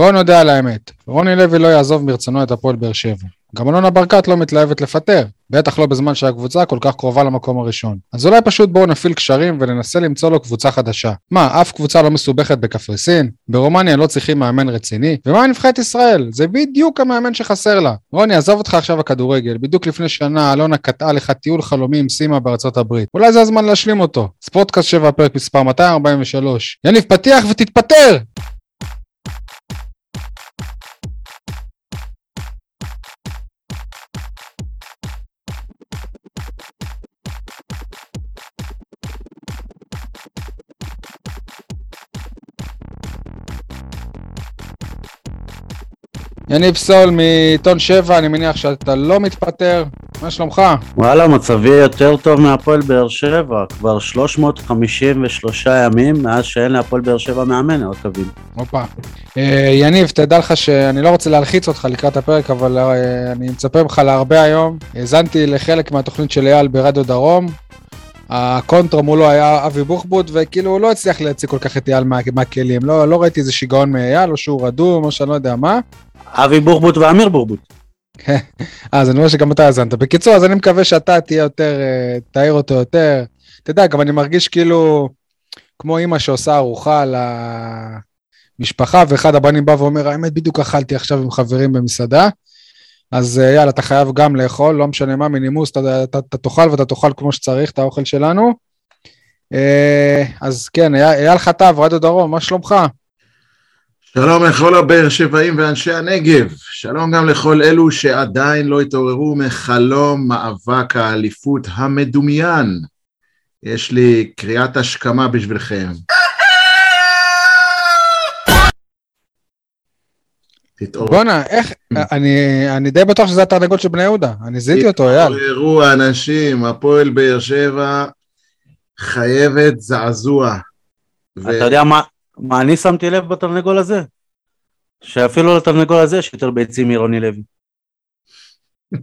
בואו נודה על האמת, רוני לוי לא יעזוב מרצונו את הפועל באר שבע. גם אלונה ברקת לא מתלהבת לפטר, בטח לא בזמן שהקבוצה כל כך קרובה למקום הראשון. אז אולי פשוט בואו נפעיל קשרים וננסה למצוא לו קבוצה חדשה. מה, אף קבוצה לא מסובכת בקפריסין? ברומניה לא צריכים מאמן רציני? ומה עם נבחרת ישראל? זה בדיוק המאמן שחסר לה. רוני, עזוב אותך עכשיו הכדורגל, בדיוק לפני שנה אלונה קטעה לך טיול חלומי עם סימה בארצות הברית. אולי זה הזמן להשלים אותו. ספורטקאסט 7 פרק מספר 243. יניב, פתיח ותתפטר! יניב סול מעיתון 7, אני מניח שאתה לא מתפטר, מה שלומך? וואלה, מצבי יותר טוב מהפועל באר שבע, כבר 353 ימים מאז שאין להפועל באר שבע מאמן, עוד תבין. הופה. אה, יניב, תדע לך שאני לא רוצה להלחיץ אותך לקראת הפרק, אבל אה, אני מצפה ממך להרבה היום. האזנתי לחלק מהתוכנית של אייל ברדיו דרום. הקונטרה מולו היה אבי בוחבוט, וכאילו הוא לא הצליח להציג כל כך את אייל מהכלים. לא, לא ראיתי איזה שיגעון מאייל, או שהוא רדום, או שאני לא יודע מה. אבי בוחבוט ואמיר בוחבוט. אז אני רואה שגם אתה האזנת. בקיצור, אז אני מקווה שאתה תהיה יותר, אה, תעיר אותו יותר. אתה יודע, גם אני מרגיש כאילו כמו אימא שעושה ארוחה למשפחה, ואחד הבנים בא ואומר, האמת, בדיוק אכלתי עכשיו עם חברים במסעדה. אז אה, יאללה, אתה חייב גם לאכול, לא משנה מה, מנימוס, אתה, אתה, אתה תאכל ואתה תאכל כמו שצריך את האוכל שלנו. אה, אז כן, אייל חטב, רדיו דרום, מה שלומך? שלום לכל הבאר שבעים ואנשי הנגב, שלום גם לכל אלו שעדיין לא התעוררו מחלום מאבק האליפות המדומיין. יש לי קריאת השכמה בשבילכם. בואנה, איך, אני, אני די בטוח שזה התרנגול של בני יהודה, אני זיהיתי אותו, אייל. התעוררו אנשים, הפועל באר שבע חייבת זעזוע. אתה יודע מה, מה אני שמתי לב בתרנגול הזה? שאפילו לתרנגול הזה יש יותר ביצים מרוני לוי.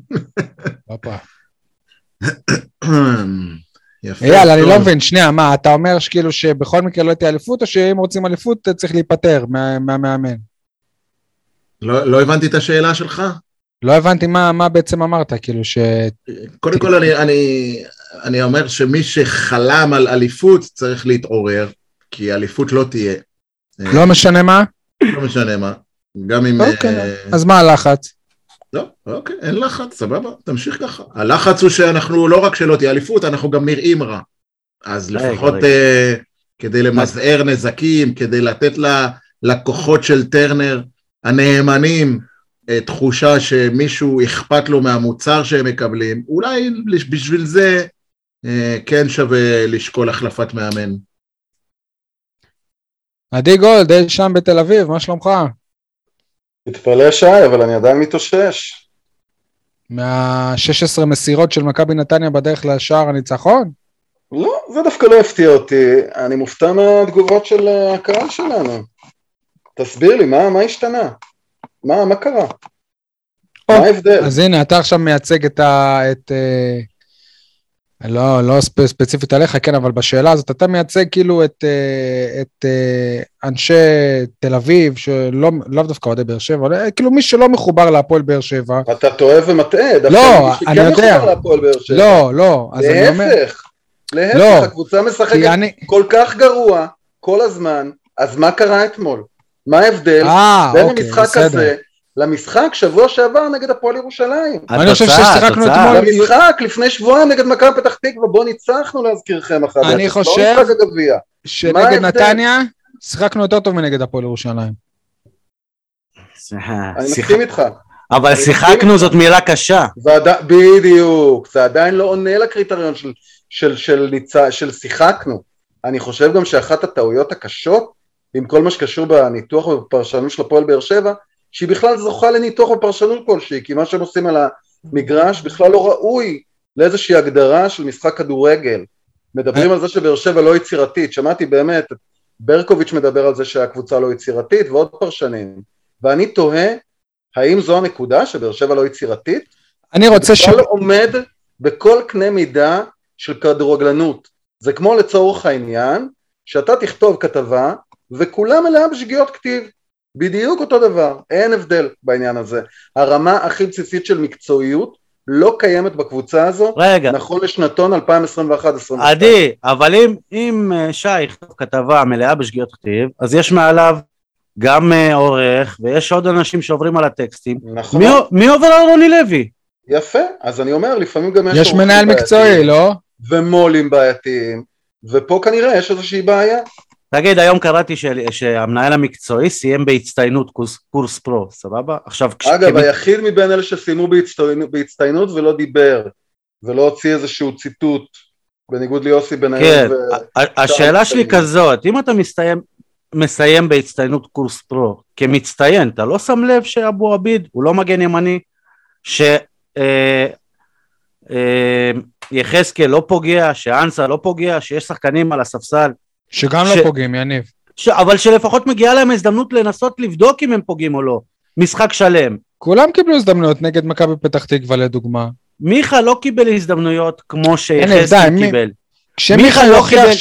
אייל, אני לא מבין, שנייה, מה, אתה אומר שכאילו שבכל מקרה לא תהיה אליפות, או שאם רוצים אליפות צריך להיפטר מהמאמן? לא, לא הבנתי את השאלה שלך. לא הבנתי מה, מה בעצם אמרת, כאילו ש... קודם כל אני, אני, אני אומר שמי שחלם על אליפות צריך להתעורר, כי אליפות לא תהיה. לא משנה מה? לא משנה מה. גם אם... אוקיי, uh... אז מה הלחץ? לא, אוקיי, אין לחץ, סבבה, תמשיך ככה. הלחץ הוא שאנחנו, לא רק שלא תהיה אליפות, אנחנו גם נראים רע. אז לפחות uh, כדי למזער נזקים, כדי לתת ללקוחות של טרנר הנאמנים uh, תחושה שמישהו אכפת לו מהמוצר שהם מקבלים, אולי בשביל זה כן שווה לשקול החלפת מאמן. עדי גולד, אי שם בתל אביב, מה שלומך? תתפלא שי, אבל אני עדיין מתאושש. מה-16 מסירות של מכבי נתניה בדרך לשער הניצחון? לא, זה דווקא לא הפתיע אותי. אני מופתע מהתגובות של הקהל שלנו. תסביר לי, מה, מה השתנה? מה, מה קרה? או, מה ההבדל? אז הנה, אתה עכשיו מייצג את ה... את, uh, לא, לא ספ, ספציפית עליך, כן, אבל בשאלה הזאת אתה מייצג כאילו את, אה, את אה, אנשי תל אביב, שלא לאו דווקא אוהדי באר שבע, אה, כאילו מי שלא מחובר להפועל באר שבע. אתה טועה ומטעה, דווקא לא, מי שכן מחובר להפועל באר שבע. לא, לא, אז להפך, אני אומר... להפך, להפך, לא, הקבוצה משחקת אני... כל כך גרוע, כל הזמן, אז מה קרה אתמול? מה ההבדל בין אוקיי, המשחק בסדר. הזה למשחק שבוע שעבר נגד הפועל ירושלים. אני חושב ששיחקנו אתמול... למשחק לפני שבועיים נגד מכבי פתח תקווה, בוא ניצחנו להזכירכם אחת. אני לא חושב שנגד נתניה שיחקנו יותר טוב מנגד הפועל ירושלים. אני מסכים איתך. אבל שיחקנו זאת מילה קשה. בדיוק, זה עדיין לא עונה לקריטריון של שיחקנו. אני חושב גם שאחת הטעויות הקשות, עם כל מה שקשור בניתוח ובפרשנות של הפועל באר שבע, שהיא בכלל זוכה לניתוח ופרשנות כלשהי, כי מה שהם עושים על המגרש בכלל לא ראוי לאיזושהי הגדרה של משחק כדורגל. מדברים על זה שבאר שבע לא יצירתית, שמעתי באמת, ברקוביץ' מדבר על זה שהקבוצה לא יצירתית ועוד פרשנים, ואני תוהה האם זו הנקודה שבאר שבע לא יצירתית? אני רוצה ש... בכלל עומד בכל קנה מידה של כדורגלנות. זה כמו לצורך העניין, שאתה תכתוב כתבה וכולה מלאה בשגיאות כתיב. בדיוק אותו דבר, אין הבדל בעניין הזה. הרמה הכי בסיסית של מקצועיות לא קיימת בקבוצה הזו, רגע, נכון לשנתון 2021-2022. עדי, אבל אם, אם אה, שי יכתוב כתבה מלאה בשגיאות כתיב, אז יש מעליו גם אה, עורך, ויש עוד אנשים שעוברים על הטקסטים. נכון, מי, מי עובר על רוני לוי? יפה, אז אני אומר, לפעמים גם יש... יש מנהל מקצועי, לא? ומו"לים בעייתיים, ופה כנראה יש איזושהי בעיה. תגיד, היום קראתי שהמנהל המקצועי סיים בהצטיינות קורס, קורס פרו, סבבה? עכשיו, כש- אגב, כמ- היחיד מבין אלה שסיימו בהצטיינות, בהצטיינות ולא דיבר, ולא הוציא איזשהו ציטוט, בניגוד ליוסי כן, בניון. ו... ה- ה- השאלה שלי. כזאת, אם אתה מסתיים, מסיים בהצטיינות קורס פרו כמצטיין, אתה לא שם לב שאבו עביד הוא לא מגן ימני, שיחזקאל לא פוגע, שאנסה לא פוגע, שיש שחקנים על הספסל, שגם ש- לא פוגעים, יניב. ש... אבל שלפחות מגיעה להם הזדמנות לנסות לבדוק אם הם פוגעים או לא, משחק שלם. כולם קיבלו הזדמנויות נגד מכבי פתח תקווה לדוגמה. מיכה לא קיבל הזדמנויות כמו מי- קיבל. כשמיכה מיכה לא יוכיח קיבל-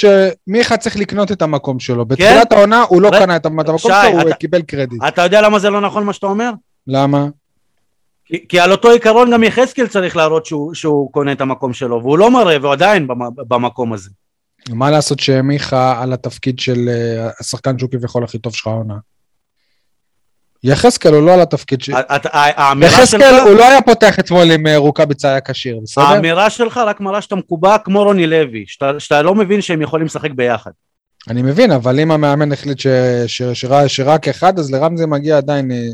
שמיכה צריך לקנות את המקום שלו. בתחילת העונה הוא לא ר- קנה את המקום שלו, הוא אתה- קיבל קרדיט. אתה יודע למה זה לא נכון מה שאתה אומר? למה? כי, כי על אותו עיקרון גם יחזקאל צריך להראות שהוא, שהוא קונה את המקום שלו, והוא לא מראה, והוא עדיין במ, במקום הזה. מה לעשות שמיכה על התפקיד של אה, השחקן שהוא כביכול הכי טוב שלך העונה? יחזקאל הוא לא על התפקיד ש... ה- ה- האמירה יחזקאל הוא לא היה פותח אתמול עם אה, רוקאביצה היה כשיר, בסדר? האמירה שלך רק מראה שאתה מקובע כמו רוני לוי, שאתה, שאתה לא מבין שהם יכולים לשחק ביחד. אני מבין, אבל אם המאמן החליט ש... ש... שרק, שרק אחד, אז לרמזי מגיע עדיין אה,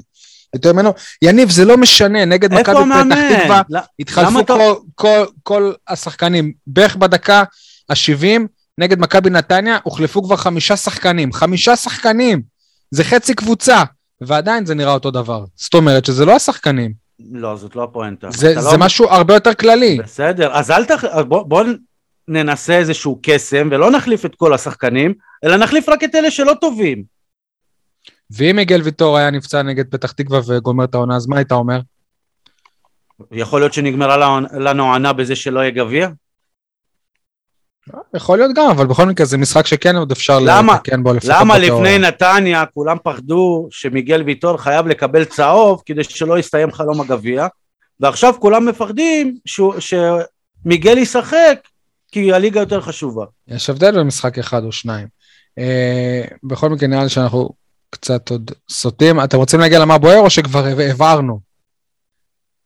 יותר ממנו. יניב, זה לא משנה, נגד מכבי פתח? תקווה התחלפו כל, כל השחקנים. בערך בדקה ה-70 נגד מכבי נתניה הוחלפו כבר חמישה שחקנים. חמישה שחקנים! זה חצי קבוצה, ועדיין זה נראה אותו דבר. זאת אומרת שזה לא השחקנים, לא, זאת לא הפואנטה. זה, אתה זה לא... משהו הרבה יותר כללי. בסדר, אז אל תח... בוא, בוא ננסה איזשהו קסם, ולא נחליף את כל השחקנים, אלא נחליף רק את אלה שלא טובים. ואם מיגל ויטור היה נפצע נגד פתח תקווה וגומר את העונה, אז מה היית אומר? יכול להיות שנגמרה לנו- לנו העונה בזה שלא יהיה גביע? יכול להיות גם, אבל בכל מקרה זה משחק שכן עוד אפשר למה? לתקן בו לפחות למה בתיאוריה. לפני נתניה כולם פחדו שמיגל ויטור חייב לקבל צהוב כדי שלא יסתיים חלום הגביע, ועכשיו כולם מפחדים שהוא- שמיגל ישחק כי הליגה יותר חשובה. יש הבדל במשחק אחד או שניים. אה, בכל מקרה נראה לי שאנחנו קצת עוד סוטים. אתם רוצים להגיע למה בוער או שכבר הבהרנו?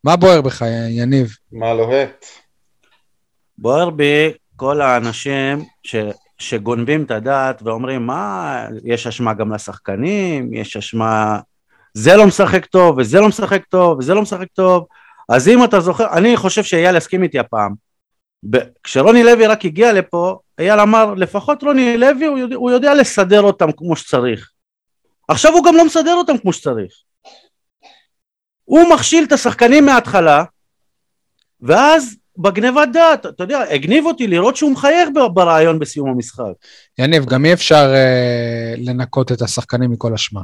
מה בוער בך, יניב? מה לוהט? בוער בי כל האנשים ש, שגונבים את הדעת ואומרים מה, יש אשמה גם לשחקנים, יש אשמה, זה לא משחק טוב וזה לא משחק טוב וזה לא משחק טוב, אז אם אתה זוכר, אני חושב שאייל יסכים איתי הפעם, כשרוני לוי רק הגיע לפה, אייל אמר לפחות רוני לוי הוא יודע, הוא יודע לסדר אותם כמו שצריך, עכשיו הוא גם לא מסדר אותם כמו שצריך, הוא מכשיל את השחקנים מההתחלה ואז בגניבת דעת, אתה יודע, הגניב אותי לראות שהוא מחייך ברעיון בסיום המשחק. יניב, גם אי אפשר אה, לנקות את השחקנים מכל אשמה.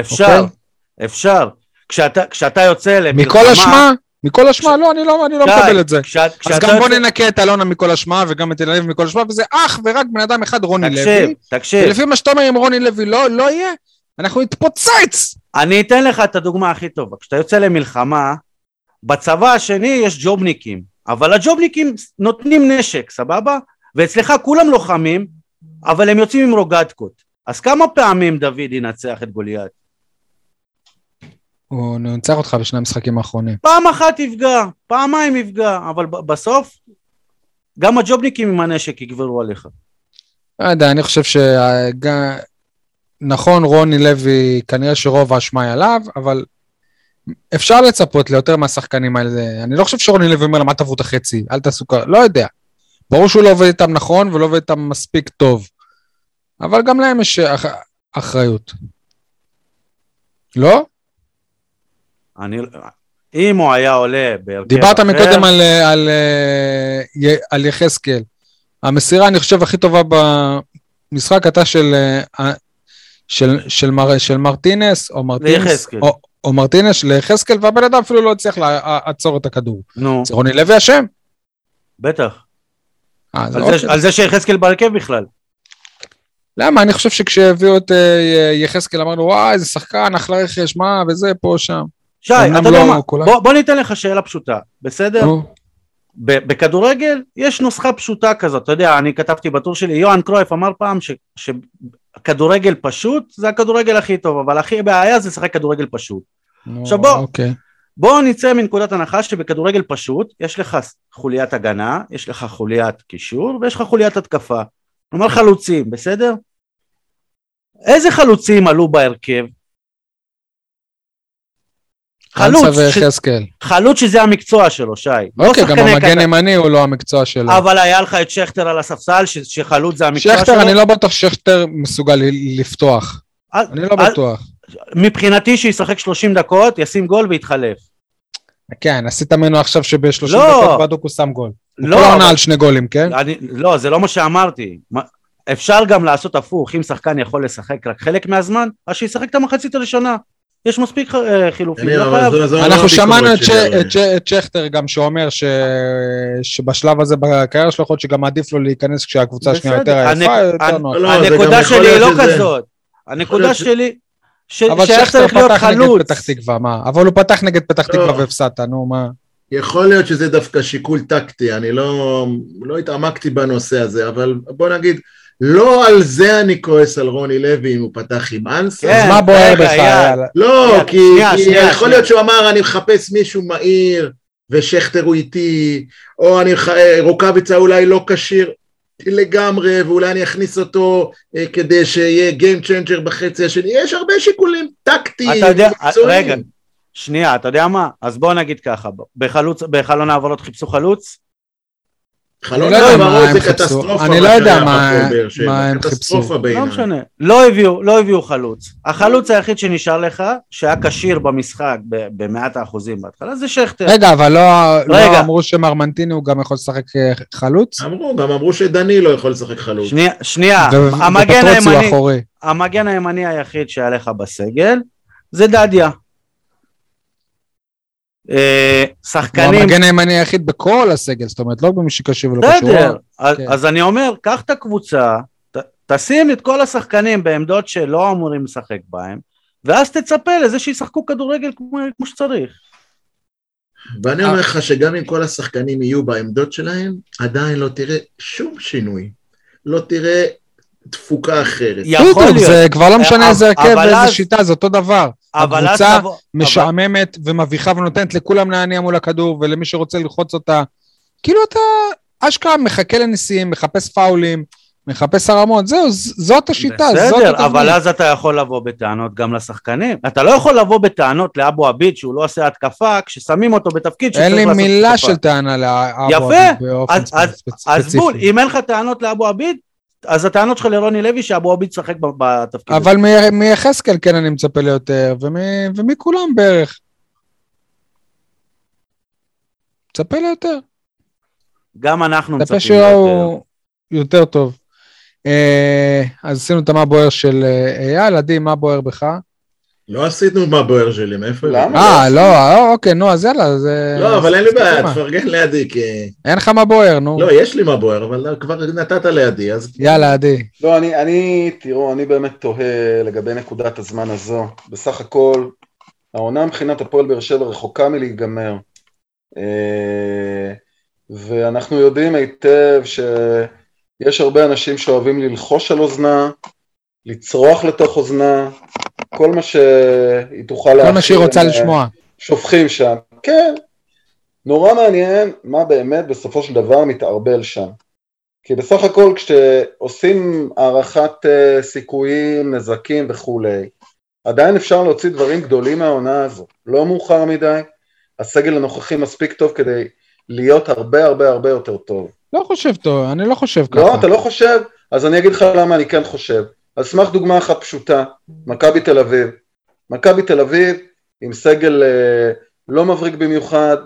אפשר, אוקיי. אפשר. כשאתה, כשאתה יוצא למלחמה... מכל אשמה? מכל אשמה? לא, אני לא, אני לא שי, מקבל את זה. כשאת, אז כשאתה גם בוא יוצא- ננקה את אלונה מכל אשמה וגם את תל אביב מכל אשמה, וזה אך ורק בן אדם אחד, רוני תקשיב, לוי. תקשיב, ולפי מה שאתה אומר, אם רוני לוי לא לא יהיה, אנחנו נתפוצץ! אני אתן לך את הדוגמה הכי טובה. כשאתה יוצא למלחמה, בצבא השני יש ג'ובניקים, אבל הג'ובניקים נותנים נשק, סבבה? ואצלך כולם לוחמים, אבל הם יוצאים עם רוגטקות. אז כמה פעמים דוד ינצח את גוליית? הוא ניצח אותך בשני המשחקים האחרונים. פעם אחת יפגע, פעמיים יפגע, אבל בסוף גם הג'ובניקים עם הנשק יגברו עליך. לא יודע, אני חושב ש... נכון, רוני לוי, כנראה שרוב האשמה היא עליו, אבל אפשר לצפות ליותר מהשחקנים האלה. אני לא חושב שרוני לוי אומר להם, אל תעברו את החצי, אל תעשו ככה, לא יודע. ברור שהוא לא עובד איתם נכון ולא עובד איתם מספיק טוב. אבל גם להם יש אח... אחריות. לא? אני, אם הוא היה עולה בהרכב דיברת אחר, מקודם על, אה, על, אה, על יחזקאל. המסירה, אני חושב, הכי טובה במשחק הייתה של, אה, של, של, מר, של מרטינס, או מרטינס, ליחזקאל. או, או מרטינס ליחזקאל, והבן אדם אפילו לא הצליח לעצור את הכדור. נו, זה רוני לוי אשם? בטח. אה, על. זה, שיחזקאל בהרכב בכלל. למה? אני חושב שכשהביאו את אה, יחזקאל אמרנו, וואי, איזה שחקן, אחלה רכש, מה, וזה, פה, שם. שי, אתה יודע לא מה? בוא, ניתן לך שאלה פשוטה, בסדר? בכדורגל יש נוסחה פשוטה כזאת, אתה יודע, אני כתבתי בטור שלי, יוהאן קרויף אמר פעם שכדורגל פשוט זה הכדורגל הכי טוב, אבל הכי בעיה זה לשחק כדורגל פשוט. עכשיו בוא. אוקיי. בואו נצא מנקודת הנחה שבכדורגל פשוט יש לך חוליית הגנה, יש לך חוליית קישור ויש לך חוליית התקפה. כלומר חלוצים, בסדר? איזה חלוצים עלו בהרכב? חלוץ, ש... חלוץ שזה המקצוע שלו, שי. לא אוקיי, גם שחקני המגן ימני הוא לא המקצוע שלו. אבל היה לך את שכטר על הספסל, ש... שחלוץ זה המקצוע שלו. שכטר, אני לא בטוח ששכטר מסוגל לפתוח. אז- אני לא אז- בטוח. מבחינתי שישחק 30 דקות, ישים גול ויתחלף. כן, עשית ממנו עכשיו שב-30 לא. דקות בדוק הוא שם גול. הוא לא, כל העונה אבל- על שני גולים, כן? אני, לא, זה לא מה שאמרתי. אפשר גם לעשות הפוך, אם שחקן יכול לשחק רק חלק מהזמן, אז שישחק את המחצית הראשונה. יש מספיק אה, חילופים, לא לא אנחנו הביקורת שמענו את. את ש- את שכטר גם שאומר ש- שבשלב הזה בקריירה שלו יכול להיות שגם עדיף לו להיכנס כשהקבוצה השנייה יותר עייפה, הנק- יותר הנ- נוח. לא, הנקודה שלי היא לא כזאת. הנקודה שלי, ש- אבל שהיה שכטר צריך להיות פתח נגד חלוץ. פתח תקווה, מה? אבל הוא פתח נגד פתח לא. תקווה והפסדת, נו מה? יכול להיות שזה דווקא שיקול טקטי, אני לא, לא התעמקתי בנושא הזה, אבל בוא נגיד, לא על זה אני כועס על רוני לוי אם הוא פתח עם אנסה. כן, אז מה בוער בך? לא, כי, שנייה, כי שנייה, יכול שנייה. להיות שהוא אמר אני מחפש מישהו מהיר ושכטר הוא איתי, או אני, אה, רוקאביצה אולי לא כשיר לגמרי ואולי אני אכניס אותו אה, כדי שיהיה Game Changer בחצי השני, יש הרבה שיקולים טקטיים, יודע, מקצועיים. רגע, שנייה, אתה יודע מה? אז בוא נגיד ככה, בחלוץ, בחלון העברות חיפשו חלוץ? חלון אני לא יודע מה העברות הם זה חיפשו. קטסטרופה, אני לא יודע מה- שבע. מה הם חיפשו. לא. משנה. לא הביאו, לא הביאו חלוץ. החלוץ היחיד שנשאר לך, שהיה כשיר במשחק במאת האחוזים בהתחלה, זה שכטר. רגע, אבל לא לא רגע. אמרו שמרמנטיני הוא גם יכול לשחק אה, חלוץ? אמרו, גם אמרו שדני לא יכול לשחק חלוץ. שנייה, שנייה, ו- המגן הימני. המגן הימני היחיד שהיה לך בסגל, זה דדיה. אה, הוא שחקנים, המגן הימני היחיד בכל הסגל, זאת אומרת, לא במי שקשור ולא קשור. בסדר, אז, כן. אז אני אומר, קח את הקבוצה, תשים את כל השחקנים בעמדות שלא אמורים לשחק בהם, ואז תצפה לזה שישחקו כדורגל כמו, כמו שצריך. ואני אומר לך שגם אם כל השחקנים יהיו בעמדות שלהם, עדיין לא תראה שום שינוי. לא תראה תפוקה אחרת. יכול בדיוק, להיות. זה כבר לא משנה אבל- איזה הרכב ואיזה שיטה, זה אותו דבר. הקבוצה משעממת ומביכה ונותנת לכולם להניע מול הכדור, ולמי שרוצה ללחוץ אותה. כאילו אתה אשכרה מחכה לניסים, מחפש פאולים, מחפש הרמות, זהו, זאת השיטה, זאת בסדר, התבנית. אבל אז אתה יכול לבוא בטענות גם לשחקנים. אתה לא יכול לבוא בטענות לאבו עביד שהוא לא עושה התקפה, כששמים אותו בתפקיד שצריך אין לעשות לי התקפה. מילה של טענה לאבו יפה, עביד באופן אז- אז- ספציפי. אז בול, אם אין לך טענות לאבו עביד, אז הטענות שלך לרוני לוי שאבו עביד ישחק בתפקיד. אבל מ- מיחזקאל כן אני מצפה ליותר, ומ- ומכולם בערך. מצפה ליותר. גם אנחנו מצפה מצפים יותר. שהוא יותר טוב. אה, אז עשינו את מה בוער של אה, אייל, עדי, מה בוער בך? לא עשינו מה בוער שלי, מאיפה? למה? אה, לא, אה, אוקיי, נו, אז יאללה, אז... לא, אבל אין לי בעיה. תפרגן לידי, כי... אין לך מה בוער, נו. לא, יש לי מה בוער, אבל כבר נתת לידי, אז... יאללה, עדי. לא, אני, אני, תראו, אני באמת תוהה לגבי נקודת הזמן הזו. בסך הכל, העונה מבחינת הפועל באר שבע רחוקה מלהיגמר. אה, ואנחנו יודעים היטב שיש הרבה אנשים שאוהבים ללחוש על אוזנה, לצרוח לתוך אוזנה, כל מה שהיא תוכל כל להכיל. מה שהיא רוצה הם, לשמוע. שופכים שם. כן, נורא מעניין מה באמת בסופו של דבר מתערבל שם. כי בסך הכל כשעושים הערכת uh, סיכויים, נזקים וכולי, עדיין אפשר להוציא דברים גדולים מהעונה הזו. לא מאוחר מדי, הסגל הנוכחי מספיק טוב כדי להיות הרבה הרבה הרבה יותר טוב. לא חושב טוב, אני לא חושב ככה. לא, אתה לא חושב? אז אני אגיד לך למה אני כן חושב. על סמך דוגמה אחת פשוטה, מכבי תל אביב. מכבי תל אביב עם סגל אה, לא מבריק במיוחד,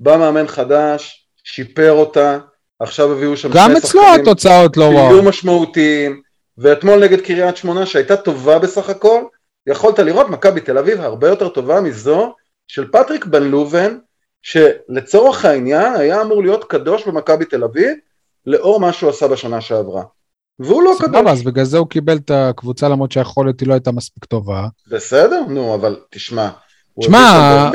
בא מאמן חדש, שיפר אותה, עכשיו הביאו שם גם אצלו התוצאות לא שיהיו וואו. משמעותיים, ואתמול נגד קריית שמונה שהייתה טובה בסך הכל, יכולת לראות מכבי תל אביב הרבה יותר טובה מזו של פטריק בן לובן, שלצורך העניין היה אמור להיות קדוש במכבי תל אביב, לאור מה שהוא עשה בשנה שעברה. והוא לא סבבה, קדוש. אז בגלל זה הוא קיבל את הקבוצה למרות שהיכולת היא לא הייתה מספיק טובה. בסדר, נו, אבל תשמע. תשמע,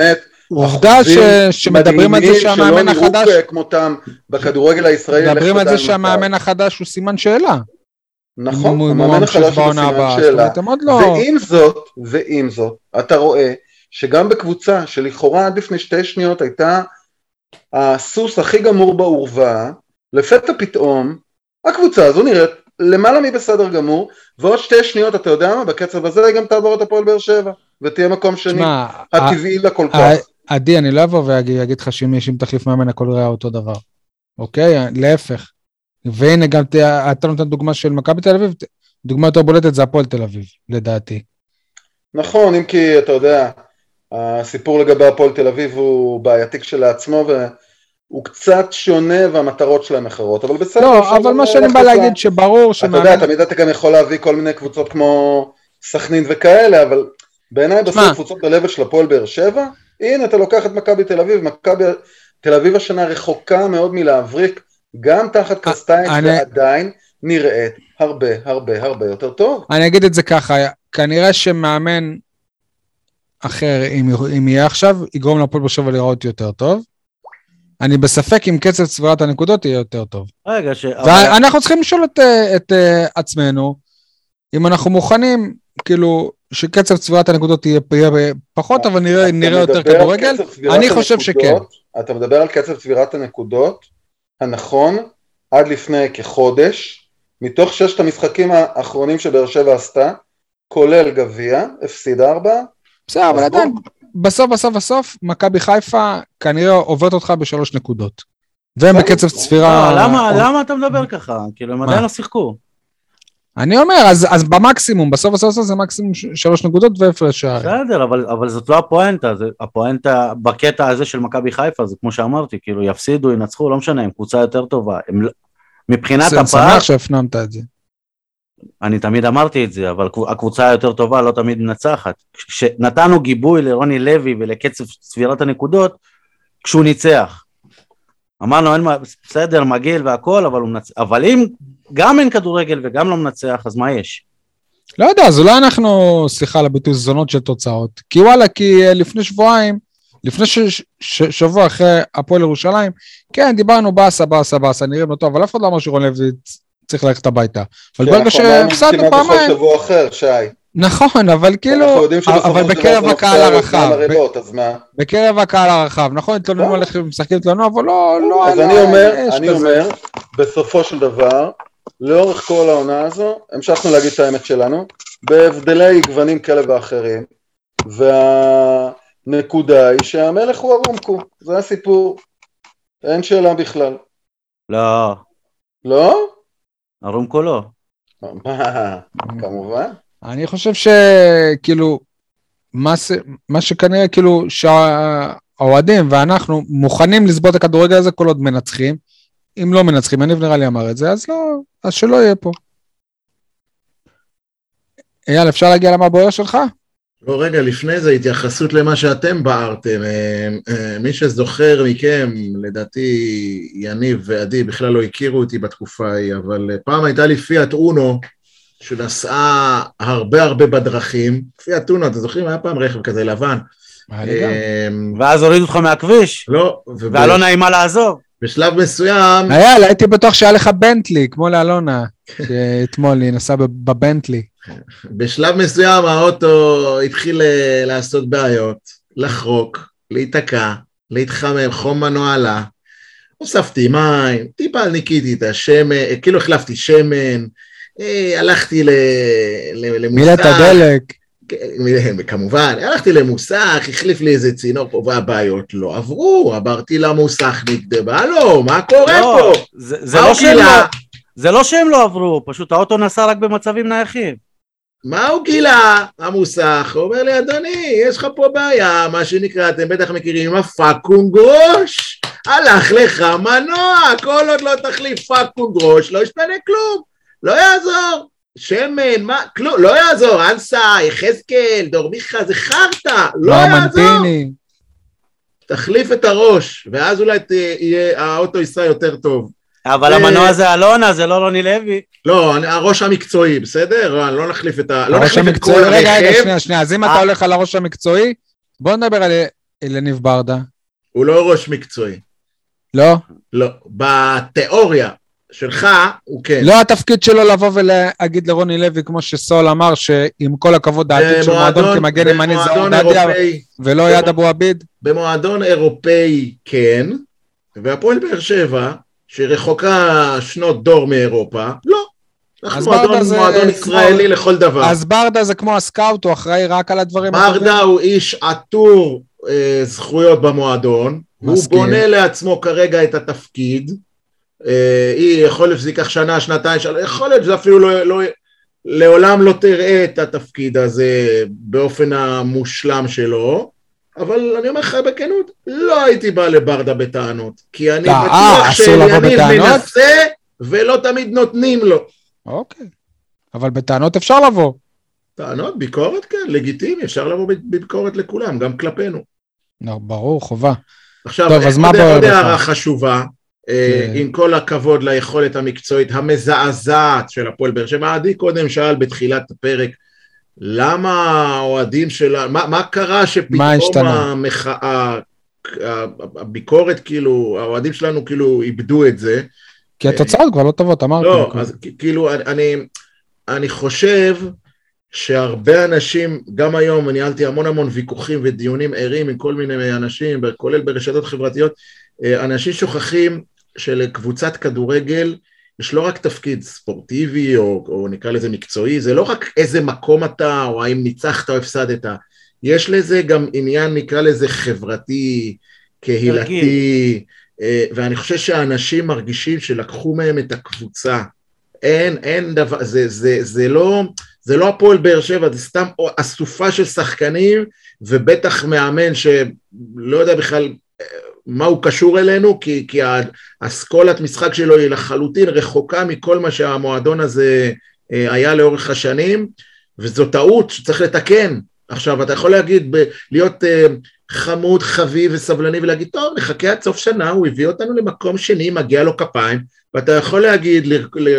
עובדה ש... שמדברים על זה שהמאמן שלא החדש, נראו כמותם בכדורגל הישראלי. מדברים על זה שהמאמן החדש הוא סימן שאלה. נכון, הוא- המאמן החדש הוא הבאה, זאת שאלה. לא... ועם זאת, ועם זאת, אתה רואה שגם בקבוצה שלכאורה עד לפני שתי שניות הייתה הסוס הכי גמור בעורווה, לפתע פתאום הקבוצה הזו נראית למעלה מבסדר גמור, ועוד שתי שניות, אתה יודע מה, בקצב הזה גם תעבור את הפועל באר שבע, ותהיה מקום שני, תשמע, הטבעי לה כל כך. עדי, אני לא אבוא ואגיד לך שאם יש אם תחליף מאמן הכל יראה אותו דבר. אוקיי? להפך. והנה גם ת- אתה נותן דוגמה של מכבי תל אביב, דוגמה יותר בולטת זה הפועל תל אביב, לדעתי. נכון, אם כי אתה יודע, הסיפור לגבי הפועל תל אביב הוא בעייתי כשלעצמו, והוא קצת שונה והמטרות שלהם אחרות, אבל בסדר. לא, אבל מה שאני בא להגיד שברור אתה יודע. תמיד אתה גם יכול להביא כל מיני קבוצות כמו סכנין וכאלה, אבל בעיניי בסוף. קבוצות ב-level של הפועל באר שבע, הנה אתה לוקח את מכבי תל אביב, מכבי תל אביב השנה רחוקה מאוד מלהבריק, גם תחת קרסטייץ' אני- ועדיין נראית הרבה הרבה הרבה יותר טוב. אני אגיד את זה ככה, כנראה שמאמן אחר, אם, אם יהיה עכשיו, יגרום להפועל באר שבע להיראות יותר טוב. אני בספק אם קצב צבירת הנקודות יהיה יותר טוב. רגע, ש... ואנחנו צריכים לשאול את, אה, את אה, עצמנו, אם אנחנו מוכנים, כאילו, שקצב צבירת הנקודות יהיה, יהיה פחות, אבל נראה, נראה יותר כדורגל. אני חושב שכן. הנקודות, אתה מדבר על קצב צבירת הנקודות הנכון עד לפני כחודש, מתוך ששת המשחקים האחרונים שבאר שבע עשתה, כולל גביע, הפסידה ארבעה, בסדר, אבל. עדיין, בסוף, בסוף, בסוף, מכבי חיפה כנראה עוברת אותך בשלוש נקודות. והם בסדר. בקצב צבירה... לא, למה, למה אתה מדבר ככה? כאילו, הם? עדיין לא שיחקו. אני אומר, אז, אז במקסימום, בסוף בסוף בסוף זה מקסימום שלוש נקודות והפרש שערים. בסדר, אבל, אבל זאת לא הפואנטה, זה, הפואנטה בקטע הזה של מכבי חיפה, זה כמו שאמרתי, כאילו יפסידו, ינצחו, לא משנה, הם קבוצה יותר טובה. הם, לא- מבחינת אני הפער, שמח שהפנמת את זה. אני תמיד אמרתי את זה, אבל קב- הקבוצה היותר טובה לא תמיד מנצחת. כשנתנו גיבוי לרוני לוי ולקצב צבירת הנקודות, כשהוא ניצח. אמרנו, אין מה, בסדר, מגעיל והכל, אבל מנצח. אבל אם גם אין כדורגל וגם לא מנצח, אז מה יש? לא יודע, אז אולי אנחנו, סליחה על הביטוי, זונות של תוצאות. כי וואלה, כי אה, לפני שבועיים, לפני ש- ש- ש- שבוע אחרי הפועל ירושלים, כן, דיברנו באסה, באסה, באסה, נראים לא טוב, אבל אף אחד לא אמר שרון לוי צריך ללכת הביתה. אבל כי ברגע אמרנו שהפסדנו פעמיים, שבוע אחר, שי. נכון, אבל כאילו, אבל בקרב הקהל הרחב? בקרב הקהל הרחב, נכון, התלוננו לא. על איך משחקים התלוננו, אבל לא, לא, אז אני אומר, אני. אומר, בסופו של דבר, לאורך כל העונה הזו, המשכנו להגיד את האמת שלנו, בהבדלי גוונים כאלה ואחרים, והנקודה היא שהמלך הוא הרומקו, זה הסיפור, אין שאלה בכלל. לא, לא? הרומקו לא. מה, כמובן. אני חושב שכאילו, מה. מה שכנראה כאילו שהאוהדים ואנחנו מוכנים לסבול את הכדורגל הזה כל עוד מנצחים. אם לא מנצחים, יניב נראה לי אמר את זה, אז לא, אז שלא יהיה פה. אייל, אפשר להגיע למה הבוער שלך? לא, רגע, לפני זה התייחסות למה שאתם בערתם. אה, אה, מי שזוכר מכם, לדעתי יניב ועדי בכלל לא הכירו אותי בתקופה ההיא, אבל אה, פעם הייתה לי פיאט אונו, שנסעה הרבה הרבה בדרכים. פיאט אונו, אתם זוכרים? היה פעם רכב כזה לבן. היה ואז הורידו אותך מהכביש, לא, והלא נעימה לעזוב. ובשלב מסוים, אייל, הייתי בטוח שהיה לך בנטלי, כמו לאלונה, שאתמול היא נסעה בב- בבנטלי. בשלב מסוים האוטו התחיל אה, לעשות בעיות, לחרוק, להיתקע, להתחמם, חום מנוע עלה. הוספתי מים, טיפה ניקיתי את השמן, אה, כאילו החלפתי שמן, אה, הלכתי ל- ל- למוסך. מילאת הדלק. כן, כמובן, הלכתי למוסך, החליף לי איזה צינור פה, והבעיות לא עברו, עברתי למוסך, נקדמה, הלו, מה קורה לא, פה? זה, זה, לא שהם? לא, זה לא שהם לא עברו, פשוט האוטו נסע רק במצבים נייחים. מה הוא גילה, המוסך? הוא אומר לי, אדוני, יש לך פה בעיה, מה שנקרא, אתם בטח מכירים, הפאקונג ראש. הלך לך מנוע, כל עוד לא תחליף פאקינג ראש, לא ישתנה כלום. לא יעזור. שמן, מה, כלום, לא יעזור. אנסה, יחזקאל, דור מיכה, זה חרטא, לא יעזור. אבל אה, המנוע זה אלונה, זה לא רוני לוי. לא, אני- הראש המקצועי, בסדר? לא, לא נחליף את ה... לא הראש נחליף את כל המקצועי, רגע, רגע, הרכב, שנייה, שנייה, אז אם אה. אתה הולך על הראש המקצועי, בוא נדבר על אלניב ברדה. הוא לא ראש מקצועי. לא? לא. בתיאוריה שלך, הוא כן. לא התפקיד שלו לבוא ולהגיד לרוני לוי, כמו שסול אמר, שעם כל הכבוד, העתיד של מועדון כמגן ימני זה אורדדיה, ולא יד אבו עביד. במועדון אירופאי כן, והפועל באר שבע, שרחוקה שנות דור מאירופה, לא. אנחנו מועדון, זה מועדון כמו- ישראלי לכל דבר. אז ברדה זה כמו הסקאוט, הוא אחראי רק על הדברים הטובים. ברדה הוא איש עטור אה, זכויות במועדון, הוא מסכים. בונה לעצמו כרגע את התפקיד, אה, היא יכול להיות שזה ייקח שנה, שנתיים, שלוש, יכול להיות שזה אפילו לא, לא, לעולם לא תראה את התפקיד הזה באופן המושלם שלו, אבל אני אומר לך בכנות, לא הייתי בא לברדה בטענות, כי אני אה, בטוח שיניב בטענות? מנסה ולא תמיד נותנים לו. אוקיי. אבל בטענות אפשר לבוא. טענות, ביקורת, כן, לגיטימי, אפשר לבוא בביקורת לכולם, גם כלפינו. לא, ברור, חובה. עכשיו, טוב, אז מה בוער עוד? הערה חשובה, אה, כן. עם כל הכבוד ליכולת המקצועית המזעזעת של הפועל באר שבע, עדי קודם שאל בתחילת הפרק, למה האוהדים שלה, מה, מה קרה מה שפתאום השתנה? המחאה, הביקורת כאילו, האוהדים שלנו כאילו איבדו את זה, כי התוצאות כבר לא טובות, אמרתי. לא. אז כאילו, אני- אני, אני חושב שהרבה אנשים, גם היום ניהלתי המון המון ויכוחים ודיונים ערים עם כל מיני אנשים, כולל ברשתות חברתיות, אה, אנשים שוכחים שלקבוצת כדורגל יש לא רק תפקיד ספורטיבי או, או נקרא לזה מקצועי, זה לא רק איזה מקום אתה או האם ניצחת או הפסדת, יש לזה גם עניין נקרא לזה חברתי, קהילתי, אה, ואני חושב שהאנשים מרגישים שלקחו מהם את הקבוצה. אין, אין דבר, זה, זה, זה לא, זה לא הפועל באר שבע, זה סתם אסופה של שחקנים, ובטח מאמן שלא יודע בכלל אה, מה הוא קשור אלינו, כי, כי האסכולת משחק שלו היא לחלוטין רחוקה מכל מה שהמועדון הזה אה, היה לאורך השנים, וזו טעות שצריך לתקן. עכשיו, אתה יכול להגיד, ב- להיות אה, חמוד, חביב וסבלני ולהגיד, טוב, נחכה עד סוף שנה, הוא הביא אותנו למקום שני, מגיע לו כפיים, ואתה יכול להגיד,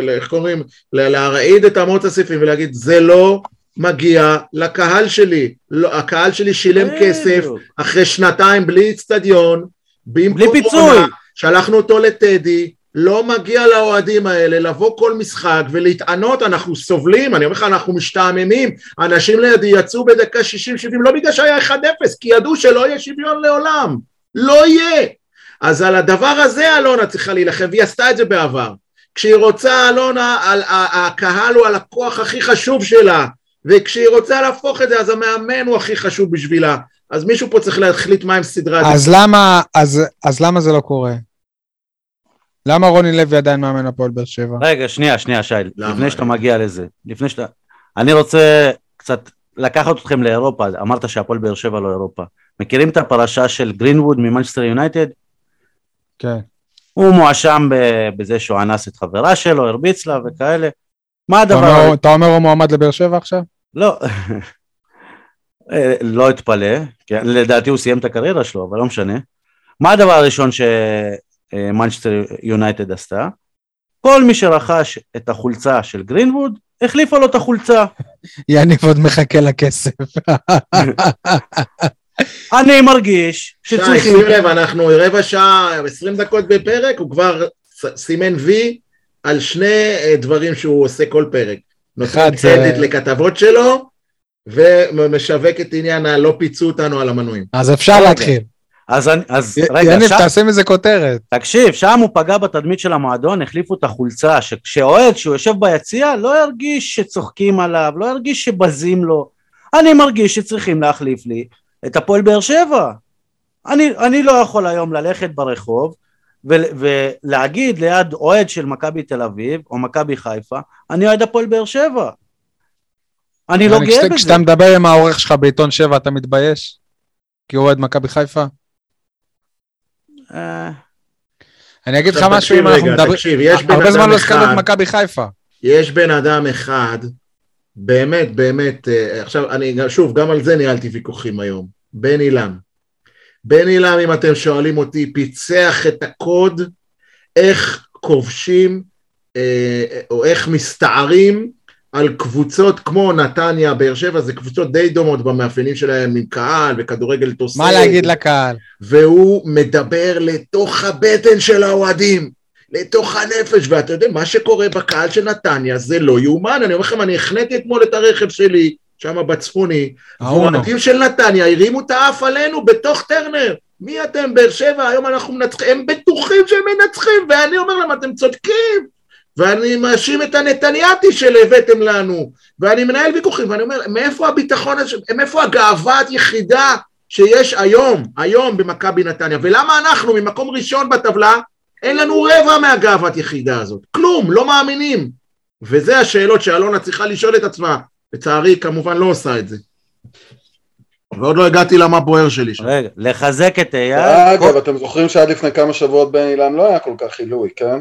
איך קוראים, להרעיד את אמות הסיפים ולהגיד, זה לא מגיע לקהל שלי, לא, הקהל שלי שילם כסף. אחרי שנתיים בלי אצטדיון, בלי פיצוי. שלחנו אותו לטדי, לא מגיע לאוהדים האלה לבוא כל משחק ולהתענות, אנחנו סובלים, אני אומר לך, אנחנו משתעממים, אנשים לידי יצאו בדקה 60-70, לא בגלל שהיה 1-0, כי ידעו שלא יהיה שוויון לעולם, לא יהיה. אז על הדבר הזה אלונה צריכה להילחם, והיא עשתה את זה בעבר. כשהיא רוצה, אלונה, על, הקהל הוא הלקוח הכי חשוב שלה, וכשהיא רוצה להפוך את זה, אז המאמן הוא הכי חשוב בשבילה. אז מישהו פה צריך להחליט מהם סדרי העדיפויות. אז למה, אז, אז למה זה לא קורה? למה רוני לוי עדיין מאמן הפועל באר שבע? רגע, שנייה, שנייה, שי, למה? לפני שאתה מגיע לזה, לפני שאתה... אני רוצה קצת לקחת אתכם לאירופה, אמרת שהפועל באר שבע לא אירופה. מכירים את הפרשה של גרינווד ממנצ'סטר יונייטד? כן. הוא מואשם ב- בזה שהוא אנס את חברה שלו, הרביץ לה וכאלה. מה אתה הדבר... אומר, אתה אומר הוא מועמד לבאר שבע עכשיו? לא, לא אתפלא, כי לדעתי הוא סיים את הקריירה שלו, אבל לא משנה. מה הדבר הראשון שמנצ'סטר יונייטד עשתה? כל מי שרכש את החולצה של גרינווד, החליפה לו את החולצה. יניב עוד מחכה לכסף. אני מרגיש שי, שצריכים... שים לב, אנחנו רבע שעה, 20 דקות בפרק, הוא כבר סימן וי על שני אה, דברים שהוא עושה כל פרק. נותן קרדיט לכתבות שלו, ומשווק את עניין הלא פיצו אותנו על המנויים. אז אפשר רגע. להתחיל. אז, אני- אז י- רגע, יניב, שם, תעשה מזה כותרת. תקשיב, שם הוא פגע בתדמית של המועדון, החליפו את החולצה, שכשאוהד, שהוא יושב ביציע, לא ירגיש שצוחקים עליו, לא ירגיש שבזים לו. אני מרגיש שצריכים להחליף לי את הפועל באר שבע. אני, אני לא יכול היום ללכת ברחוב ו- ולהגיד ליד אוהד של מכבי תל אביב או מכבי חיפה, אני אוהד הפועל באר שבע. אני לא גאה בזה. כשאתה מדבר עם העורך שלך בעיתון שבע, אתה מתבייש? כי הוא אוהד מכבי חיפה? אה, אני אגיד לך משהו, אם אנחנו מדברים... תקשיב, יש בן הרבה זמן אדם לא הזכרנו אחד- את מכבי חיפה. יש בן אדם אחד, באמת, באמת, אה, עכשיו, אני שוב, גם על זה ניהלתי ויכוחים היום, בן אילם. בן אילם, אם אתם שואלים אותי, פיצח את הקוד, איך כובשים אה, או איך מסתערים על קבוצות כמו נתניה, באר שבע, זה קבוצות די דומות במאפיינים שלהם עם קהל וכדורגל תוסס. מה להגיד לקהל? והוא מדבר לתוך הבטן של האוהדים, לתוך הנפש, ואתה יודע, מה שקורה בקהל של נתניה זה לא יאומן, אני אומר לכם, אני החניתי אתמול את הרכב שלי, שם בצפוני, האונו. האוהדים של נתניה הרימו את האף עלינו בתוך טרנר. מי אתם, באר שבע, היום אנחנו מנצחים, הם בטוחים שהם מנצחים, ואני אומר להם, אתם צודקים. ואני מאשים את הנתניאתי שהבאתם לנו, ואני מנהל ויכוחים, ואני אומר, מאיפה הביטחון הזה, מאיפה הגאווה היחידה שיש היום, היום במכבי נתניה, ולמה אנחנו ממקום ראשון בטבלה, אין לנו רבע מהגאוות יחידה הזאת, כלום, לא מאמינים. וזה השאלות שאלונה צריכה לשאול את עצמה, לצערי היא כמובן לא עושה את זה. ועוד לא הגעתי למה בוער שלי שם. רגע, לחזק את אייל. אגב, אתם זוכרים שעד לפני כמה שבועות בן אילן לא היה כל כך עילוי, כן?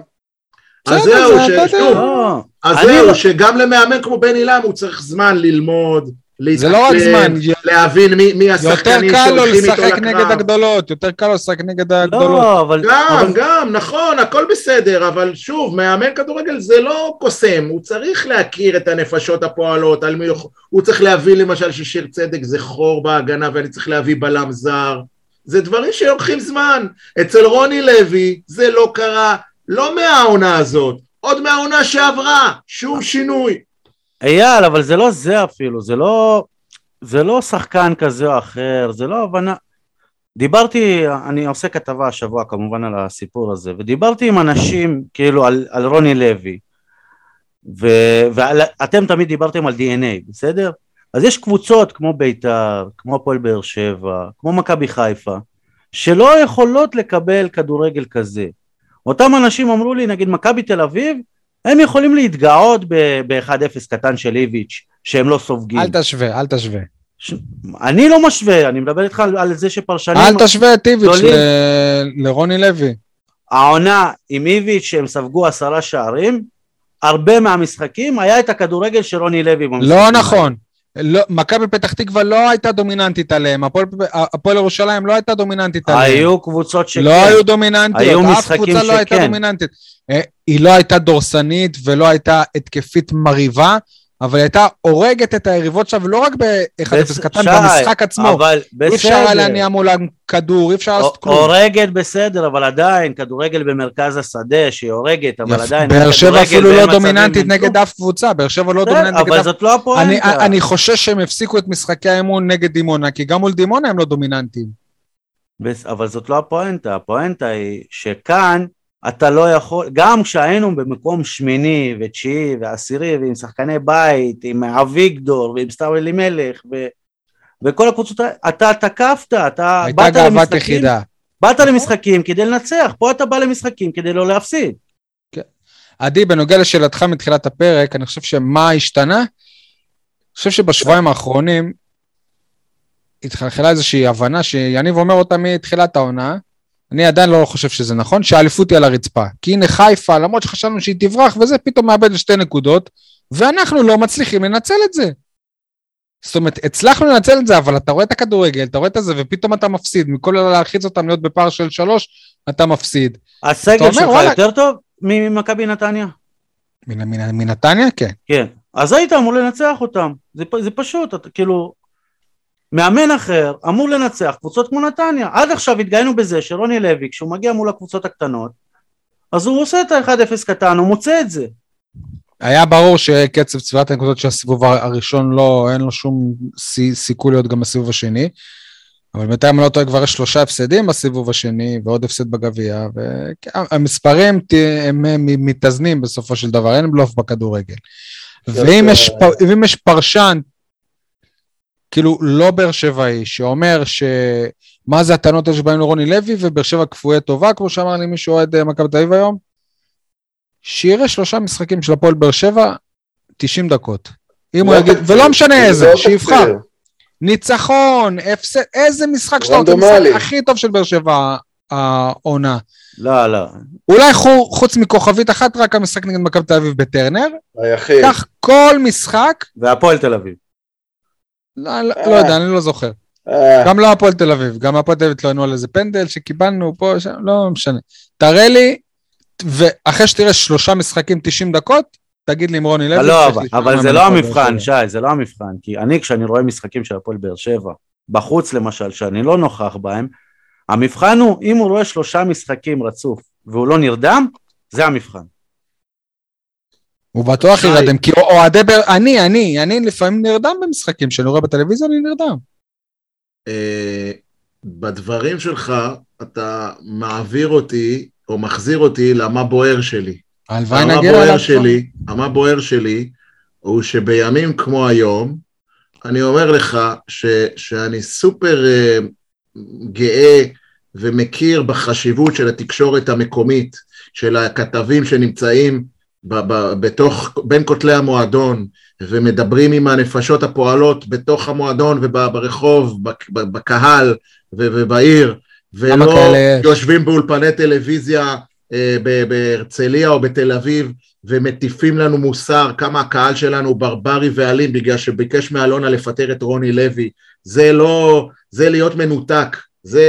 אז זהו, לא, אז אני זהו, שגם למאמן כמו בן אילם הוא צריך זמן ללמוד, זה לא רק להתאקלם, זמן, להבין מי, מי יותר השחקנים קל לו שהולכים איתו לשחק נגד לקרב. הגדולות, יותר קל לו לשחק נגד הגדולות. לא, אבל... גם, גם, נכון, הכל בסדר, אבל שוב, מאמן כדורגל זה לא קוסם, הוא צריך להכיר את הנפשות הפועלות, על מי הוא, הוא צריך להבין למשל ששיר צדק זה חור בהגנה ואני צריך להביא בלם זר, זה דברים שלוקחים זמן. אצל רוני לוי זה לא קרה, לא מהעונה הזאת, עוד מהעונה שעברה, שום שינוי. אייל, אבל זה לא זה אפילו, זה לא... זה לא שחקן כזה או אחר, זה לא הבנה... דיברתי, אני עושה כתבה השבוע כמובן על הסיפור הזה, ודיברתי עם אנשים כאילו על, על רוני לוי, ואתם תמיד דיברתם על DNA, בסדר? אז יש קבוצות כמו בית"ר, כמו הפועל באר שבע, כמו מכבי חיפה, שלא יכולות לקבל כדורגל כזה. אותם אנשים אמרו לי, נגיד מכבי תל אביב, הם יכולים להתגאות ב-1-0 קטן של איביץ', שהם לא סופגים. אל תשווה, אל תשווה. ש... אני לא משווה, אני מדבר איתך על, על זה שפרשנים... אל תשווה את איביץ'. ל- לרוני לוי. העונה עם איביץ' שהם ספגו עשרה שערים, הרבה מהמשחקים היה את הכדורגל של רוני לוי במשחקים לא. נכון. לא, מכבי פתח תקווה לא הייתה דומיננטית עליהם, הפועל ירושלים לא הייתה דומיננטית עליהם. היו קבוצות שכן. לא היו דומיננטיות, היו אף קבוצה לא הייתה שכן. דומיננטית. אה, היא לא הייתה דורסנית ולא הייתה התקפית מרהיבה, אבל היא הייתה הורגת את היריבות שלה, ולא רק ב-1-0 בס- קטן, במשחק עצמו. אבל אי אפשר היה בסדר. להניע מולם כדור, אי אפשר לעשות כלום. הורגת בסדר, אבל עדיין, כדורגל במרכז השדה שהיא הורגת, אבל עדיין... באר שבע אפילו לא דומיננטית נגד. אף קבוצה, באר שבע לא בסדר, דומיננטית נגד אבל אף... זאת לא אני, הפואנטה. אני חושש שהם הפסיקו את משחקי האמון נגד דימונה, כי גם מול דימונה הם לא דומיננטיים. אבל זאת לא הפואנטה, הפואנטה היא שכאן אתה לא יכול, גם כשהיינו במקום שמיני ותשיעי ועשירי ועם שחקני בית, עם אביגדור ועם סתיו אלימלך ו... וכל הקבוצות, אתה תקפת, אתה באת למשחקים, יחידה. באת למשחקים כדי לנצח, פה אתה בא למשחקים כדי לא להפסיד. עדי, בנוגע לשאלתך מתחילת הפרק, אני חושב שמה השתנה? אני חושב שבשבועיים האחרונים התחלחלה איזושהי הבנה שיניב אומר אותה מתחילת העונה, אני עדיין לא חושב שזה נכון, שהאליפות היא על הרצפה. כי הנה חיפה, למרות שחשבנו שהיא תברח וזה, פתאום מאבדת שתי נקודות, ואנחנו לא מצליחים לנצל את זה. זאת אומרת, הצלחנו לנצל את זה, אבל אתה רואה את הכדורגל, אתה רואה את זה, ופתאום אתה מפסיד. מכל להלחיץ אותם להיות בפער של שלוש, אתה מפסיד. אתה הסגל אומר, שלך וואלה. יותר טוב ממכבי נתניה? מנתניה? כן. כן. אז היית אמור לנצח אותם, זה, זה פשוט, אתה, כאילו, מאמן אחר אמור לנצח קבוצות כמו נתניה. עד עכשיו התגאינו בזה שרוני לוי, כשהוא מגיע מול הקבוצות הקטנות, אז הוא עושה את ה-1-0 קטן, הוא מוצא את זה. היה ברור שקצב צבירת הנקודות של הסיבוב הראשון לא, אין לו שום סי- סיכוי להיות גם בסיבוב השני. אבל בינתיים אני לא טועה, כבר יש שלושה הפסדים בסיבוב השני, ועוד הפסד בגביע, והמספרים הם מתאזנים בסופו של דבר, אין בלוף בכדורגל. ואם יש פרשן, כאילו לא באר שבעי, שאומר ש... מה זה הטענות האלה שבאים לרוני לוי, ובאר שבע כפויי טובה, כמו שאמר לי מישהו אוהד אה, מכבי תל אביב היום? שיראה שלושה משחקים של הפועל באר שבע, 90 דקות. אם הוא לא יגיד. ולא משנה זה איזה, לא שיבחר. ניצחון, הפסד, איזה משחק שאתה רוצה, רנדומלי. משחק הכי טוב של באר שבע העונה. לא, לא. אולי חו- חוץ מכוכבית אחת, רק המשחק נגד מכבי תל אביב בטרנר. היחיד. קח כל משחק, והפועל תל אביב. לא, לא, לא יודע, אני לא זוכר. אה, גם לא הפועל תל אביב, גם הפועל תל אביב התלוננו על איזה פנדל שקיבלנו פה, שם, לא משנה. תראה לי ואחרי שתראה שלושה משחקים 90 דקות, תגיד לי אם רוני לוי... לא, אבל, אבל זה לא המבחן. שי, זה לא המבחן. כי אני, כשאני רואה משחקים של הפועל באר שבע, בחוץ למשל, שאני לא נוכח בהם, המבחן הוא, אם הוא רואה שלושה משחקים רצוף והוא לא נרדם, זה המבחן. הוא בטוח. ירדם, כי אוהדי באר... אני, אני, אני לפעמים נרדם במשחקים, כשאני רואה בטלוויזיה אני נרדם. אה, בדברים שלך אתה מעביר אותי, או מחזיר אותי למה בוער שלי. הלוואי המה נגיע אליו. שלי, המה בוער שלי, הוא שבימים כמו היום, אני אומר לך ש, שאני סופר אה, גאה ומכיר בחשיבות של התקשורת המקומית, של הכתבים שנמצאים בתוך, בין כותלי המועדון, ומדברים עם הנפשות הפועלות בתוך המועדון וברחוב, בקהל ובעיר, ולא? יושבים באולפני טלוויזיה אה, בהרצליה או בתל אביב ומטיפים לנו מוסר כמה הקהל שלנו ברברי ואלים בגלל שביקש מאלונה לפטר את רוני לוי. זה לא, זה להיות מנותק, זה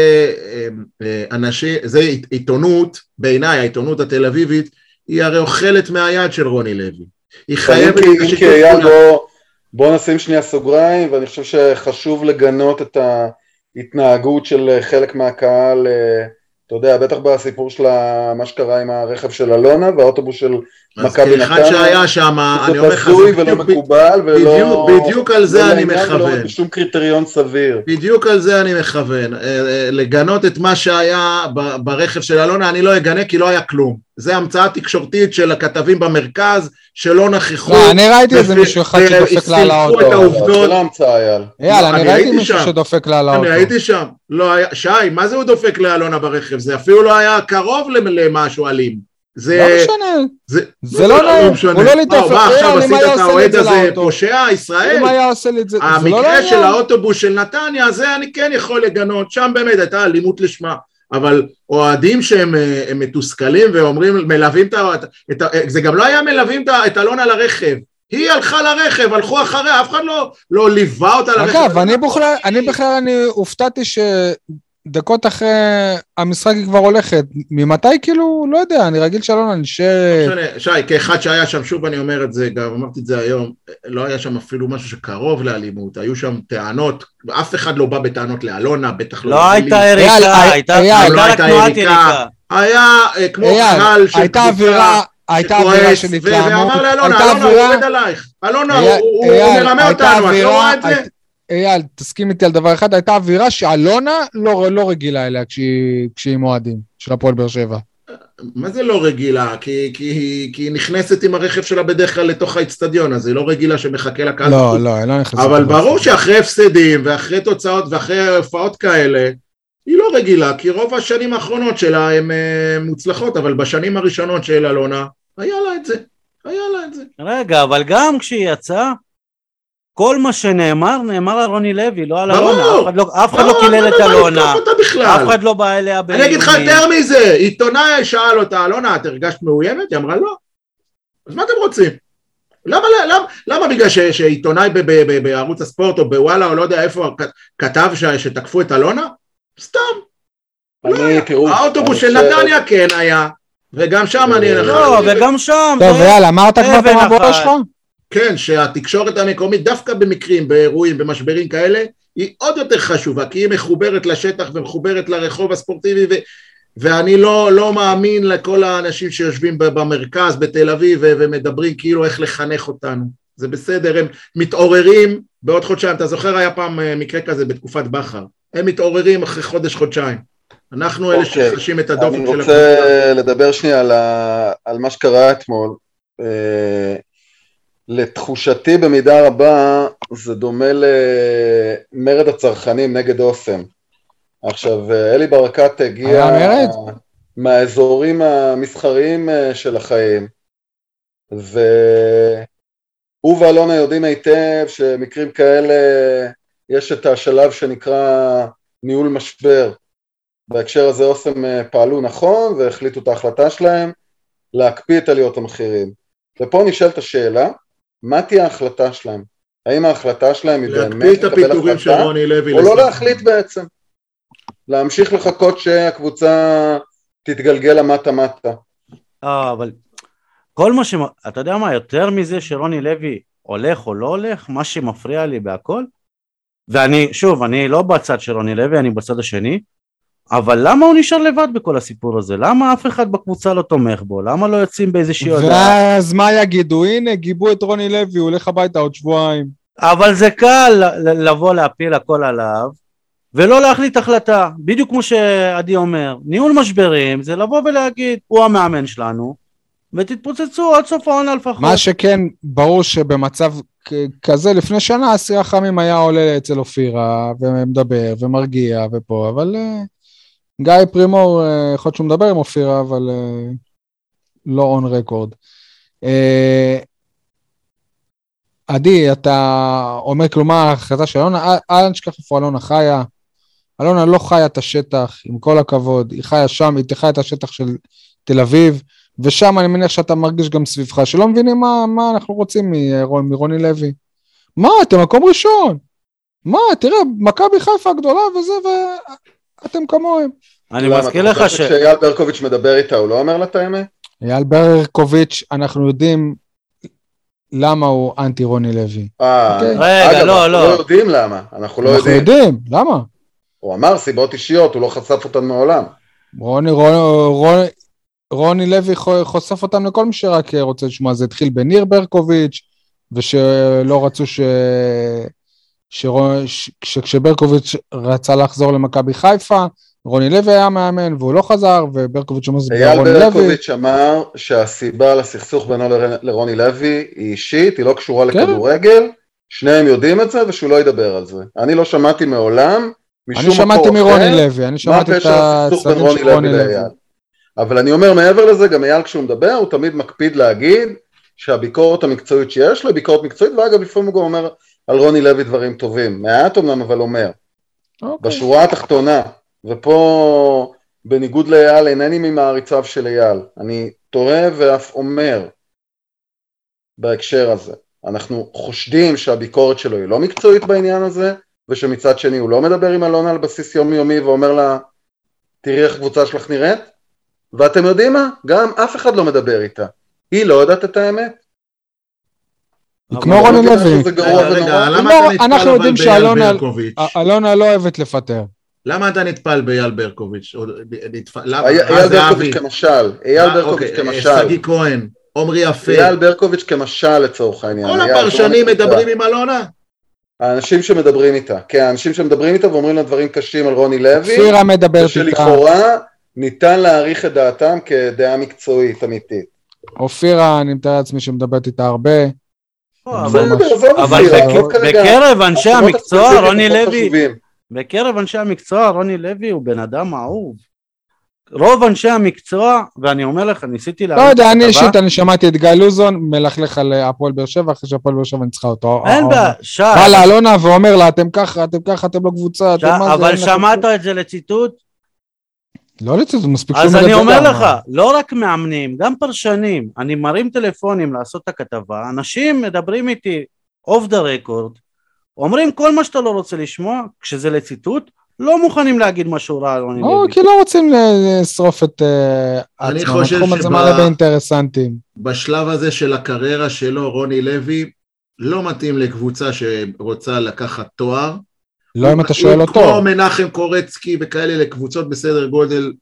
אה, אה, אנשים, זה עית- עיתונות, בעיניי העיתונות התל אביבית, היא הרי אוכלת מהיד של רוני לוי. היא חייבת אם כי- אייל פעולה. בוא, בוא נשים שנייה סוגריים, ואני חושב שחשוב לגנות את ההתנהגות של חלק מהקהל, אה, אתה יודע, בטח בסיפור של מה שקרה עם הרכב של אלונה והאוטובוס של אז מכבי כאחד נתניה, שהיה שם, אני אומר לך, זה ולא מקובל, ולא... בדיוק, בדיוק על זה לא אני מכוון. בשום קריטריון סביר. בדיוק על זה אני מכוון. אה, אה, לגנות את מה שהיה ברכב של אלונה, אני לא אגנה כי לא היה כלום. זה המצאה תקשורתית של הכתבים במרכז, שלא נכחו. לא, אני ראיתי איזה מישהו אחד שדופק לה על את האוטו. העובדות. זה לא המצאה, אייל. יאללה, אני אני ראיתי מישהו שם. שדופק לה על האוטו. אני הייתי שם. לא היה, שי, מה זה הוא דופק לאלונה ברכב? זה אפילו לא היה קרוב למ- למשהו אלים. זה... לא משנה. זה, זה לא נעים. הוא לא ליטף, מה עכשיו עשית את האוהד זה הזה. פושע, ישראל? אם היה עושה לי את זה, זה לא המקרה של. האוטובוס של נתניה, זה אני כן יכול לגנות, שם באמת הייתה אלימות לשמה. אבל אוהדים שהם אה, מתוסכלים ואומרים, מלווים את ה... זה גם לא היה מלווים את ה- את אלונה לרכב. היא הלכה לרכב, הלכו אחריה, אף אחד לא, לא ליווה אותה לרכב. אגב, אני בכלל, אני בכלל, אני הופתעתי שדקות אחרי המשחק היא כבר הולכת. ממתי כאילו, לא יודע, אני רגיל שאלונה נשארת. לא משנה, שי, כאחד שהיה שם, שוב אני אומר את זה, גם אמרתי את זה היום, לא היה שם אפילו משהו שקרוב לאלימות, היו שם טענות, אף אחד לא בא בטענות לאלונה, בטח לא... לא. הייתה יריקה, הייתה הייתה לא רק הייתה תנועת יריקה. יריקה. היה אה, כמו קהל של הייתה קבוצה אווירה, הייתה אווירה של התלהמות, ואמר לאלונה, הייתה אלונה עומד עלייך, אלונה הוא- מרמה אותנו, את לא רואה את זה? אייל, תסכים איתי על דבר אחד, הייתה אווירה שאלונה לא לא רגילה אליה כשהיא כשהיא עם אוהדים של הפועל באר שבע. מה זה לא רגילה? כי, כי, כי היא נכנסת עם הרכב שלה בדרך כלל לתוך האיצטדיון, אז היא לא רגילה שמחכה לקהל. לא, בחוץ. לא, היא לא נכנסת. אבל. ברור שאחרי הפסדים ואחרי תוצאות ואחרי הופעות כאלה, היא לא רגילה, כי רוב השנים האחרונות שלה הן אה, מוצלחות, אבל בשנים הראשונות של אלונה, היה לה את זה. היה לה את זה. רגע, אבל גם כשהיא יצאה, כל מה שנאמר, נאמר על רוני לוי, לא על ברור. אלונה. אף אחד לא- אף אחד לא לא, קילל לא, את לא, לא אלונה. לתקוף אותה בכלל. אף אחד לא בא אליה אני אגיד לך. יותר מזה, עיתונאי שאל אותה, אלונה, את הרגשת מאוימת? היא אמרה לא. אז מה אתם רוצים? למה, למה, למה בגלל ש, שעיתונאי ב, ב, ב, בערוץ הספורט או בוואלה או לא יודע איפה כ- כתב ש, שתקפו את אלונה? סתם. אני, תראו, האוטובוס אני של נתניה כן היה, וגם שם אני... לא, וגם שם. טוב, יאללה, אמרת כבר את אבן המבוא אחת. שלך? כן, שהתקשורת המקומית, דווקא במקרים, באירועים, במשברים כאלה, היא עוד יותר חשובה, כי היא מחוברת לשטח ומחוברת לרחוב הספורטיבי, ו, ואני לא, לא מאמין לכל האנשים שיושבים במרכז, בתל אביב, ו, ומדברים כאילו איך לחנך אותנו. זה בסדר, הם מתעוררים בעוד חודשיים. אתה זוכר, היה פעם אה, מקרה כזה בתקופת בכר. הם מתעוררים אחרי חודש-חודשיים. אנחנו אלה אוקיי. שחשים את הדופק אני של רוצה הקבוצה. לדבר שנייה על, ה... על מה שקרה אתמול. אה, לתחושתי במידה רבה זה דומה למרד הצרכנים נגד אוסם. עכשיו, אלי ברקת הגיע? מהאזורים המסחריים אה, של החיים, והוא ואלונה יודעים היטב שמקרים כאלה יש את השלב שנקרא ניהול משבר. בהקשר הזה אוסם אה, פעלו נכון והחליטו את ההחלטה שלהם להקפיא את עליות המחירים. ופה נשאלת השאלה, מה תהיה ההחלטה שלהם? האם ההחלטה שלהם היא להקפיא באמת את לקבל החלטה, רוני לוי. או לא. להחליט בעצם? להמשיך לחכות שהקבוצה תתגלגל למטה-מטה. אה, אבל כל מה ש... אתה יודע מה, יותר מזה שרוני לוי הולך או לא הולך, מה שמפריע לי בהכל, ואני, שוב, אני לא בצד של רוני לוי, אני בצד השני, אבל למה הוא נשאר לבד בכל הסיפור הזה? למה אף אחד בקבוצה לא תומך בו? למה לא יוצאים באיזושהי הודעה? ואז מה יגידו? הנה, גיבו את רוני לוי, הוא הולך הביתה עוד שבועיים. אבל זה קל לבוא להפיל הכל עליו ולא להחליט החלטה, בדיוק כמו שעדי אומר, ניהול משברים זה לבוא ולהגיד, הוא המאמן שלנו, ותתפוצצו עד סוף העונה לפחות. מה שכן, ברור שבמצב כזה, לפני שנה, אסיר החמים היה עולה אצל אופירה, ומדבר, ומרגיע, ופה, אבל אה, גיא פרימור, אה, יכול להיות שהוא מדבר עם אופירה, אבל אה, לא און רקורד. אה, עדי, אתה אומר כלומר ההחלטה של אלונה, אל- נשכח איפה אלונה חיה. אלונה לא חיה את השטח, עם כל הכבוד, היא חיה שם, היא חיה את השטח של תל אביב, ושם אני מניח שאתה מרגיש גם סביבך, שלא מבינים מה, מה אנחנו רוצים מרון, מרוני לוי. מה, אתם מקום ראשון. מה, תראה, מכבי חיפה הגדולה וזה, ואתם כמוהם. אני מזכיר אתה לך חושב ש... שאייל ברקוביץ' מדבר איתה, הוא לא אומר לה את האמת? אייל ברקוביץ', אנחנו יודעים למה הוא אנטי רוני לוי. אה, אוקיי. רגע, אגב, לא, אנחנו לא. לא יודעים למה, אנחנו לא אנחנו יודעים. יודעים, למה? הוא אמר סיבות אישיות, הוא לא חשף אותן מעולם. רוני, רוני, לוי חו- חושף אותם לכל מי שרק רוצה לשמוע, זה התחיל בניר ברקוביץ', ושלא רצו ש... שכשברקוביץ' רצה לחזור למכבי חיפה, רוני לוי היה מאמן והוא לא חזר, וברקוביץ' אמר שזה אייל רוני לוי. ברקוביץ' אמר שהסיבה לסכסוך בינו לר- לרוני לוי היא אישית, היא לא קשורה כן. לכדורגל, שניהם יודעים את זה ושהוא לא ידבר על זה. אני לא שמעתי מעולם, משום אני שמעתי מקור מרוני אחר, לוי, אני שמעתי את הצדדים רוני של לוי רוני לוי. לאייל. אבל אני אומר מעבר לזה, גם אייל כשהוא מדבר, הוא תמיד מקפיד להגיד שהביקורת המקצועית שיש לו היא ביקורת מקצועית, ואגב לפעמים הוא גם אומר על רוני לוי דברים טובים, מעט אמנם אבל אומר. אוקיי. בשורה התחתונה, ופה בניגוד לאייל אינני ממעריציו של אייל, אני תוהה ואף אומר בהקשר הזה, אנחנו חושדים שהביקורת שלו היא לא מקצועית בעניין הזה, ושמצד שני הוא לא מדבר עם אלונה על בסיס יומיומי ואומר לה, תראי איך קבוצה שלך נראית, ואתם יודעים מה? גם אף אחד לא מדבר איתה. היא לא יודעת את האמת. כמו רוני לוי. לא, נטפל אנחנו יודעים שאלונה- לא אוהבת לפטר. למה אתה נטפל באייל ברקוביץ'? אייל ברקוביץ'? כמשל, אייל ברקוביץ' אוקיי, כמשל, שגיא כהן, עמרי יפה. אייל ברקוביץ' כמשל לצורך העניין. כל הפרשנים. מדברים עם אלונה? האנשים שמדברים איתה, כן, האנשים שמדברים איתה ואומרים לה דברים קשים על רוני לוי, אופירה מדברת איתה. ושלכאורה ניתן להעריך את דעתם כדעה מקצועית אמיתית. אופירה, אני מתאר לעצמי שמדברת איתה הרבה. לא, אבל-. בקרב אנשי המקצוע, רוני לוי. בקרב אנשי המקצוע, רוני לוי הוא בן אדם אהוב. רוב אנשי המקצוע, ואני אומר לך, ניסיתי לא להבין יודע, את אני אישית, אני שמעתי את גיא לוזון מלכלך על הפועל באר שבע, אחרי שהפועל באר שבע ניצחה אותו. אין בעיה, שי, בא לאלונה ואומר לה, אתם ככה, אתם ככה, אתם לא קבוצה, אתם מה זה... אבל שמעת כלום." את זה לציטוט? לא לצאת, מספיק שהוא אז אני אומר. לך, לא רק מאמנים, גם פרשנים, אני מרים טלפונים לעשות את הכתבה, אנשים מדברים איתי אוף דה רקורד, אומרים כל מה שאתה לא רוצה לשמוע, כשזה לציטוט, לא מוכנים להגיד משהו רע על רוני או, לוי. כי לא רוצים לשרוף את אני עצמם. חושב התחום הזה מלא באינטרסנטים. בשלב הזה של הקריירה שלו, רוני לוי, לא מתאים לקבוצה שרוצה לקחת תואר. לא אם אתה שואל אותו. כמו מנחם קורצקי וכאלה לקבוצות בסדר גודל,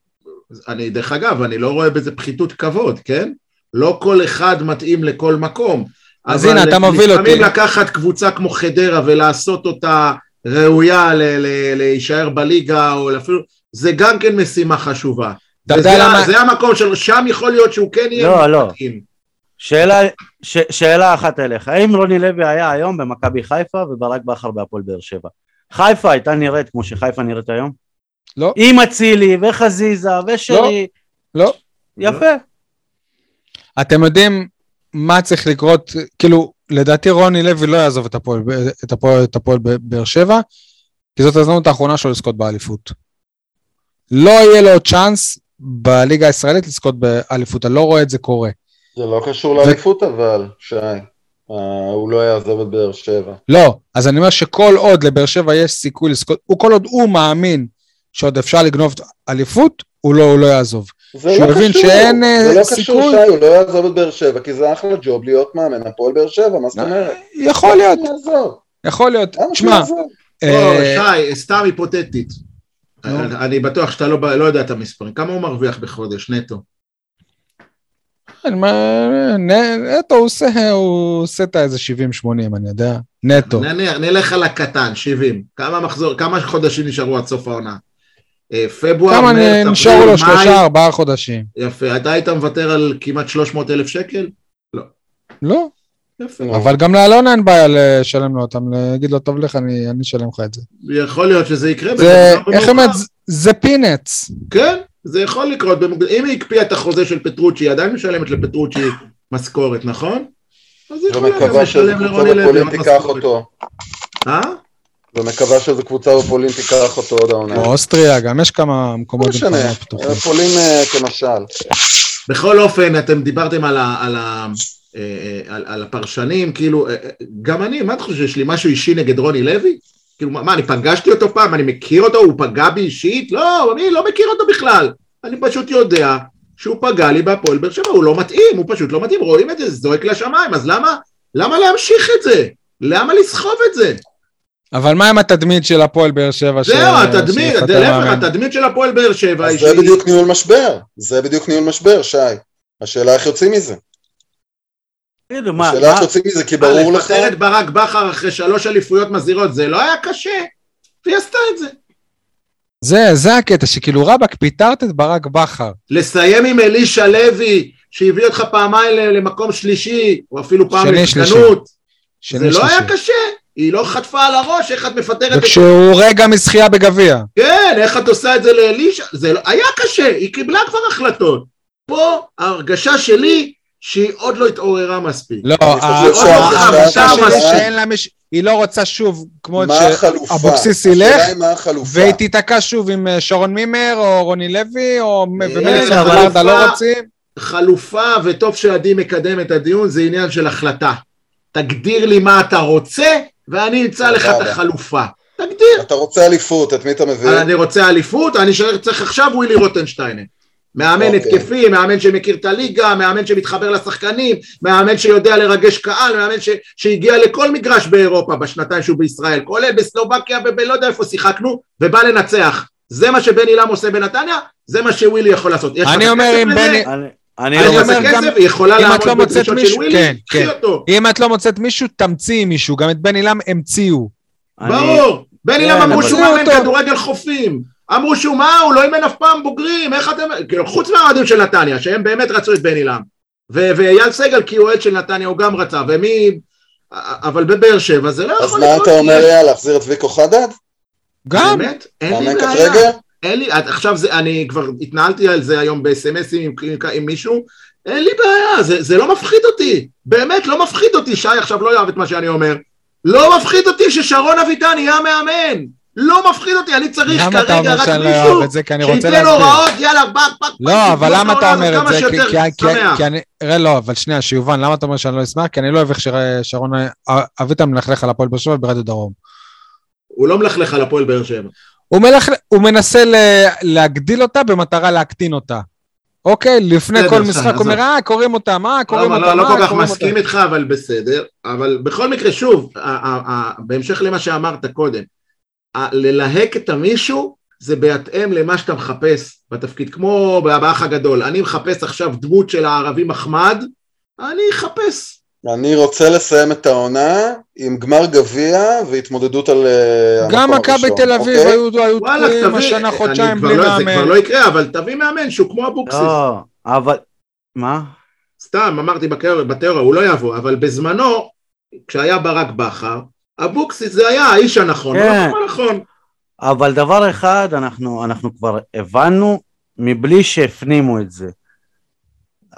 אני דרך אגב, אני לא רואה בזה פחיתות כבוד, כן? לא כל אחד מתאים לכל מקום. אז אבל הנה, אתה מוביל אותי. לפעמים לקחת קבוצה כמו חדרה ולעשות אותה ראויה ל- ל- להישאר בליגה, או אפילו, זה גם כן משימה חשובה. אתה יודע למה- זה המקום של, שם יכול להיות שהוא כן יהיה לא, לא. מתאים. שאלה, ש, שאלה אחת אליך, האם רוני לוי היה היום במכבי חיפה וברק בכר בהפועל באר שבע? חיפה הייתה נראית כמו שחיפה נראית היום? לא. עם אצילי וחזיזה ושרי, לא. יפה. אתם יודעים מה צריך לקרות, כאילו, לדעתי רוני לוי לא יעזוב את הפועל, את הפועל, את הפועל באר שבע, כי זאת ההזדמנות האחרונה שלו לזכות באליפות. לא יהיה לו צ'אנס בליגה הישראלית לזכות באליפות, אני לא רואה את זה קורה. זה לא קשור לאליפות אבל, שי. אה, הוא לא יעזוב את באר שבע. לא, אז אני אומר שכל עוד לבאר שבע יש סיכוי לזכות, הוא כל עוד הוא מאמין שעוד אפשר לגנוב אליפות, הוא לא, הוא לא יעזוב. זה שהוא לא הבין קשור, שאין, אה, זה לא סיכוי. קשור, שי, הוא לא יעזוב את באר שבע, כי זה אחלה ג'וב להיות מאמן הפועל באר שבע, מה זאת אומרת? יכול להיות? יכול להיות. תשמע? אה, או, שי, סתם היפותטית. אני- בטוח שאתה לא לא יודע את המספרים. כמה הוא מרוויח בחודש נטו? אין, מה, נטו הוא עושה, הוא עושה את האיזה 70-80, אני יודע. נטו. נניח, נלך על הקטן, 70. כמה מחזור, כמה חודשים נשארו עד סוף העונה? אה, פברואר, כמה מרץ, נ- נשארו אפריל, לו? מאי. שלושה, ארבעה חודשים. יפה. אתה היית מוותר על כמעט 300 אלף שקל? לא, יפה. נו. אבל גם לאלונה אין בעיה לשלם לו אותם, להגיד לו, טוב לך, אני אשלם לך את זה. יכול להיות שזה יקרה. זה, במוקדם איך. אומרת, זה פינטס. כן, זה יכול לקרות. אם היא הקפיאה את החוזה של פטרוצ'י, היא עדיין משלמת לפטרוצ'י משכורת, נכון? אז היא יכולה גם לשלם לרוני לוי בפולין משכורת. אה? ומקווה שאיזו קבוצה בפולין תיקח אותו עוד העונה. או אוסטריה, גם יש כמה לא מקומות עם משנה, חנויות פתוחות. פולין אה, כמשל. בכל אופן, אתם דיברתם על, ה, על, ה, אה, אה, על, על הפרשנים, כאילו, גם אני, מה אתה חושב, יש לי משהו אישי נגד רוני לוי? כאילו, מה, מה, אני פגשתי אותו פעם, אני מכיר אותו, הוא פגע בי אישית? לא, אני לא מכיר אותו בכלל. אני פשוט יודע שהוא פגע לי בהפועל באר שבע, הוא לא מתאים, הוא פשוט לא מתאים, רואים את זה, זה זועק לשמיים, אז למה, למה להמשיך את זה? למה לסחוב את זה? אבל מה עם התדמית של הפועל באר שבע? ש- זהו, התדמית, להפך? התדמית של הפועל באר שבע אז היא זה בדיוק ניהול משבר. זה בדיוק ניהול משבר, שי. השאלה איך יוצאים מזה. תגידו, מה, השאלה יוצאים מזה, כי ברור לך... לפטר את ברק בכר אחרי שלוש אליפויות מזהירות, זה לא היה קשה, והיא עשתה את זה. זה, זה הקטע, שכאילו רבאק, פיטרת את ברק בכר. לסיים עם אלישע לוי, שהביא אותך פעמיים ל- למקום שלישי, או אפילו פעם לשחקנות, שני זה לא שלישי. היה קשה, היא לא חטפה על הראש, איך את מפטרת את... וכשהוא רגע מזכייה בגביע. כן, איך את עושה את זה לאלישע, זה לא... היה קשה, היא קיבלה כבר החלטות. פה ההרגשה שלי שהיא עוד לא התעוררה מספיק. לא, מספיק. שאין לה מישהו, היא לא רוצה שוב, כמו? שאבוקסיס ילך. והיא תיתקע שוב עם אה, שרון מימר, או רוני לוי, או ומלצר חלופה- לא רוצים. חלופה, וטוב שעדי מקדם את הדיון, זה עניין של החלטה. תגדיר לי מה אתה רוצה, ואני אמצא לך את. החלופה. תגדיר. אתה רוצה אליפות, את מי אתה מביא? אני רוצה אליפות, אני צריך עכשיו ווילי רוטנשטיינר. מאמן אוקיי. התקפי, מאמן שמכיר את הליגה, מאמן שמתחבר לשחקנים, מאמן שיודע לרגש קהל, מאמן ש, שהגיע לכל מגרש באירופה בשנתיים שהוא בישראל, כולל בסלובקיה ובלא יודע איפה שיחקנו, ובא לנצח. זה מה שבני לם עושה בנתניה, זה מה שווילי יכול לעשות. אני אומר, אם? בני- אני- לא אומר. גם- כסף, היא יכולה אם את לא מוצאת מישהו- כן, קחי כן. אותו. אם את לא מוצאת מישהו, תמציאי מישהו. גם את בני לם המציאו. אני- ברור. בני כן, לם אמרו שהוא מאמן. כדורגל חופים. אמרו שהוא מה, הוא לא אימן אף פעם בוגרים, איך אתם... כאילו, חוץ מהאוהדים של נתניה, שהם באמת רצו את בני לם. ואייל סגל, כי הוא אוהד של נתניה, הוא גם רצה, ומי... אבל בבאר שבע זה לא אז יכול מה אתה אומר, יאללה, להחזיר את ויקו חדד? גם. באמת? אין לי בעיה. אין לי, עכשיו זה, אני כבר התנהלתי על זה היום בסמסים עם, עם, עם מישהו, אין לי בעיה, זה, זה לא מפחיד אותי, באמת לא מפחיד אותי, שי עכשיו לא יאהב את מה שאני אומר, לא מפחיד אותי ששרון אביטן יהיה המאמן, לא מפחיד אותי, אני צריך כרגע רק לא מישהו שייתן. הוראות, יאללה, בק, בק, לא, אבל למה את אתה אומר את זה? כי- אני... ראה, לא, אבל שנייה, שיובן, למה אתה אומר שאני לא אשמח? כי אני לא אוהב איך ששרון אביטן מלכלך על הפועל באר שבע ברדיו דרום. הוא לא מלכלך על הפועל באר שבע. הוא, מנסה ל, להגדיל אותה במטרה להקטין אותה. אוקיי? לפני כל בסדר, משחק הוא אומר, אה, קוראים אותה, מה, קוראים לא, אותה, לא, לא מה, כל כך מסכים אותה. איתך, אבל בסדר. אבל בכל מקרה, שוב, בהמשך למה שאמרת קודם, ללהק את המישהו זה בהתאם למה שאתה מחפש בתפקיד, כמו באח הגדול. אני מחפש עכשיו דמות של הערבי מחמד, אני אחפש. אני רוצה לסיים את העונה עם גמר גביע והתמודדות על אה, גם מכבי תל אביב אוקיי? היו היו וואלה, תקועים תביא, השנה אני חודשיים בלי לא- זה כבר מאמן. לא יקרה, אבל תביא מאמן שהוא כמו אבוקסיס. לא, אבל... מה? סתם, אמרתי בתיאוריה, הוא לא יבוא, אבל בזמנו, כשהיה ברק בכר, אבוקסיס זה היה האיש הנכון, כן. המקום הנכון. אבל דבר אחד אנחנו, אנחנו כבר הבנו מבלי שהפנימו את זה.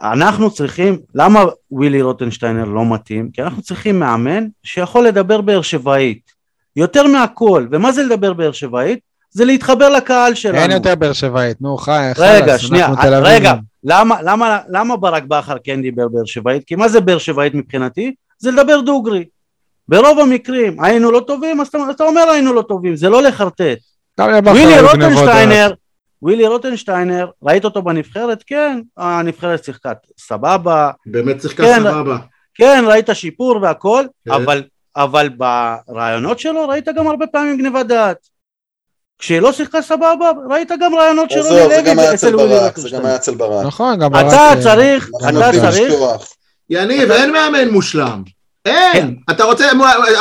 אנחנו צריכים, למה ווילי רוטנשטיינר לא מתאים? כי אנחנו צריכים מאמן שיכול לדבר באר שבעית. יותר מהכל. ומה זה לדבר באר שבעית? זה להתחבר לקהל שלנו. אין יותר באר שבעית, נו חי, רגע, חלאס, שנייה, אנחנו תל אביבים. רגע, למה, למה, למה ברק בכר כן דיבר באר שבעית? כי מה זה באר שבעית מבחינתי? זה לדבר דוגרי. ברוב המקרים היינו לא טובים, אז אתה, אתה אומר היינו לא טובים, זה לא לחרטט. ווילי. רוטנשטיינר, ווילי רוטנשטיינר, ראית אותו בנבחרת? כן, הנבחרת שיחקה סבבה, באמת שיחקה כן, סבבה. כן, ראית שיפור והכל, כן. אבל, אבל ברעיונות שלו ראית גם הרבה פעמים גניבת דעת. כשהיא לא שיחקה סבבה, ראית גם רעיונות של רוני לוי אצל ווילי ברק, זה. גם היה אצל ברק. נכון, גם אתה ברק, אה, צריך, אנחנו אתה צריך. יניב, אין מאמן מושלם. אין. אתה רוצה,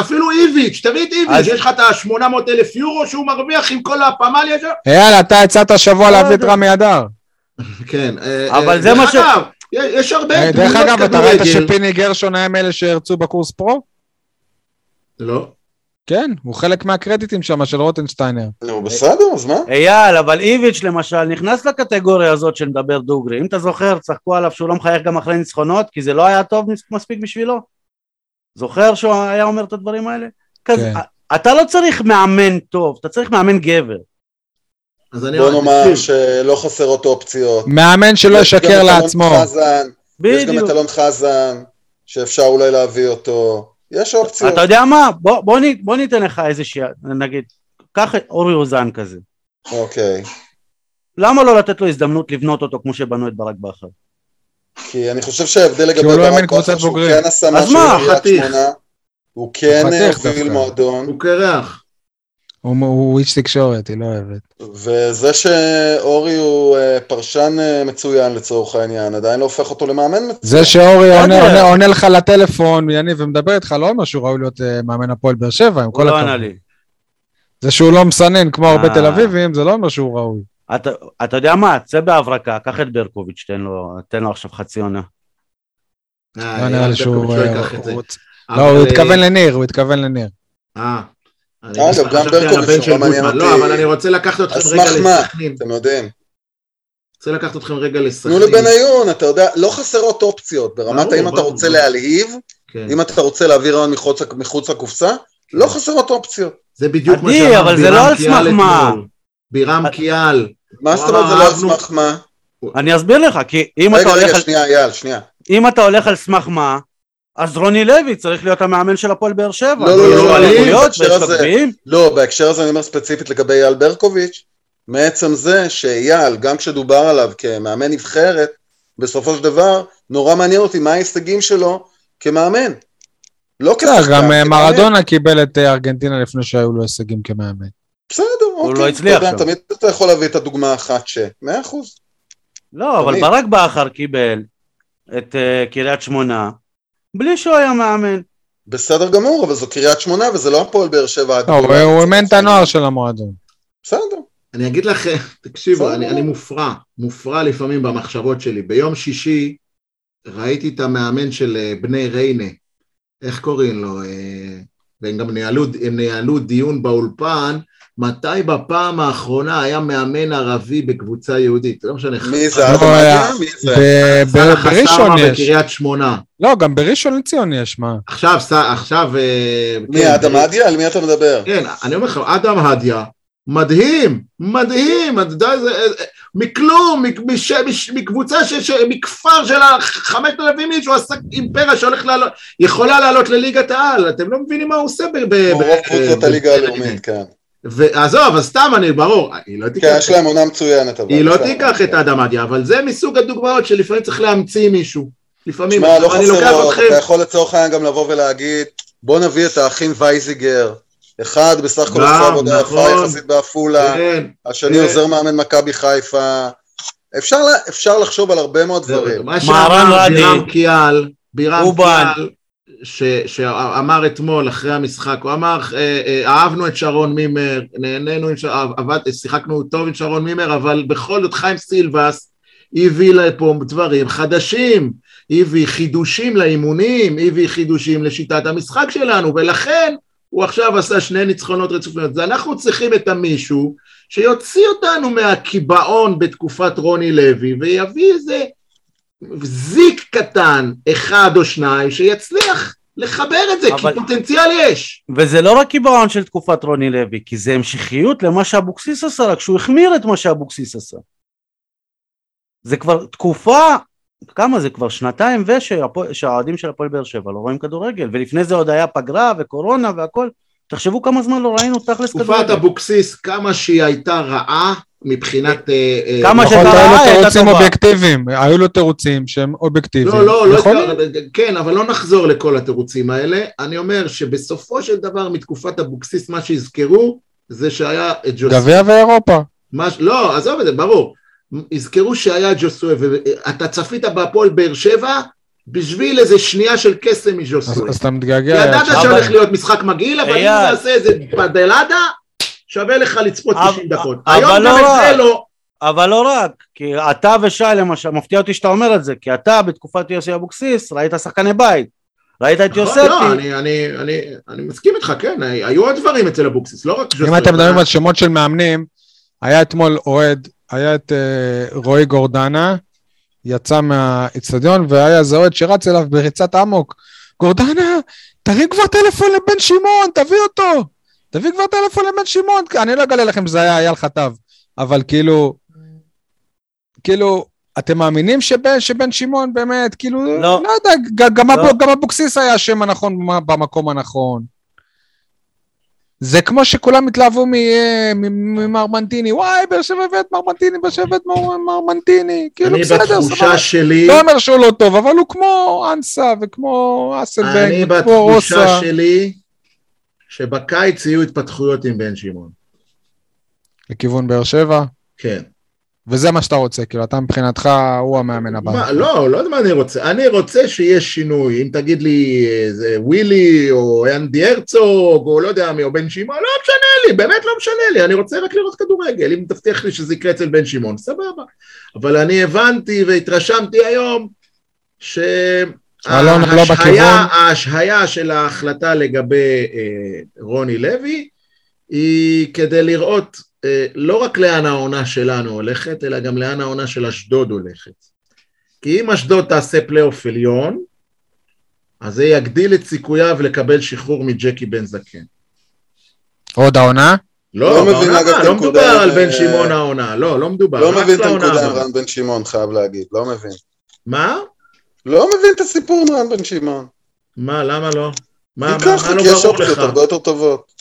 אפילו איביץ', תביא את איביץ', אז- יש לך את ה-800 אלף יורו שהוא מרוויח עם כל הפמליה שלו. אייל, אתה הצעת השבוע לא להביא את. רמי אדר. כן. אה, אבל אה, זה דרך מה ש- אגב, יש הרבה אה, דרך אגב, אתה ראית. שפיני גרשון היה מאלה שהרצו בקורס פרו? לא. כן, הוא חלק מהקרדיטים שם של רוטנשטיינר. נו, בסדר, אז מה? אייל, אבל איביץ' למשל נכנס לקטגוריה הזאת של מדבר דוגרי. אם אתה זוכר, צחקו עליו שהוא לא מחייך גם אחרי ניצחונות, כי זה לא היה טוב מספיק בשבילו? זוכר שהוא היה אומר את הדברים האלה? כזה, כן. אתה לא צריך מאמן טוב, אתה צריך מאמן גבר. אז אני בוא אומר, נאמר שלא חסרות אופציות. מאמן שלא ישקר לעצמו. חזן, יש גם. את אלון חזן, שאפשר אולי להביא אותו. יש אופציות. אתה יודע מה? בוא, בוא, נ- בוא ניתן לך איזושהי, נגיד, קח את אורי אוזן כזה. אוקיי. למה לא לתת לו הזדמנות לבנות אותו כמו שבנו את ברק בכר? כי אני חושב שההבדל לגבי הוא לא ברק בכר שהוא בוגרים. כן עשה אז משהו מה, בקריית חתיך. שמונה, הוא כן הוא חתיך הוביל. מועדון, הוא קרח. הוא הוא איש תקשורת, היא לא אוהבת. וזה שאורי הוא אה, פרשן אה, מצוין לצורך העניין, עדיין לא הופך אותו למאמן מצוין. זה שאורי לא עונה-. עונה- עונה לך לטלפון, יניב, ומדבר איתך, לא אומר שהוא ראוי להיות אה, מאמן הפועל באר שבע, עם הוא כל לא ענה הכבוד. לי. זה שהוא לא מסנן כמו הרבה אה. תל אביבים, זה לא אומר שהוא ראוי. אתה, אתה יודע מה? צא בהברקה, קח את ברקוביץ', תן לו, תן לו עכשיו חצי עונה. אה, לא נראה לי שהוא... לא אה. הוא- לא, הוא אה, התכוון לניר, הוא התכוון לניר. אה. אני אגב, גם ברקוביץ' נורא מעניין גוטמן. אותי. לא, אבל אני רוצה לקחת אתכם רגע סמך מה? לסכנין. אתם יודעים. רוצה לקחת אתכם רגע תנו לסכנין. לבניון, אתה יודע, לא חסרות אופציות. ברמת האם אתה רוצה. להלהיב, כן. אם אתה רוצה להביא רעיון מחוץ- מחוץ לקופסה, לא חסרות אופציות. זה בדיוק מה עדי, שאמר אבל זה לא על סמך מה. בירם קיאל. מה זאת אומרת זה לא על סמך מה? אני אסביר לך, כי אם, רגע, אתה הולך רגע, על, שנייה, אייל, שנייה. אם אתה הולך על סמך מה, אז רוני לוי צריך להיות המאמן של הפועל באר שבע. לא, לא, לא, לא, הזה. גביעים. לא, בהקשר הזה אני אומר ספציפית לגבי אייל ברקוביץ', מעצם זה שאייל, גם כשדובר עליו כמאמן נבחרת, בסופו של דבר, נורא מעניין אותי מה ההישגים שלו כמאמן. לא כשחקן, גם אה. מרדונה קיבל את אה, ארגנטינה לפני שהיו לו הישגים כמאמן. בסדר, אוקיי. לא הצליח שם. תמיד אתה יכול להביא את הדוגמה האחת ש... מאה אחוז. לא, אבל תמיד. ברק בכר קיבל את אה, קריית שמונה, בלי שהוא היה מאמן. בסדר גמור, אבל זו קריית שמונה וזה לא הפועל באר שבע לא, הוא-. הוא אימן את הנוער של המועדון. בסדר. אני אגיד לכם, תקשיבו. אני, אני מופרע, מופרע לפעמים במחשבות שלי. ביום שישי ראיתי את המאמן של אה, בני ריינה, איך קוראים לו? אה, והם גם ניהלו, הם ניהלו דיון באולפן, מתי בפעם האחרונה היה מאמן ערבי בקבוצה יהודית? לא משנה. מי זה? לא, אדם היה- אדיה? מי זה? ב- ב- סאלח בראשון יש. בקריית שמונה. לא, גם בראשון לציון יש, מה? עכשיו, ס- עכשיו... אה, מי כן, אדם אדיה? על מי אתה מדבר? כן, אני אומר לך, אדם הדיה, מדהים, מדהים, אתה יודע, זה, אה, מכלום, מ- מש, מש, מקבוצה, ש, ש, מכפר של חמשת אלפים איש, הוא עשה אימפריה שהולך לעלות, יכולה לעלות לליגת העל, אתם לא מבינים מה הוא עושה ב... ב- רוב קבוצות ב- הליגה ב- הלאומית, כן. ועזוב, אז סתם אני, ברור, היא לא כן, תיקח, יש להם עונה מצוינת. אבל. היא לא תיקח את האדם הדיה, אבל זה מסוג הדוגמאות שלפעמים צריך להמציא מישהו, לפעמים, שמע, לא אני לוקח אתכם, אתה יכול לצורך העניין גם לבוא ולהגיד, בוא נביא את האחים וייזיגר, אחד בסך הכל עושה עבודה יפה נכון. יחסית בעפולה, כן, השני כן. עוזר מאמן מכבי חיפה, אפשר לה- אפשר לחשוב על הרבה מאוד דברים. מה מהרן שאמר רדי. בירם קיאל, בירם. קיאל, ש- שאמר אתמול אחרי המשחק, הוא אמר, אה, אה, אהבנו את שרון מימר, נהנינו, עם ש- עבד, שיחקנו טוב עם שרון מימר, אבל בכל זאת חיים סילבס הביא לפה דברים חדשים, הביא חידושים לאימונים, הביא חידושים לשיטת המשחק שלנו, ולכן הוא עכשיו עשה שני ניצחונות רצופים. אז אנחנו צריכים את המישהו שיוציא אותנו מהקיבעון בתקופת רוני לוי, ויביא איזה זיק קטן, אחד או שניים, שיצליח לחבר את זה, אבל- כי פוטנציאל יש. וזה לא רק קיבעון של תקופת רוני לוי, כי זה המשכיות למה שאבוקסיס עשה, רק שהוא החמיר את מה שאבוקסיס עשה. זה כבר תקופה, כמה זה כבר שנתיים ושהפועל- שהאוהדים של הפועל באר שבע לא רואים כדורגל, ולפני זה עוד היה פגרה וקורונה והכל. תחשבו כמה זמן לא ראינו תכלס תקופת כדורגל. אבוקסיס, כמה שהיא הייתה רעה, מבחינת... אה, אה, כמה שקרה, היו לו הייתה תירוצים טובה. אובייקטיביים, היו לו תירוצים שהם אובייקטיביים. לא, לא, לא, יכול התכוון- כן, אבל לא נחזור לכל התירוצים האלה. אני אומר שבסופו של דבר, מתקופת אבוקסיס, מה שיזכרו, זה שהיה את ג'וסוי. גביע ואירופה. לא, עזוב את זה, ברור. יזכרו שהיה ג'וסוי, ואתה צפית בהפועל באר שבע בשביל איזה שנייה של קסם אז מג'וסוי. אז אתה מתגעגע. ידעת. שהולך להיות משחק מגעיל, אבל אם אייל. תעשה איזה פדלדה, שווה לך לצפות אבל- 90 דקות. אבל היום לא גם את זה רק. לא. אבל לא רק, כי אתה ושי למשל, מפתיע אותי שאתה אומר את זה, כי אתה בתקופת יוסי אבוקסיס ראית שחקני בית, ראית את נכון, יוספי, לא, אני- אני- אני- אני מסכים איתך, כן, היו עוד דברים אצל אבוקסיס, לא רק אם. אתם מדברים על שמות של מאמנים, היה אתמול אוהד, היה את אה, רועי גורדנה, יצא מהאיצטדיון, והיה איזה אוהד שרץ אליו בריצת אמוק. גורדנה, תרים כבר טלפון לבן שמעון, תביא אותו. תביא כבר טלפון לבן שמעון. אני לא אגלה לכם שזה היה אייל חטב, אבל כאילו, כאילו, אתם מאמינים שבן, שבן שמעון באמת, כאילו, לא. לא יודע, גם, לא. גם אבוקסיס היה השם הנכון במ- במקום הנכון. זה כמו שכולם התלהבו אה, ממרמנטיני, וואי, באר שבע הבאת מרמנטיני, באר שבע הבאת מר- מרמנטיני, כאילו אני בסדר, סבבה. בתחושה שלי, לא אומר שהוא לא טוב, אבל הוא כמו אנסה וכמו אני אסלבנק בתחושה רוסה. שלי, שבקיץ יהיו התפתחויות עם בן שמעון. לכיוון באר שבע, כן. וזה מה שאתה רוצה, כאילו, אתה מבחינתך, הוא המאמן הבא. לא, לא יודע מה אני רוצה. אני רוצה שיש שינוי. אם תגיד לי איזה ווילי, או אנדי הרצוג, או לא יודע מי, או בן שמעון, לא משנה לי, באמת לא משנה לי. אני רוצה רק לראות כדורגל. אם תבטיח לי שזה יקרה אצל בן שמעון, סבבה. אבל אני הבנתי והתרשמתי היום, ש... אלון לא ההשהיה- בכיוון. ההשהיה של ההחלטה לגבי אה, רוני לוי היא כדי לראות אה, לא רק לאן העונה שלנו הולכת, אלא גם לאן העונה של אשדוד הולכת. כי אם אשדוד תעשה פלייאוף עליון, אז זה יגדיל את סיכוייו לקבל שחרור מג'קי בן זקן. עוד העונה? לא, לא מבין, אגב, את לא מדובר על בן שמעון העונה, לא, לא מדובר, לא מבין את הנקודה. רן בן שמעון, חייב להגיד, לא מבין. מה? לא מבין את הסיפור עם רן בן שמעון. מה, למה לא? מה, כי מה, מה לא כי יש ברור אופציות לך? הרבה יותר טובות.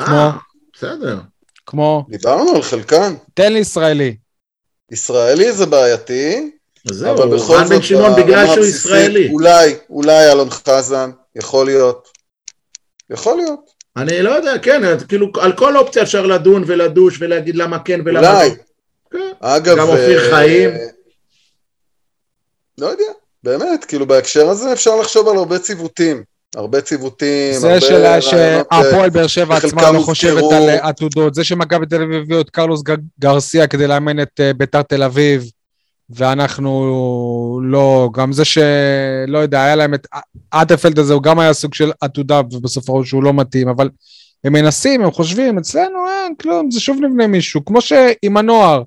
אה, בסדר. כמו, דיברנו על חלקן. תן לי ישראלי. ישראלי זה בעייתי, זהו, אבל בכל רן זאת, בן שמעון בגלל שהוא ישראלי. אולי, אולי אלון חזן, יכול להיות. יכול להיות. אני לא יודע, כן, כאילו על כל אופציה אפשר לדון ולדוש ולהגיד למה כן ולמה לא. אולי. כן. אגב, גם אופיר אה, חיים. לא יודע, באמת, כאילו בהקשר הזה אפשר לחשוב על הרבה ציוותים. הרבה ציוותים, זה הרבה רעיונות, אה, שהפועל באר שבע עצמה לא חושבת. על אה, עתודות, זה שמכבי תל אביב הביאו את קרלוס גרסיה כדי לאמן את אה, ביתר תל אביב, ואנחנו לא, גם זה שלא יודע, היה להם את אטפלד הזה, הוא גם היה סוג של עתודה, ובסופו שהוא לא מתאים, אבל הם מנסים, הם חושבים, אצלנו אין כלום, זה שוב נבנה מישהו, כמו שעם הנוער,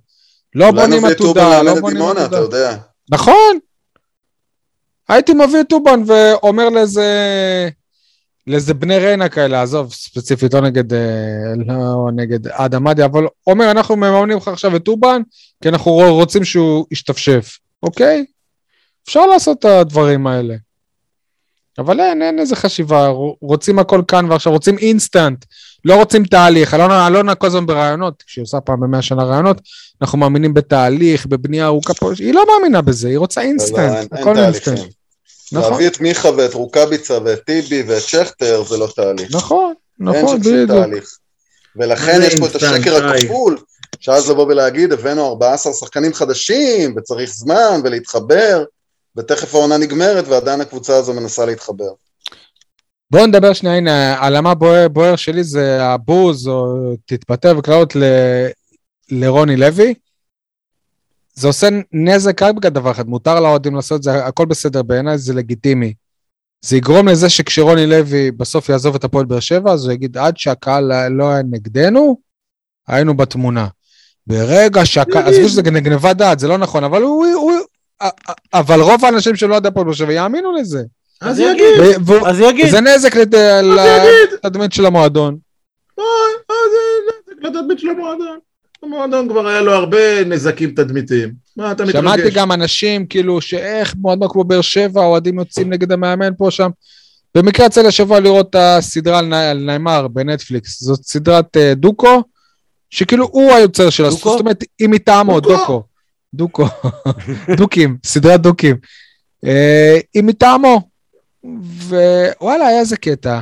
לא בונים עתודה, לא בונים עתודה. נכון. הייתי מביא את טובן ואומר לאיזה, לאיזה בני ריינה כאלה, עזוב, ספציפית, לא נגד, אה, לא נגד אדם עדי, אבל אומר, אנחנו מממנים לך עכשיו את טובן, כי אנחנו רוצים שהוא ישתפשף, אוקיי? אפשר לעשות את הדברים האלה. אבל אין, אין איזה חשיבה, רוצים הכל כאן ועכשיו, רוצים אינסטנט, לא רוצים תהליך. אלונה, אלונה כל הזמן בראיונות, כשהיא עושה פעם במאה שנה ראיונות, אנחנו מאמינים בתהליך, בבנייה ארוכה פה, היא לא מאמינה בזה, היא רוצה לא, אין- אינסטנט, אין הכל אינסטנט. נכון, להביא את מיכה ואת רוקאביצה ואת טיבי ואת שכטר זה לא תהליך. נכון, נכון, בדיוק. ולכן יש פה את השקר? הכפול, שאז לבוא ולהגיד, הבאנו 14 שחקנים חדשים, וצריך זמן ולהתחבר, ותכף העונה נגמרת, ועדיין הקבוצה הזו מנסה להתחבר. בואו נדבר שנייה, הנה, על מה בוער, בוער שלי זה הבוז, או תתפטר וקלעות ל, לרוני לוי. זה עושה נזק רק בגלל דבר אחד, מותר לאוהדים לעשות את זה, הכל בסדר בעיניי, זה לגיטימי. זה יגרום לזה שכשרוני לוי בסוף יעזוב את הפועל באר שבע, אז הוא יגיד, עד שהקהל לא היה נגדנו, היינו בתמונה. ברגע שהקהל, עזבו שזה גנבת דעת, זה לא נכון, אבל הוא, הוא, אבל רוב האנשים שלא יודעים הפועל באר שבע יאמינו לזה. אז יגיד. אז יגיד, זה נזק. לתדמית של המועדון. אוי, אוי, זה נזק לתדמית של המועדון. המועדון כבר היה לו הרבה נזקים תדמיתיים. מה אתה מתרגש? שמעתי גם אנשים, כאילו, שאיך מועדון כמו באר שבע, אוהדים יוצאים נגד המאמן פה, שם. במקרה יצא לי השבוע לראות את הסדרה על נאמר בנטפליקס. זאת סדרת אה, דוקו, שכאילו הוא היוצר של דוקו? זאת אומרת, היא מטעמו, דוקו. דוקו. דוקו. דוקים, סדרת דוקים. אה, היא מטעמו. ווואלה, היה איזה קטע.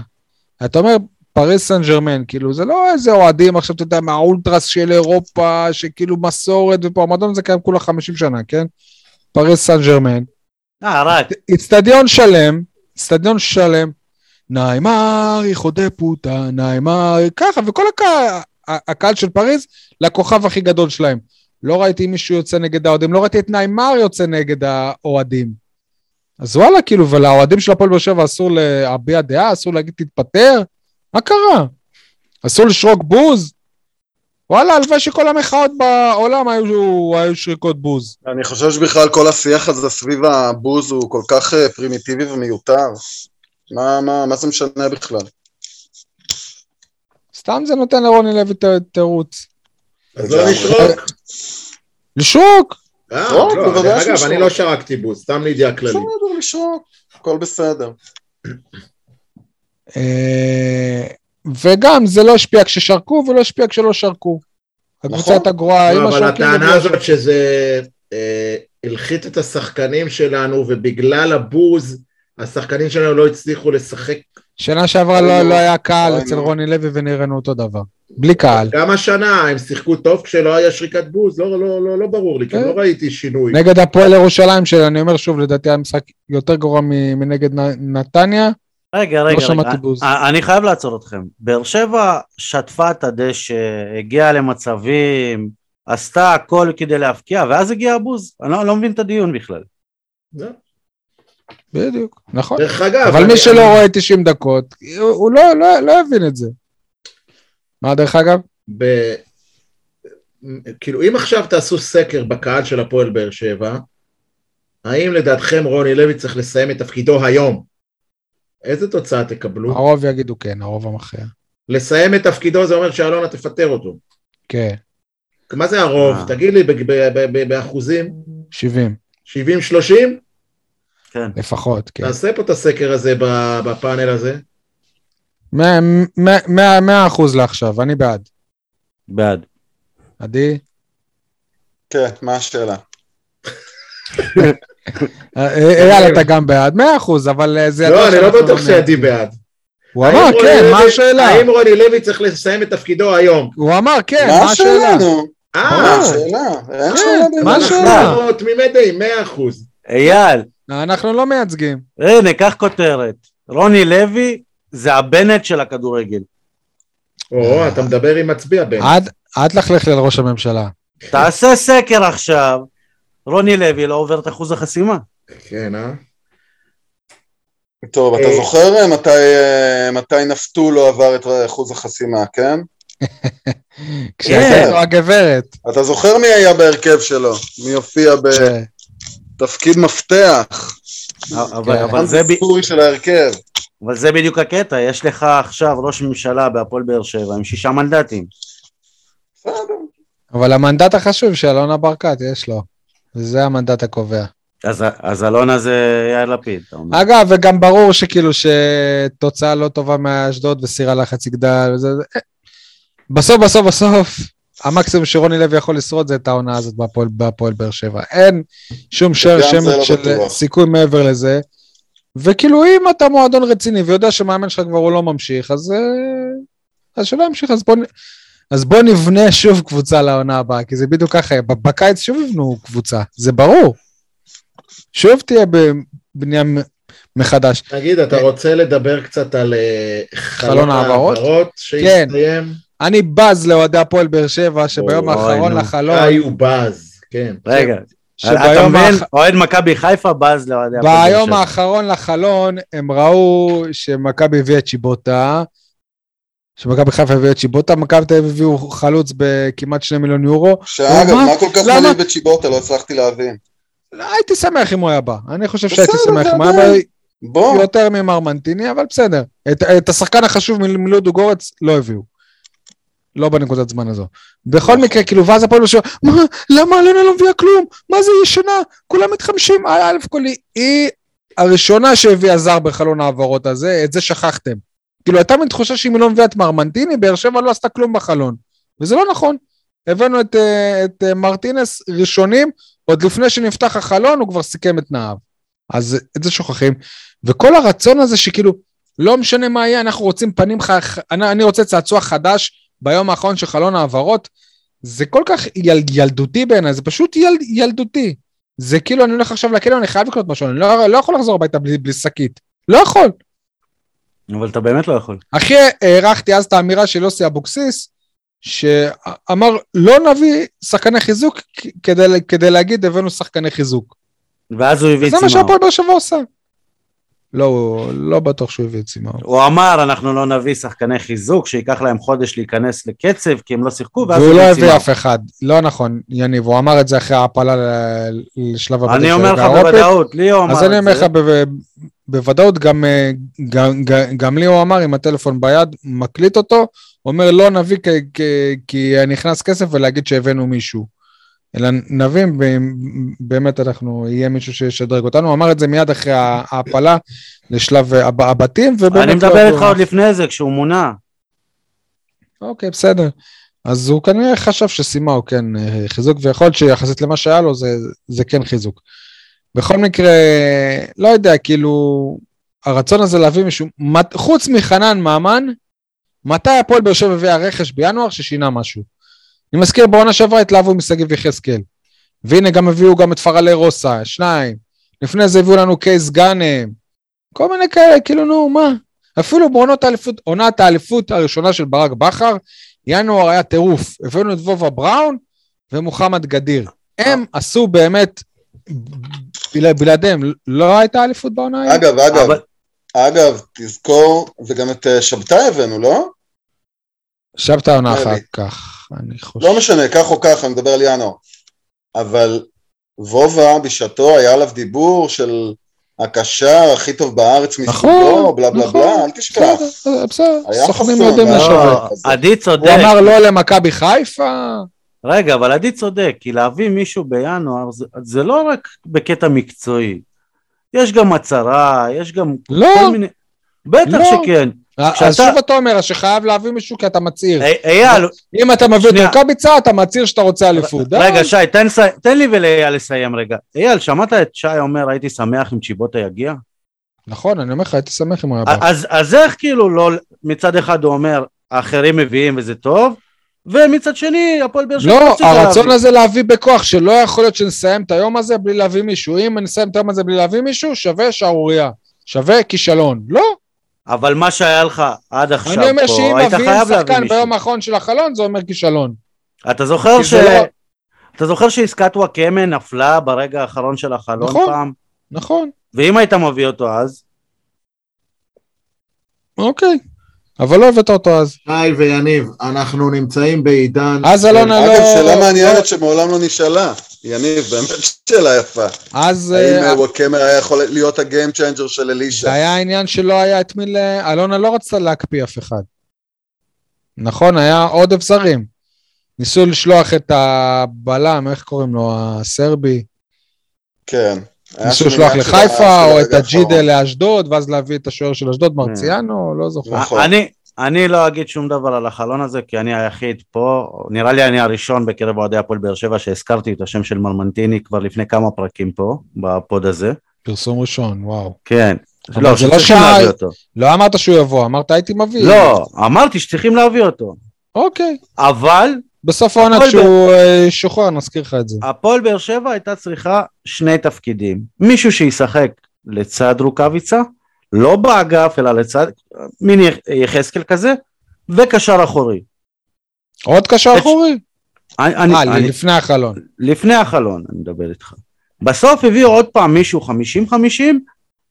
אתה אומר, פריס סן ג'רמן, כאילו, זה לא איזה אוהדים עכשיו, אתה יודע, מהאולטרס של אירופה, שכאילו מסורת ופה, המועדון הזה קיים כולה 50 שנה, כן? פריס סן ג'רמן. אה, רק. אצטדיון שלם, אצטדיון שלם, ניימר, hijo de puta, ניימר, ככה, וכל הקהל, הקהל של פריז, לכוכב הכי גדול שלהם. לא ראיתי מישהו יוצא נגד האוהדים, לא ראיתי את ניימר יוצא נגד האוהדים. אז וואלה, כאילו, ולאוהדים של הפועל באר שבע אסור להביע דעה, אסור להגיד תתפטר? מה קרה? אסור לשרוק בוז? וואלה, הלוואי שכל המחאות בעולם היו, היו שריקות בוז. אני חושב שבכלל כל השיח הזה סביב הבוז הוא כל כך אה, פרימיטיבי ומיותר. מה, מה, מה זה משנה בכלל? סתם זה נותן לרוני לוי תירוץ. אז לא. לשרוק. לשרוק! אה, לא, דרך אגב. אני לא שרקתי בוז, סתם לידיעה כללית. בסדר, לשרוק, הכל בסדר. אה, וגם זה לא השפיע כששרקו ולא השפיע כשלא שרקו. הקבוצה נכון. הייתה גרועה עם לא, אבל השרקים. הטענה ובלי הזאת שזה אה, הלחית את השחקנים שלנו, ובגלל הבוז, השחקנים שלנו לא הצליחו לשחק. שנה שעברה לא. לא היה קהל אצל. רוני לוי ונראינו אותו דבר. בלי קהל. גם השנה הם שיחקו טוב כשלא היה שריקת בוז, לא, לא, לא, לא ברור לי, כי אה. לא ראיתי שינוי. נגד הפועל ירושלים, שאני אומר שוב, לדעתי היה משחק יותר גרוע מנגד נתניה. רגע, רגע, רגע. שמעתי בוז. אני- אני חייב לעצור אתכם. באר שבע שטפה את הדשא, הגיעה למצבים, עשתה הכל כדי להבקיע, ואז הגיע הבוז. אני לא, לא מבין את הדיון בכלל. זה. בדיוק, נכון. דרך אגב, אבל מי שלא אני- רואה 90 דקות, הוא- הוא לא- לא לא יבין את זה. מה דרך אגב? ב... כאילו, אם עכשיו תעשו סקר בקהל של הפועל באר שבע, האם לדעתכם רוני לוי צריך לסיים את תפקידו היום? איזה תוצאה תקבלו? הרוב יגידו כן, הרוב המכריע. לסיים את תפקידו זה אומר שאלונה תפטר אותו. כן, מה זה הרוב? אה. תגיד לי, ב- ב- ב- ב- באחוזים? 70 70-30? כן. לפחות, כן. תעשה פה את הסקר הזה ב- בפאנל הזה. 100 אחוז לעכשיו, אני בעד. בעד. עדי? כן, מה השאלה? אה, אייל, אתה גם בעד? 100 אחוז, אבל אה, זה... לא, אני לא בטוח. שעדי בעד. הוא אמר רוני כן, מה השאלה? האם רוני לוי צריך לסיים את תפקידו היום? הוא אמר כן, מה השאלה? אה, מה השאלה? כן, מה באמת. השאלה? אנחנו תמימי דעים, 100%. אייל, אנחנו לא מייצגים. הנה, קח כותרת. רוני לוי זה הבנט של הכדורגל. או, אתה מדבר עם מצביע. עד- אל תלכלך לי על ראש הממשלה. תעשה סקר עכשיו, רוני לוי לא עובר את אחוז החסימה. כן, אה? טוב, אתה אה. זוכר אה, מתי, אה, מתי נפתולו עבר את אחוז החסימה, כן? כשהייתה לו הגברת. אתה זוכר מי היה בהרכב שלו? מי הופיע כן. בתפקיד מפתח? אבל, כן. אבל, זה, ב- סורי של ההרכב. אבל זה בדיוק הקטע, יש לך עכשיו ראש ממשלה בהפועל באר שבע עם שישה מנדטים. בסדר. אבל המנדט החשוב של אלונה ברקת, יש לו. וזה המנדט הקובע. אז, אז אלונה זה יאיר לפיד, אתה אומר. אגב, וגם ברור שכאילו שתוצאה לא טובה מאשדוד וסיר הלחץ יגדל. וזה, זה. בסוף, בסוף, בסוף, המקסימום שרוני לוי יכול לשרוד זה את העונה הזאת בהפועל, בהפועל באר שבע. אין שום שר שמץ לא של בטוח. סיכוי מעבר לזה. וכאילו, אם אתה מועדון רציני ויודע שמאמן שלך כבר הוא לא ממשיך, אז, אה, אז שלא ימשיך, אז בוא, נ- אז בוא נבנה שוב קבוצה לעונה הבאה, כי זה בדיוק ככה, בקיץ שוב יבנו קבוצה, זה ברור. שוב תהיה בבנייה מחדש. תגיד, אתה רוצה לדבר קצת על אה, חלון העברות? שהסתיים? אני בז לאוהדי הפועל באר שבע, שביום אוי, האחרון. לחלון, היו בז, כן. רגע, אתה שביום מבין? אוהד מכבי חיפה בז לאוהדי הפועל באר ביום שבע. האחרון לחלון הם ראו שמכבי הביאה את שיבוטה, שמכבי חיפה הביאה את שיבוטה, מכבי תל אביב הביאו חלוץ בכמעט שני מיליון יורו. שאגב, מה? כל כך? מלאים בצ'יבוטה? לא הצלחתי להבין. לא, הייתי שמח אם הוא היה בא, אני חושב שהייתי שמח אם הוא היה. בא בוא, יותר ממר מנטיני, אבל בסדר. את, את השחקן החשוב מלודו גורץ לא הביאו. לא בנקודת זמן הזו. בכל נכון. מקרה, כאילו, ואז הפועל באר מה, למה אלונה לא מביאה כלום? מה זה ישנה? כולם מתחמשים. א' כל היא הראשונה שהביאה זר בחלון ההעברות הזה, את זה שכחתם. כאילו, הייתה מין תחושה שאם היא לא מביאה את מרמנטיני, באר שבע לא עשתה כלום בחלון. וזה לא נכון. הבאנו את, אה, את אה, מרטינס ראשונים, עוד לפני שנפתח החלון הוא כבר סיכם את תנאיו. אז את זה שוכחים. וכל הרצון הזה שכאילו, לא משנה מה יהיה, אנחנו רוצים פנים, ח... אני, אני רוצה צעצוע חדש ביום האחרון של חלון העברות, זה כל כך יל, ילדותי בעיניי, זה פשוט יל, ילדותי. זה כאילו, אני הולך עכשיו לקניון, אני חייב לקנות משהו, אני לא, לא יכול לחזור הביתה בלי, שקית. לא יכול. אבל אתה באמת לא יכול. אחי, הערכתי אז את האמירה של יוסי אבוקסיס, שאמר, לא נביא שחקני חיזוק כדי, כדי להגיד, הבאנו שחקני חיזוק. ואז הוא הביא את זה מה. שהפועל באר שבע עושה. לא, הוא- לא בטוח שהוא הביא את צימאו. הוא אמר, אנחנו לא נביא שחקני חיזוק, שייקח להם חודש להיכנס לקצב, כי הם לא שיחקו, ואז והוא הוא לא הביא הביא צימאו. אף אחד. לא נכון, יניב, הוא אמר את זה אחרי ההעפלה לשלב הבא. אני אומר לך בוודאות, ליאו אמר אז אני אומר את לך זה. בוודאות, גם, אה, גם, גם, גם לי הוא אמר עם הטלפון ביד, מקליט אותו, אומר לא נביא כי, כי, כי נכנס כסף ולהגיד שהבאנו מישהו. אלא נביא, באמת אנחנו, יהיה מישהו שישדרג אותנו, הוא אמר את זה מיד אחרי ההעפלה לשלב הב- הבתים, ובאמת... אני לא- מדבר איתך עוד לפני זה, כשהוא מונה. אוקיי, בסדר. אז הוא כנראה חשב שסימאו כן אה, חיזוק, ויכול להיות שיחסית למה שהיה לו זה, זה כן חיזוק. בכל מקרה, לא יודע, כאילו, הרצון הזה להביא מישהו, חוץ מחנן ממן, מתי הפועל באר שבע הביאה רכש בינואר ששינה משהו? אני מזכיר, בעונה שעברה התלהבו משגיב יחזקאל. והנה גם הביאו גם את פרלה רוסה, שניים. לפני זה הביאו לנו קייס גאנם. כל מיני כאלה, כאילו, נו, מה? אפילו בעונות האליפות, עונת האליפות הראשונה של ברק בכר, ינואר היה טירוף. הבאנו את וובה בראון ומוחמד גדיר. הם עשו באמת, בלעדיהם, לא הייתה אליפות בעונה ההיא? אגב, אגב, אבל- אגב, תזכור, וגם את אה, שבתאי הבאנו, לא? שבתא עונה נראה אחר. כך, אני חושב. לא משנה, כך או כך, אני מדבר על ינואר. אבל וובה בשעתו היה עליו דיבור של הקשר הכי טוב בארץ נכון, מסוגו, בלה בלה נכון. בלה, אל תשכח. בסדר, בסדר, סוכנים יודעים היה- לשווק. לא. עדי צודק. הוא אמר לא למכבי חיפה, רגע, אבל עדי צודק, כי להביא מישהו בינואר זה, זה לא רק בקטע מקצועי. יש גם הצהרה, יש גם לא, כל מיני... בטח לא. שכן. אז כשאתה- שוב אתה אומר שחייב להביא מישהו כי אתה מצהיר. אי- אייל, אם אתה מביא את שנייה. רוקאביצה, אתה מצהיר שאתה רוצה אליפות. די. רגע שי, תן, סי- תן לי ולאייל לסיים רגע. אייל, שמעת את שי אומר הייתי שמח אם צ'יבוטה יגיע? נכון, אני אומר לך, הייתי שמח אם הוא היה בא. אז, אז איך כאילו לא, מצד אחד הוא אומר האחרים מביאים וזה טוב, ומצד שני הפועל באר שבע לא, צריכה הרצון להביא. הזה להביא בכוח, שלא יכול להיות שנסיים את היום הזה בלי להביא מישהו. אם נסיים את היום הזה בלי להביא מישהו, שווה שערורייה. שווה כישלון. לא. אבל מה שהיה לך עד עכשיו אני אומר פה, שאם היית מביאים חייב להביא שחקן מישהו. ביום האחרון של החלון, זה אומר כישלון. אתה זוכר ש... לא- אתה זוכר שעסקת וואקמה נפלה ברגע האחרון של החלון נכון. פעם? נכון, ואם היית מביא אותו אז? אוקיי. אבל לא הבאת אותו אז. שי ויניב, אנחנו נמצאים בעידן... אז אלונה לא... אגב, שאלה מעניינת שמעולם לא נשאלה. יניב, באמת שאלה יפה. אז האם אה, אה, וואקמה היה יכול להיות ה game changer של זה אלישע? היה העניין שלא היה את מי ל... אלונה לא רצתה להקפיא אף אחד. נכון, היה עודף זרים. ניסו לשלוח את הבלם, איך קוראים לו? הסרבי. כן. ניסו לשלוח לחיפה, או את הג'ידה. לאשדוד, ואז להביא את השוער של אשדוד, מרציאנו, לא זוכר. נכון. אני, אני לא אגיד שום דבר על החלון הזה, כי אני היחיד פה, נראה לי אני הראשון בקרב אוהדי הפועל באר שבע שהזכרתי את השם של מרמנטיני כבר לפני כמה פרקים פה, בפוד הזה. פרסום ראשון, וואו. כן. לא, זה לא אותו. לא אמרת שהוא יבוא, אמרת הייתי מביא. לא, אמרתי שצריכים להביא אותו. אוקיי. אבל בסוף העונה כשהוא אה, ישוחרר, נזכיר לך את זה. הפועל באר שבע הייתה צריכה שני תפקידים. מישהו שישחק לצד רוקאביצה, לא באגף אלא לצד, מין יח- יחזקאל כזה, וקשר אחורי. עוד קשר את- אחורי? אה, לפני החלון. לפני החלון אני מדבר איתך. בסוף הביאו עוד פעם מישהו 50-50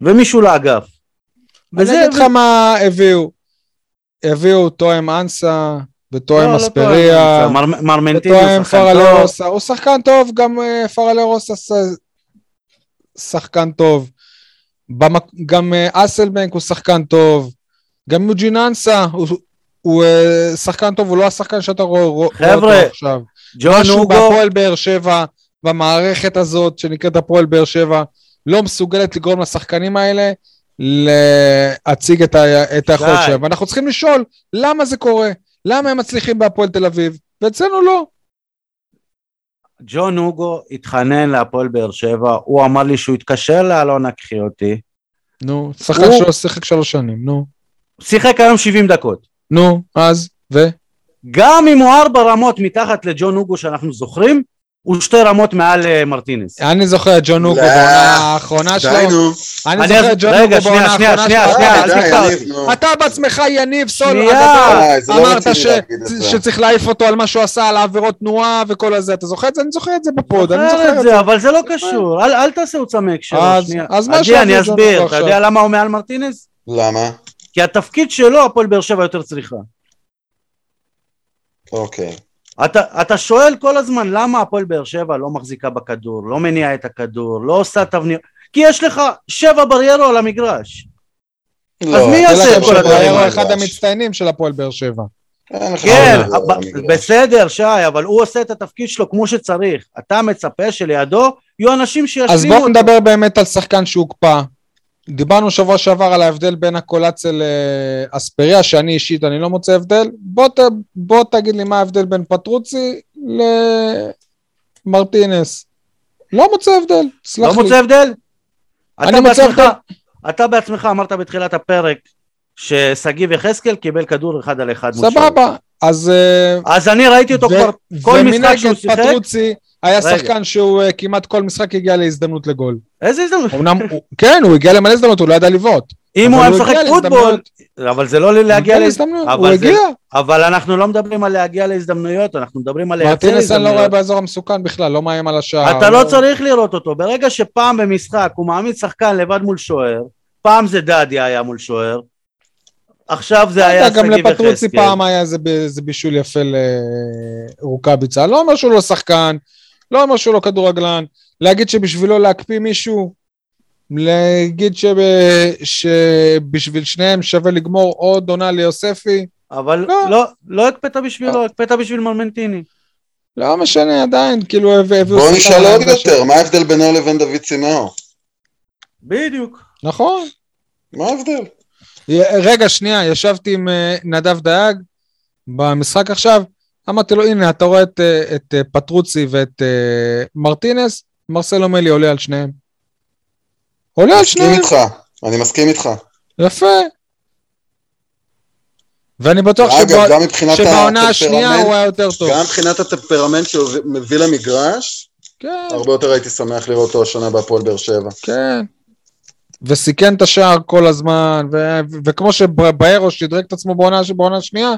ומישהו לאגף. אני אגיד לך מה הביאו. הביאו תואם אנסה, ותואם אספריה, ותואם שחקן פרלה טוב. רוסה. הוא שחקן טוב, גם אה, פרלה רוסה ש- שחקן טוב. גם אה, אסלבנק הוא שחקן טוב. גם יוג'ין אנסה הוא- אה, שחקן טוב, הוא לא השחקן שאתה רואה אותו עכשיו. משהו בהפועל באר שבע, במערכת הזאת שנקראת הפועל באר שבע, לא מסוגלת לגרום לשחקנים האלה להציג את, היכולת. שלהם. ואנחנו צריכים לשאול, למה זה קורה? למה הם מצליחים בהפועל תל אביב, ואצלנו לא. ג'ון הוגו התחנן להפועל באר שבע, הוא אמר לי שהוא התקשר לאלונה קחי אותי. נו, שחקן הוא- שלו שיחק שלוש שנים, נו. שיחק היום 70 דקות. נו, אז, ו? גם אם הוא ארבע רמות מתחת לג'ון הוגו שאנחנו זוכרים, הוא שתי רמות מעל אה, מרטינס. אני זוכר את ג'ון הוגו לא. בעונה האחרונה שלו. אני זוכר את ג'ון רגע, הוגו שנייה, בעונה שנייה, האחרונה שנייה, שלו. שנייה, די, אל די, תקטע יניב, אותי. אתה בעצמך יניב סול שנייה. זה לא אמרת. שצריך להעיף אותו על מה שהוא עשה, על העבירות תנועה וכל הזה, אתה זוכר את זה? אני זוכר את זה בפוד, אני זוכר את זה, אבל זה לא קשור, אל אל תעשה הוצא מהקשר. אז- שנייה. אז מה שאלתי אני אסביר, אתה? יודע למה הוא מעל מרטינס? למה? כי התפקיד שלו, הפועל באר שבע יותר צריכה. אוקיי. אתה, אתה שואל כל הזמן למה הפועל באר שבע לא מחזיקה בכדור, לא מניעה את הכדור, לא עושה תבניות, כי יש לך שבע בריירו על המגרש. לא, מי אין יעשה את כל הדברים הוא האלה? אחד. המצטיינים של הפועל באר שבע. כן. בסדר שי, אבל הוא עושה את התפקיד שלו כמו שצריך. אתה מצפה שלידו יהיו אנשים שישלימו אז אותו. בואו נדבר באמת על שחקן שהוקפא. דיברנו שבוע שעבר על ההבדל בין הקולציה לאספריה, שאני אישית אני לא מוצא הבדל. בוא, ת, בוא תגיד לי מה ההבדל בין פטרוצי למרטינס. לא מוצא הבדל, סלח לא לי. מוצא הבדל? אני אתה מוצא בעצמך, אתה בעצמך אמרת בתחילת הפרק ששגיב יחזקאל קיבל כדור אחד על אחד. סבבה, אז... אה, אז אני ראיתי אותו ו- כבר כל משחק שהוא ומנגד שיחק. פטרוצי היה רגע. שחקן שהוא אה, כמעט כל משחק הגיע להזדמנות לגול. איזה הזדמנות? אמנם, הוא- כן, הוא הגיע למלא הזדמנות, הוא לא ידע לבעוט. אם הוא היה משחק פוטבול. אבל זה לא להגיע הגיע להז... להזדמנות, הוא הגיע. אבל אנחנו לא מדברים על להגיע להזדמנויות, אנחנו מדברים על לייצר מרטינס אני לא רואה הזדמנויות. באזור המסוכן בכלל, לא מאיים על השער. אתה לא צריך לראות אותו, ברגע שפעם במשחק הוא מעמיד שחקן לבד מול שוער, פעם זה דדיה היה מול שוער, עכשיו זה היה אתה, גם שגיב לפטרוצי. פעם היה איזה בישול יפה לרוקאביצה. לא אומר שהוא לא שחקן, לא אומר שהוא לא כדורגלן. להגיד שבשבילו להקפיא מישהו, להגיד שב, שבשביל שניהם שווה לגמור עוד עונה ליוספי, אבל לא. לא, לא הקפאת בשבילו, הקפאת בשביל מרמנטיני. לא משנה עדיין, כאילו הביא- הביאו... בוא נשאל עוד יותר, מה ההבדל בינו לבין דוד סימאו? בדיוק. נכון. מה ההבדל? רגע, שנייה, ישבתי עם אה, נדב דייג במשחק עכשיו, אמרתי לו, הנה, אתה רואה את, אה, את אה, פטרוצי ואת אה, מרטינס, מרסלו מלי עולה על שניהם. עולה על מסכים שניהם, איתך, אני מסכים איתך. יפה. ואני בטוח שבע- שבעונה השנייה הוא היה יותר טוב. גם מבחינת הטמפרמנט שהוא מביא למגרש, כן, הרבה יותר הייתי שמח לראות אותו השנה בהפועל באר שבע. כן. וסיכן את השער כל הזמן, ו- וכמו שבארו שדרג את עצמו בעונה השנייה,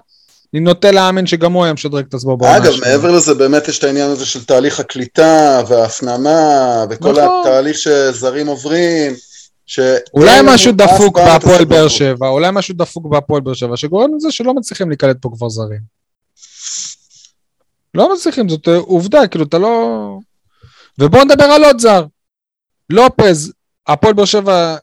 אני נוטה להאמין שגם הוא היה משדרג את עצמו בעונה אגב, השנייה. מעבר לזה, באמת יש את העניין הזה של תהליך הקליטה וההפנמה, וכל נכון. התהליך שזרים עוברים, ש... אולי משהו דפוק בהפועל. באר שבע, אולי משהו דפוק בהפועל באר שבע, שגורם לזה שלא מצליחים להיקלט פה כבר זרים. לא מצליחים, זאת עובדה, כאילו אתה לא... ובואו נדבר על עוד זר. לופז, הפועל באר שבע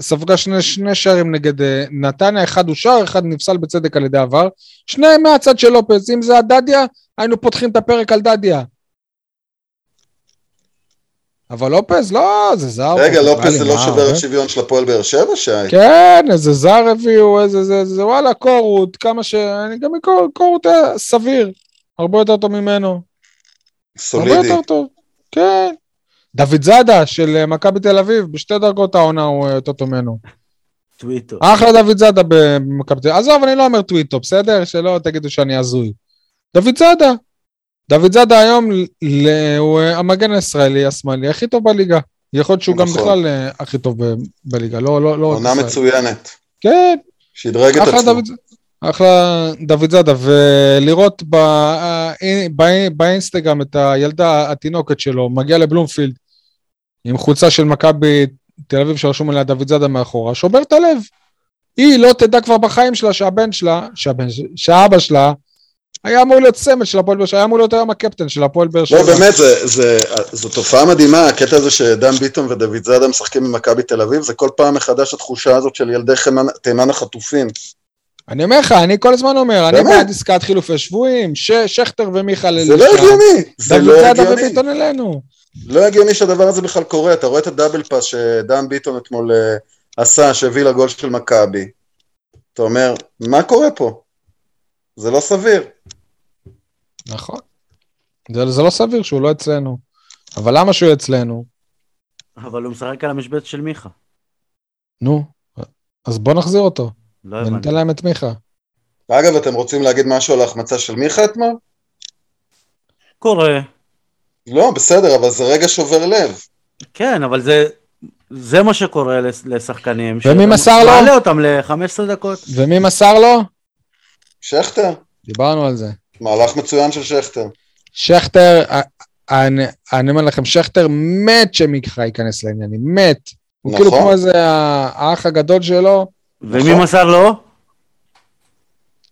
ספגה שני, שני שערים נגד אה, נתניה, אחד אושר, אחד נפסל בצדק על ידי עבר. שניהם מהצד של לופז, אם זה הדדיה, היינו פותחים את הפרק על דדיה. אבל לופז, לא, זה זר. רגע, לופס זה לא שובר הרבה? השוויון של הפועל באר שבע, שי? כן, איזה זר הביאו, איזה זה, זה וואלה, קורות, כמה ש... אני גם קור- קורות היה סביר, הרבה יותר טוב ממנו. הרבה סולידי. יותר טוב, כן. דוד זאדה של אה, מכבי תל אביב, בשתי דרגות העונה הוא אה, יותר טוב ממנו. טוויטר. אחלה דוד זאדה במכבי תל אביב. עזוב, אני לא אומר טוויטו, בסדר? שלא תגידו שאני הזוי. דוד זאדה. דוד זאדה היום הוא אה, המגן הישראלי השמאלי הכי טוב בליגה. יכול להיות שהוא גם נכון. בכלל הכי טוב בליגה, לא, לא, לא... עונה. מצוינת. כן, שדרג את עצמו. אחלה דוד זאדה, ולראות אה, ב, באינסטגרם את הילדה התינוקת שלו, מגיע לבלומפילד עם חולצה של מכבי תל אביב שרשום עליה דוד זאדה מאחורה, שובר את הלב. היא לא תדע כבר בחיים שלה שהבן שלה, שהבן, שהאבא שלה, היה אמור להיות סמל של הפועל באר שבע, היה אמור להיות היום הקפטן של הפועל באר שבע. לא, באמת, זה- זה- זו תופעה מדהימה, הקטע הזה שדן ביטון ודוד זאדה משחקים במכבי תל אביב, זה כל פעם מחדש התחושה הזאת של ילדי תימן החטופים. אני אומר לך, אני כל הזמן אומר, אני? בעד עסקת חילופי שבויים, ש- שכטר ומיכל זה לא הגיוני, זה דוד לא זאדה הגיוני. וביטון אלינו. לא הגיוני שהדבר הזה בכלל קורה, אתה רואה את הדאבל פאס שדן ביטון אתמול אה, עשה, שהביא לגול של מכבי. אתה אומר, מה קורה פה? זה לא סביר. נכון. זה, זה לא סביר שהוא לא אצלנו. אבל למה שהוא אצלנו? אבל הוא משחק על המשבצת של מיכה. נו, אז בוא נחזיר אותו, לא הבנתי. וניתן להם את מיכה. אגב, אתם רוצים להגיד משהו על ההחמצה של מיכה אתמול? קורה. לא, בסדר, אבל זה רגע שובר לב. כן, אבל זה, זה מה שקורה לש- לשחקנים. ומי מסר לו? מעלה אותם ל-15 דקות. ומי מסר לו? שכטר, דיברנו על זה. מהלך מצוין של שכטר. שכטר, אני, אני אומר לכם, שכטר מת שמיכה ייכנס לעניינים, מת. הוא נכון. כאילו כמו איזה האח הגדול שלו, ומי נכון. מסר לו?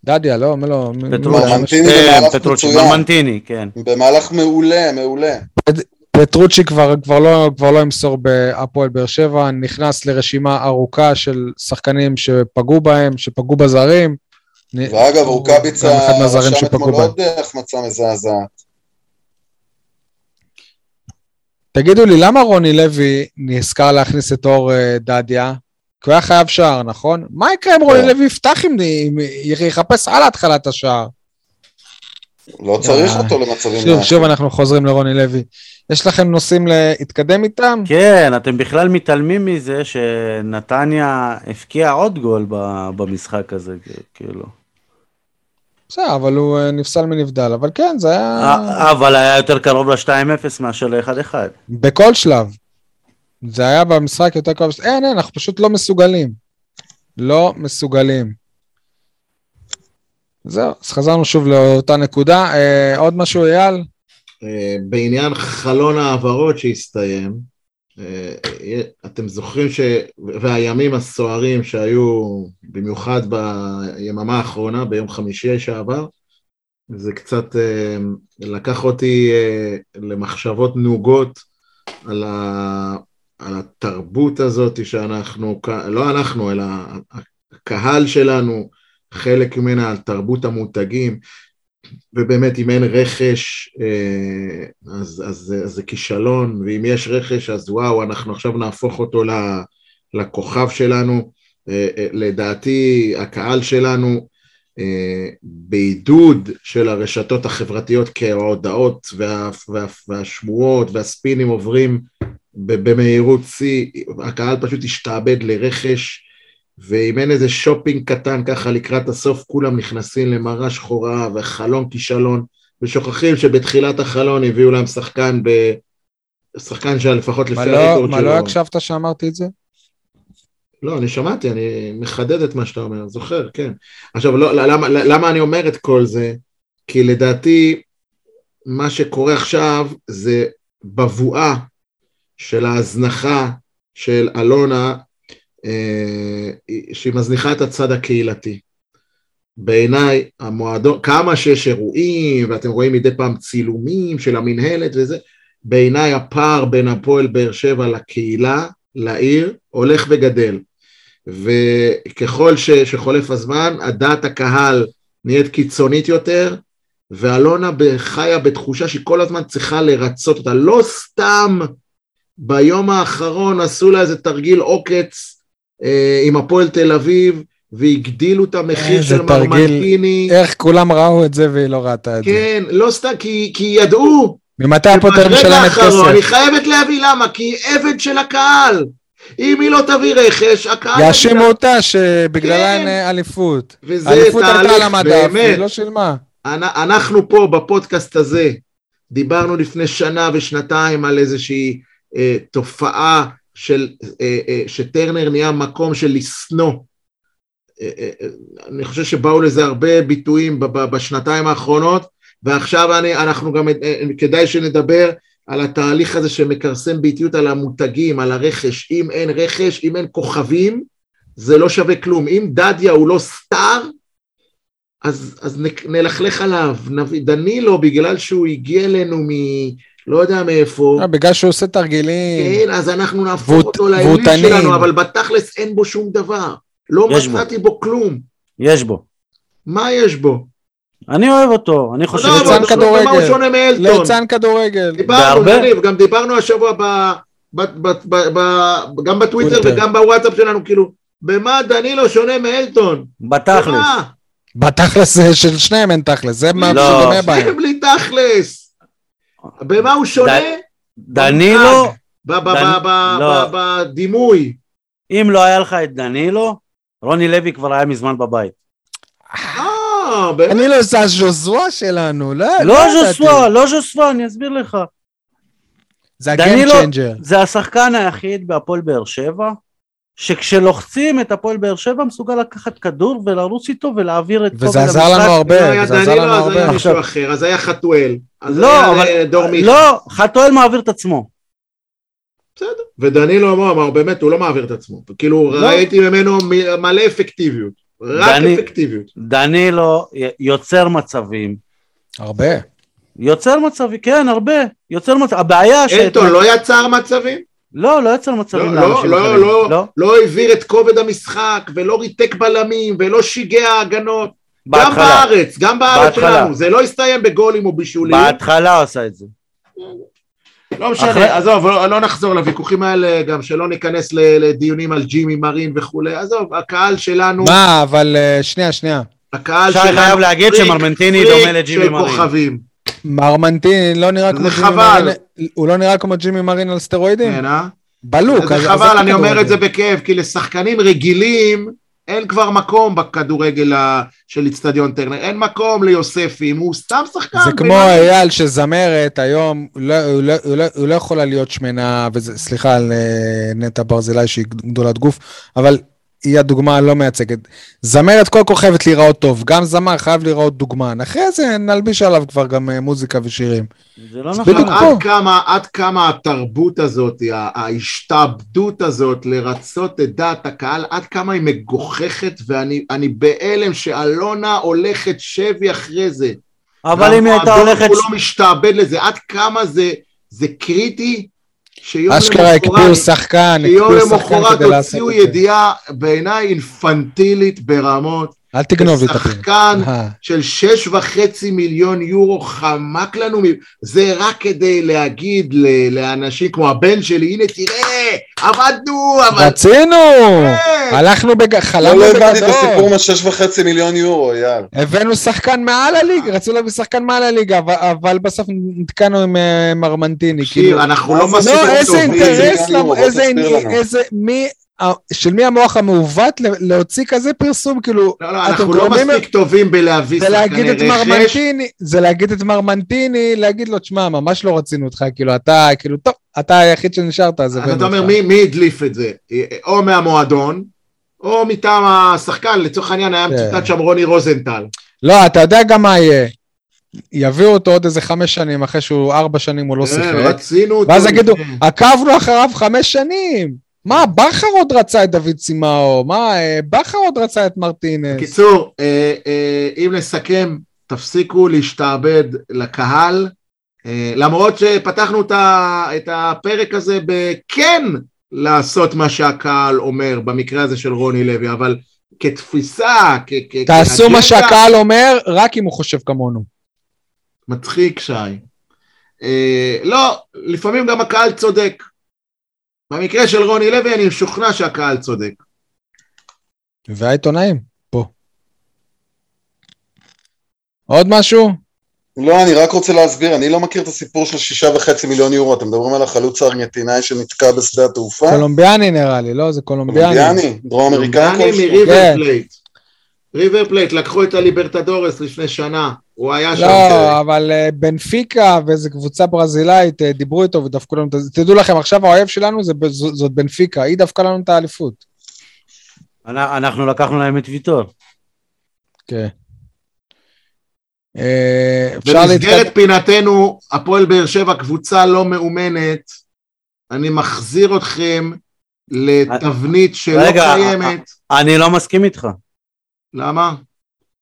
דדיה, לא? מי לא? פטרוצ'י. כן, במהלך פטרוצ'י, מצוין. מרמנטיני, כן. במהלך מעולה, מעולה. פטרוצ'י כבר, כבר, לא, כבר לא ימסור בהפועל באר שבע, נכנס לרשימה ארוכה של שחקנים שפגעו בהם, שפגעו בזרים. ואגב, רוקאביצה רשם אתמול בהם. עוד אה, החמצה מזעזעת. תגידו לי, למה רוני לוי נזכר להכניס את אור אה, דדיה? כי הוא היה חייב שער, נכון? מה יקרה אם רוני כן. לוי יפתח אם יחפש על התחלת השער? לא צריך אה, אותו למצבים שוב. שוב אנחנו חוזרים לרוני לוי. יש לכם נושאים להתקדם איתם? כן, אתם בכלל מתעלמים מזה שנתניה הבקיעה עוד גול במשחק הזה, כאילו. בסדר, אבל הוא אה, נפסל מנבדל, אבל כן, זה היה אה, אבל היה יותר קרוב ל-2-0 מאשר ל-1-1. בכל שלב. זה היה במשחק יותר קרוב, אין, אין, אנחנו פשוט לא מסוגלים. לא מסוגלים. זהו, אז חזרנו שוב לאותה נקודה. אה, עוד משהו, אייל? אה, בעניין חלון ההעברות שהסתיים, אה, אתם זוכרים ש... והימים הסוערים שהיו במיוחד ביממה האחרונה, ביום חמישי שעבר, זה קצת אה, לקח אותי אה, למחשבות נוגות על, ה... על התרבות הזאת שאנחנו, לא אנחנו, אלא הקהל שלנו, חלק ממנה על תרבות המותגים, ובאמת אם אין רכש אה, אז, אז, אז זה כישלון, ואם יש רכש אז וואו, אנחנו עכשיו נהפוך אותו לכוכב שלנו. אה, אה, לדעתי הקהל שלנו בעידוד של הרשתות החברתיות כי ההודעות וה, וה, והשמועות והספינים עוברים במהירות שיא, הקהל פשוט השתעבד לרכש ואם אין איזה שופינג קטן ככה לקראת הסוף, כולם נכנסים למראה שחורה וחלון כישלון, ושוכחים שבתחילת החלון הביאו להם שחקן ב... שחקן שלפחות לפי לא- הרקורד מה שלו. לא הקשבת שאמרתי את זה? לא, אני שמעתי, אני מחדד את מה שאתה אומר, זוכר, כן. עכשיו, לא, למה, למה אני אומר את כל זה? כי לדעתי, מה שקורה עכשיו זה בבואה של ההזנחה של אלונה, אה, שהיא מזניחה את הצד הקהילתי. בעיניי, המועדון, כמה שיש אירועים, ואתם רואים מדי פעם צילומים של המינהלת וזה, בעיניי הפער בין הפועל באר שבע לקהילה, לעיר, הולך וגדל. וככל ש, שחולף הזמן, הדעת הקהל נהיית קיצונית יותר, ואלונה חיה בתחושה שהיא כל הזמן צריכה לרצות אותה. לא סתם ביום האחרון עשו לה איזה תרגיל עוקץ אה, עם הפועל תל אביב, והגדילו את המחיר איזה של. מרמנטיני. איך כולם ראו את זה והיא לא ראתה את זה? כן, לא סתם, כי, כי ידעו. ממתי אביב ברגע משלמת האחרון, אני כסף? חייבת להביא למה, כי היא עבד של הקהל. אם היא לא תביא רכש, הקהל... יאשימו אותה שבגללה כן. אין אה, אליפות. וזה האליפות עלתה על המדף. היא לא שילמה. אנ- אנחנו פה בפודקאסט הזה דיברנו לפני שנה ושנתיים על איזושהי אה, תופעה של, אה, אה, שטרנר נהיה מקום של לשנוא. אה, אה, אה, אני חושב שבאו לזה הרבה ביטויים בשנתיים האחרונות, ועכשיו אני, אנחנו גם, אה, כדאי שנדבר על התהליך הזה שמכרסם באיטיות על המותגים, על הרכש. אם אין רכש, אם אין כוכבים, זה לא שווה כלום. אם דדיה הוא לא סטאר, אז, אז נלכלך עליו. דנילו, בגלל שהוא הגיע אלינו מ... לא יודע מאיפה, אה, בגלל שהוא עושה תרגילים. כן, אז אנחנו נהפוך אותו לאליל. שלנו, אבל בתכלס אין בו שום דבר. לא יש בו. מצאתי בו כלום. יש בו. מה יש בו? אני אוהב אותו, אני חושב... לא, ליצן כדורגל. במה הוא שונה מאלטון? ליצן כדורגל. דיברנו. יניב, גם דיברנו השבוע ב, ב, ב, ב, ב, גם בטוויטר טוויטר. וגם בוואטסאפ שלנו, כאילו, במה דנילו שונה מאלטון? בתכלס. במה? בתכלס של שניהם אין תכלס, זה מה לא. שדומה בהם. שניהם בלי תכלס. במה הוא שונה? דנילו, לא. בדימוי. אם לא היה לך את דנילו, רוני לוי כבר היה מזמן בבית. אה, באמת? אני לא זה שלנו, לא לא. ז'וסווה, לא ז'וסווה, אני אסביר לך. זה דנילו- ה game changer. זה השחקן היחיד בהפועל באר שבע, שכשלוחצים את הפועל באר שבע מסוגל לקחת כדור ולרוץ איתו ולהעביר את וזה עזר. לנו לא הרבה, היה זה עזר לנו אז היה הרבה. מישהו אחר, אז היה חתואל. לא, היה אבל- אה, דור מיכה. לא, חתואל מעביר את עצמו. בסדר. ודנילו אמר, אמר, באמת, הוא לא מעביר את עצמו. כאילו, לא. ראיתי ממנו מלא אפקטיביות. רק דני- אפקטיביות. דנילו יוצר מצבים. הרבה. יוצר מצבים, כן, הרבה. יוצר מצבים. הבעיה ש... אלטון לא יצר מצבים? לא, לא יוצר מצבים לא, לאנשים לא, אחרים. לא, לא, לא העביר את כובד המשחק, ולא ריתק בלמים, ולא שיגע הגנות. גם בהתחלה. בארץ, גם בארץ בהתחלה. שלנו. זה לא הסתיים בגולים או בישולים. בהתחלה עשה את זה. לא משנה, אחרי- עזוב, לא, לא נחזור לוויכוחים האלה, גם שלא ניכנס ל- לדיונים על ג'ימי מרין וכולי. עזוב, הקהל שלנו, מה, אבל אה, שנייה, שנייה. הקהל שי שלנו, חייב להגיד פריק, שמרמנטיני פריק דומה לג'ימי של מרין. כוכבים. מרמנטין לא נראה כמו ג'ימי. מרין, הוא לא נראה כמו ג'ימי מרין על סטרואידים? כן, אה? בלוק. זה חבל, אני אומר? את זה בכאב, כי לשחקנים רגילים אין כבר מקום בכדורגל של איצטדיון טרנר, אין מקום ליוספים, הוא סתם שחקן. זה כמו. אייל שזמרת היום, הוא לא- לא- לא- לא יכולה להיות שמנה, סליחה על אה, נטע ברזילי שהיא גדולת גוף, אבל היא הדוגמה הלא מייצגת. זמרת כל כך חייבת להיראות טוב, גם זמר חייב להיראות דוגמן. אחרי זה נלביש עליו כבר גם אה, מוזיקה ושירים. זה לא נכון. עד. כמה, עד כמה התרבות הזאת, ההשתעבדות הזאת לרצות את דעת הקהל, עד כמה היא מגוחכת, ואני אני בהלם שאלונה הולכת שבי אחרי זה. אבל אם היא הייתה הולכת... כולו משתעבד לזה, עד כמה זה, זה קריטי, אשכרה הקפיאו למחרת, שחקן, הקפיאו שחקן למחרת כדי לעשות הוציאו את זה. ידיעה בעיניי אינפנטילית ברמות, אל תגנוב לי את הפין. שחקן אה, של שש וחצי מיליון יורו חמק לנו, זה רק כדי להגיד ל- לאנשים כמו הבן שלי, הנה תראה, עבדנו, אבל... רצינו! כן. הלכנו, בג- לא, חלמנו לא הבנתי את הסיפור בגדול. מהשש וחצי מיליון יורו, אייל. הבאנו שחקן מעל הליגה, רצו להביא שחקן מעל הליגה, אבל- אבל בסוף נתקענו עם אה, מרמנטיני. תקשיב, כאילו. אנחנו לא זה- מספיק לא, איזה טובים. אינטרס, איזה, מי, של מי המוח המעוות להוציא כזה פרסום, כאילו, לא, לא, אנחנו לא מספיק טובים בלהביא שחקני רכש. זה להגיד את מרמנטיני, להגיד לו, תשמע, ממש לא רצינו אותך, כאילו, אתה, כאילו, טוב, אתה היחיד שנשארת, אז הבאנו אתה אומר, אותך. מי מי הדליף את זה? או מהמועדון, או מטעם השחקן, לצורך העניין היה כן. מצוטט שם רוני רוזנטל. לא, אתה יודע גם מה יהיה. יביאו אותו עוד איזה חמש שנים, אחרי שהוא ארבע שנים הוא לא כן, שיחק. רצינו אותו. ואז יגידו. עקבנו אחריו חמש שנים. מה, בכר עוד רצה את דוד סימאו? מה, אה, בכר עוד רצה את מרטינס? בקיצור, אה, אה, אם נסכם, תפסיקו להשתעבד לקהל, אה, למרות שפתחנו את ה- את הפרק הזה בכן לעשות מה שהקהל אומר, במקרה הזה של רוני לוי, אבל כתפיסה, כ... כ- תעשו מה שהקהל אומר, רק אם הוא חושב כמונו. מצחיק, שי. אה, לא, לפעמים גם הקהל צודק. במקרה של רוני לוי אני משוכנע שהקהל צודק. והעיתונאים, פה. עוד משהו? לא, אני רק רוצה להסביר, אני לא מכיר את הסיפור של שישה וחצי מיליון יורו, אתם מדברים על החלוץ הארגנטינאי שנתקע בשדה התעופה? קולומביאני נראה לי, לא? זה קולומביאני. קולומביאני? דרום אמריקאי כלשהו? מריבר כן. פלייט. ריבר פלייט, לקחו את הליברטדורס לפני שנה, הוא היה שם. לא, אבל אה, בנפיקה ואיזה קבוצה ברזילאית אה, דיברו איתו ודפקו לנו את זה. תדעו לכם, עכשיו האויב שלנו זה- ז- זאת בנפיקה, היא דפקה לנו את האליפות. אנ- אנחנו לקחנו להם את ויטור. כן. אה, במסגרת. פינתנו, הפועל באר שבע, קבוצה לא מאומנת, אני מחזיר אתכם לתבנית שלא רגע, קיימת. אני לא מסכים איתך. למה?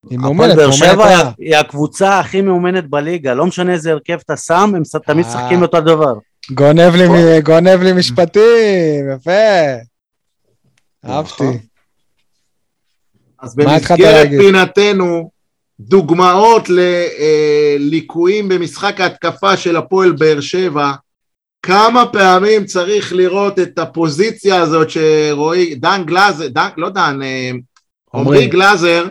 היא הפועל מאומנת, באר מאומנת שבע היא- הקבוצה הכי מאומנת בליגה, לא משנה איזה הרכב אתה שם, הם תמיד אה. משחקים אותו דבר. גונב לי, מ- גונב לי משפטים, יפה. אהבתי. נכון. אז מה התחלת במסגרת? פינתנו, דוגמאות לליקויים במשחק ההתקפה של הפועל באר שבע, כמה פעמים צריך לראות את הפוזיציה הזאת שרועי, דן גלאזר, דן, לא דן, אה, עמרי. גלאזר,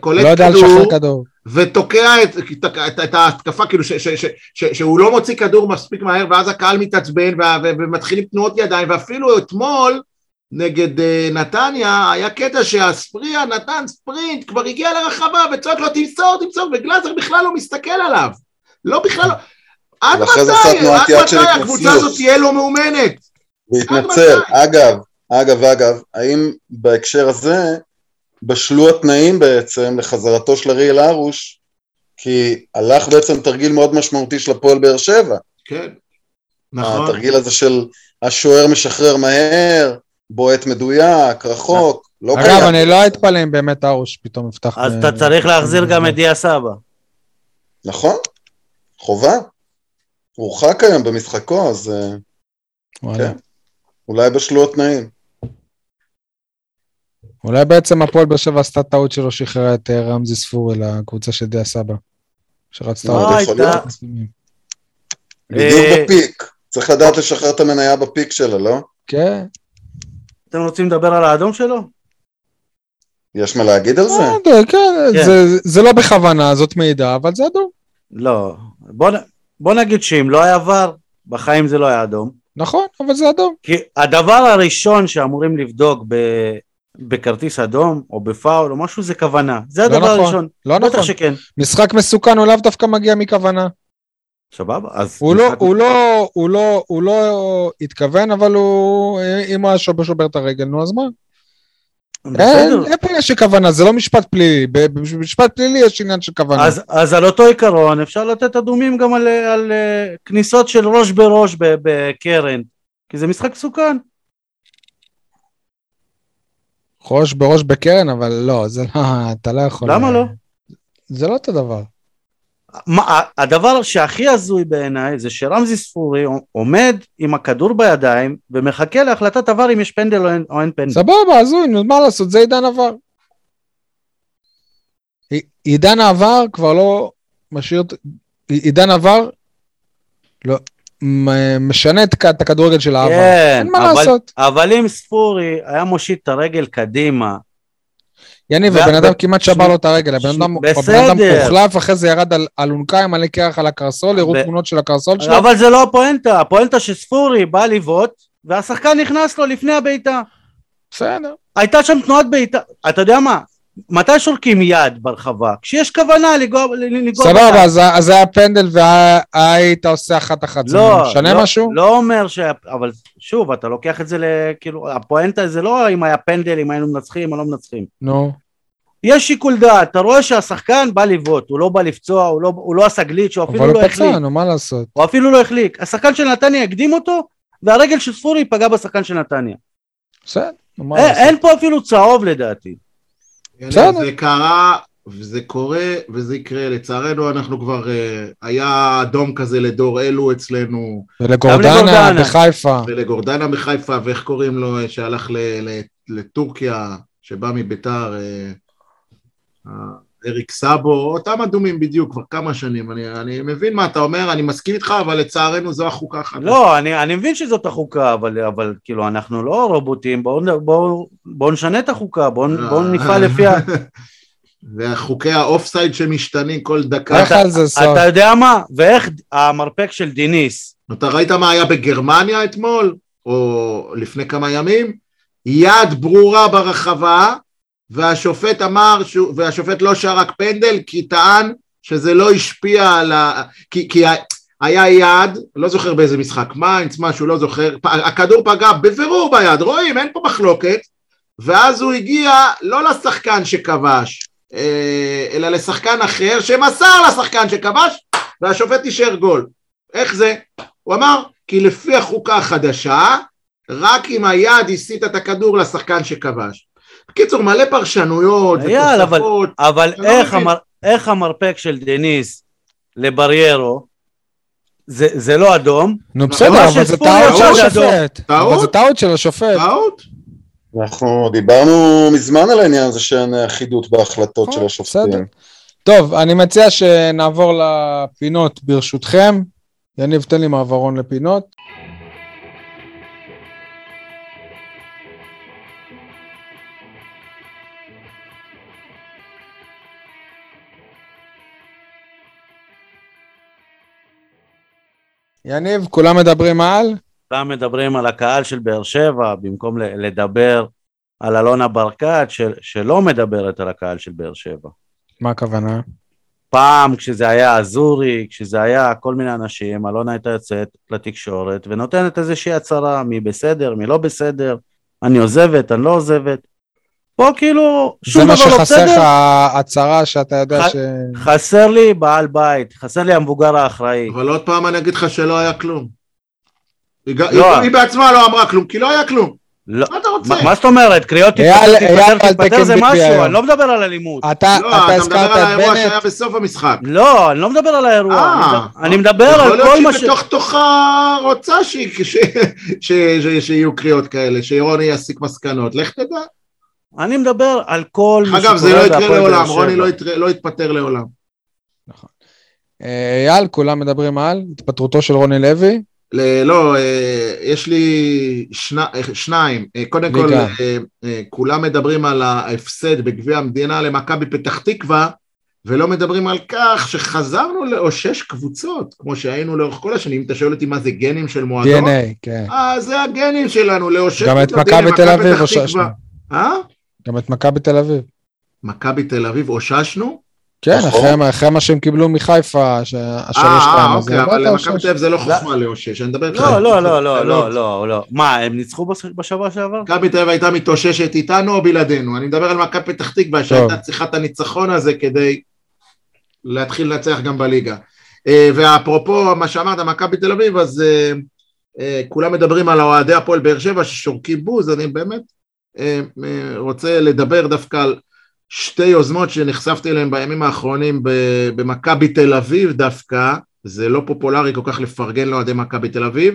קולט לא יודע כדור, כדור. ותוקע את, את, את ההתקפה, כאילו ש, ש, ש, ש, שהוא לא מוציא כדור מספיק מהר, ואז הקהל מתעצבן, וה- ו- ומתחילים תנועות ידיים, ואפילו אתמול, נגד אה, נתניה, היה קטע שהספריה נתן ספרינט, כבר הגיע לרחבה, וצועק לו תמסור, תמסור, וגלאזר בכלל לא מסתכל עליו. לא בכלל לא... עד מתי, עד מתי הקבוצה. הזאת תהיה לא מאומנת? להתנצל. אגב, אגב, אגב, האם בהקשר הזה בשלו התנאים בעצם לחזרתו של אריאל הרוש, כי הלך בעצם תרגיל מאוד משמעותי של הפועל באר שבע. כן, נכון. התרגיל הזה של השוער משחרר מהר, בועט מדויק, רחוק, לא אגב, קיים. אני לא אתפלא אם באמת ארוש פתאום יפתח... אז אתה צריך להחזיר גם את דיה סבא. נכון, חובה. הוא הורחק היום במשחקו, אז אה, וואלה. כן. אולי בשלו התנאים. אולי בעצם הפועל באר שבע עשתה טעות שלא שחררה את אה, רמזי ספורי לקבוצה של דיה סבא. שרצתה לא אותו. יכול הייתה- להיות. אה, בדיוק בפיק. צריך לדעת לשחרר את המניה בפיק שלה, לא? כן. אתם רוצים לדבר על האדום שלו? יש מה להגיד על זה? אה, כן, כן. זה- לא בכוונה, זאת מעידה, אבל זה אדום. לא. בוא, נגיד שאם לא היה עבר, בחיים זה לא היה אדום. נכון, אבל זה אדום. כי הדבר הראשון שאמורים לבדוק ב... בכרטיס אדום או בפאול או משהו זה כוונה. זה הדבר נכון. הראשון. לא בטח נכון. שכן. משחק מסוכן הוא לאו דווקא מגיע מכוונה. סבבה? אז... הוא לא, הוא לא, הוא לא, הוא לא התכוון, אבל הוא, אם הוא היה שובר שובר את הרגל, נו אז מה? אין. אין פה של כוונה, זה לא משפט פלילי. במשפט פלילי יש עניין של כוונה. אז, אז על אותו עיקרון אפשר לתת אדומים גם על, על uh, כניסות של ראש בראש בקרן, כי זה משחק מסוכן. ראש בראש בקרן, אבל לא, זה לא, אתה לא יכול... למה לא? זה לא אותו דבר. מה, הדבר שהכי הזוי בעיניי זה שרמזי ספורי עומד עם הכדור בידיים ומחכה להחלטת עבר אם יש פנדל או אין, או אין פנדל. סבבה, הזוי, נו, מה לעשות, זה עידן עבר. עי- עידן העבר כבר לא משאיר... עידן עבר לא, משנה את הכדורגל של העבר. כן, אין מה אבל, לעשות. אבל אם ספורי היה מושיט את הרגל קדימה, יניב, הבן אדם כמעט שבר לו את הרגל, הבן אדם הוחלף, אחרי זה ירד על אלונקה עם מלא קרח על הקרסול, הראו תמונות של הקרסול שלו. אבל זה לא הפואנטה, הפואנטה שספורי בא לבעוט והשחקן נכנס לו לפני הבעיטה. בסדר. הייתה שם תנועת בעיטה, אתה יודע מה? מתי שורקים יד ברחבה? כשיש כוונה לגוע סבבה. אז אז היה פנדל והיית עושה אחת אחת. זה לא, משנה לא, משהו? לא אומר ש... אבל שוב, אתה לוקח את זה ל... כאילו, הפואנטה זה לא אם היה פנדל, אם היינו מנצחים או לא מנצחים. נו. יש שיקול דעת, אתה רואה שהשחקן בא לבעוט, הוא לא בא לפצוע, הוא לא, הוא לא עשה גליץ', הוא אפילו אבל לא הוא החליק. פצע, נו, מה לעשות? הוא אפילו לא החליק. השחקן של נתניה הקדים אותו, והרגל של ספורי פגע בשחקן של נתניה. בסדר, נו, מה אין, לעשות? אין פה אפילו צהוב לדעתי. בסדר. זה קרה, וזה קורה, וזה יקרה. לצערנו, אנחנו כבר... אה, היה אדום כזה לדור אלו אצלנו, ולגורדנה לגורדנה. בחיפה. ולגורדנה בחיפה, ואיך קוראים לו, אה, שהלך ל- ל- לטורקיה, שבא מביתר, אה, אריק סאבו, אותם אדומים בדיוק, כבר כמה שנים. אני, אני מבין מה אתה אומר, אני מסכים איתך, אבל לצערנו זו החוקה החדשה. לא, אני, אני מבין שזאת החוקה, אבל, אבל כאילו, אנחנו לא רובוטים, בואו בוא, בוא נשנה את החוקה, בואו אה. בוא נפעל לפי ה... וחוקי האופסייד שמשתנים כל דקה. איך על זה סוף? אתה יודע מה? ואיך המרפק של דיניס, אתה ראית מה היה בגרמניה אתמול, או לפני כמה ימים? יד ברורה ברחבה, והשופט אמר, שהוא, והשופט לא שרק פנדל, כי טען שזה לא השפיע על ה... כי, כי היה יד, לא זוכר באיזה משחק, מיינץ, משהו, לא זוכר, הכדור פגע בבירור ביד, רואים, אין פה מחלוקת, ואז הוא הגיע לא לשחקן שכבש, אה, אלא לשחקן אחר שמסר לשחקן שכבש, והשופט אישר גול. איך זה? הוא אמר, כי לפי החוקה החדשה, רק אם היד הסיט את הכדור לשחקן שכבש. בקיצור, מלא פרשנויות אייל, אבל- ותוספות. אבל לא איך. המר, איך המרפק של דיניס לבריירו, זה, זה לא אדום, נו בסדר, אבל זה טעות של השופט. טעות? אבל זה טעות של השופט. טעות? אנחנו דיברנו מזמן על העניין הזה שאין אחידות בהחלטות של בסדר. השופטים. טוב, אני מציע שנעבור לפינות ברשותכם. יניב, תן לי מעברון לפינות. יניב, כולם מדברים על? כולם מדברים על הקהל של באר שבע, במקום לדבר על אלונה ברקת, של- שלא מדברת על הקהל של באר שבע. מה הכוונה? פעם כשזה היה אזורי, כשזה היה כל מיני אנשים, אלונה הייתה יוצאת לתקשורת ונותנת איזושהי הצהרה, מי בסדר, מי לא בסדר, אני עוזבת, אני לא עוזבת. פה כאילו, זה שום מה דבר לא שחסר לך, בסדר, הצהרה שאתה יודע ח- ש... חסר לי בעל בית, חסר לי המבוגר האחראי. אבל עוד פעם אני אגיד לך שלא היה כלום. היא לא. היא- היא בעצמה לא אמרה כלום, כי לא היה כלום. לא, מה אתה רוצה? מה מה זאת אומרת? קריאות תתפטר, תתפטר, זה משהו. אני לא מדבר על אלימות. אתה לא, אתה אתה מדבר על האירוע שהיה בנט, בסוף המשחק. לא, אני לא מדבר על האירוע, אה, אני מדבר- יכול על להיות כל מה ש... שהיא בתוך תוכה רוצה שיהיו קריאות כאלה, שרוני יסיק מסקנות, לך תדע. אני מדבר על כל מה אגב, זה לא שקורה יקרה לעולם. רוני לא יתר- לא יתפטר לעולם. אה, אייל, כולם מדברים על התפטרותו של רוני לוי. ל- לא, אה, יש לי שני- שניים. אה, קודם כל. אה, אה, כולם מדברים על ההפסד בגביע המדינה למכבי פתח תקווה, ולא מדברים על כך שחזרנו לאושש קבוצות, כמו שהיינו לאורך כל השנים. אם אתה שואל אותי מה זה גנים של מועדון, DNA, כן. אה, זה הגנים שלנו, לאושש גם את. מכבי תל אביב אוששנו. אה? גם את מכבי תל אביב. מכבי תל אביב אוששנו? כן, נכון. אחרי- אחרי מה שהם קיבלו מחיפה, השלוש שתיים אה. אוקיי, אבל למכבי. תל אביב זה לא חוכמה לאושש, אני מדבר איתך. לא, לא, לא, לא, לא. לא, לא. מה, הם ניצחו בש- בשבוע שעבר? מכבי תל אביב הייתה מתאוששת איתנו או בלעדינו? אני מדבר על מכבי פתח תקווה שהייתה צריכה את הניצחון הזה כדי להתחיל לנצח גם בליגה. אה, ואפרופו מה שאמרת, מכבי תל אביב, אז אה, אה, כולם מדברים על אוהדי הפועל באר שבע ששורקים בוז, אני באמת רוצה לדבר דווקא על שתי יוזמות שנחשפתי אליהן בימים האחרונים במכבי תל אביב דווקא, זה לא פופולרי כל כך לפרגן לאוהדי מכבי תל אביב,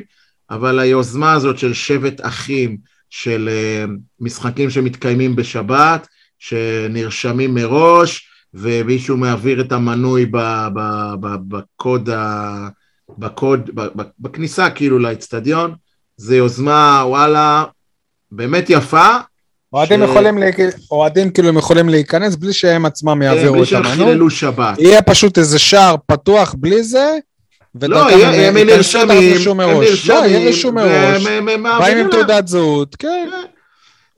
אבל היוזמה הזאת של שבט אחים, של אה, משחקים שמתקיימים בשבת, שנרשמים מראש, ומישהו מעביר את המנוי בקוד, בקוד, בכניסה כאילו לאצטדיון, זה יוזמה, וואלה, באמת יפה. אוהדים ש- יכולים, אוהדים כאילו הם יכולים להיכנס בלי שהם עצמם כן, יעבירו בלי את המנוי. חיללו שבת. יהיה פשוט איזה שער פתוח בלי זה, לא, הם נרשמים, הם. לא. והם- הם- הם באים עם. תעודת זהות, כן.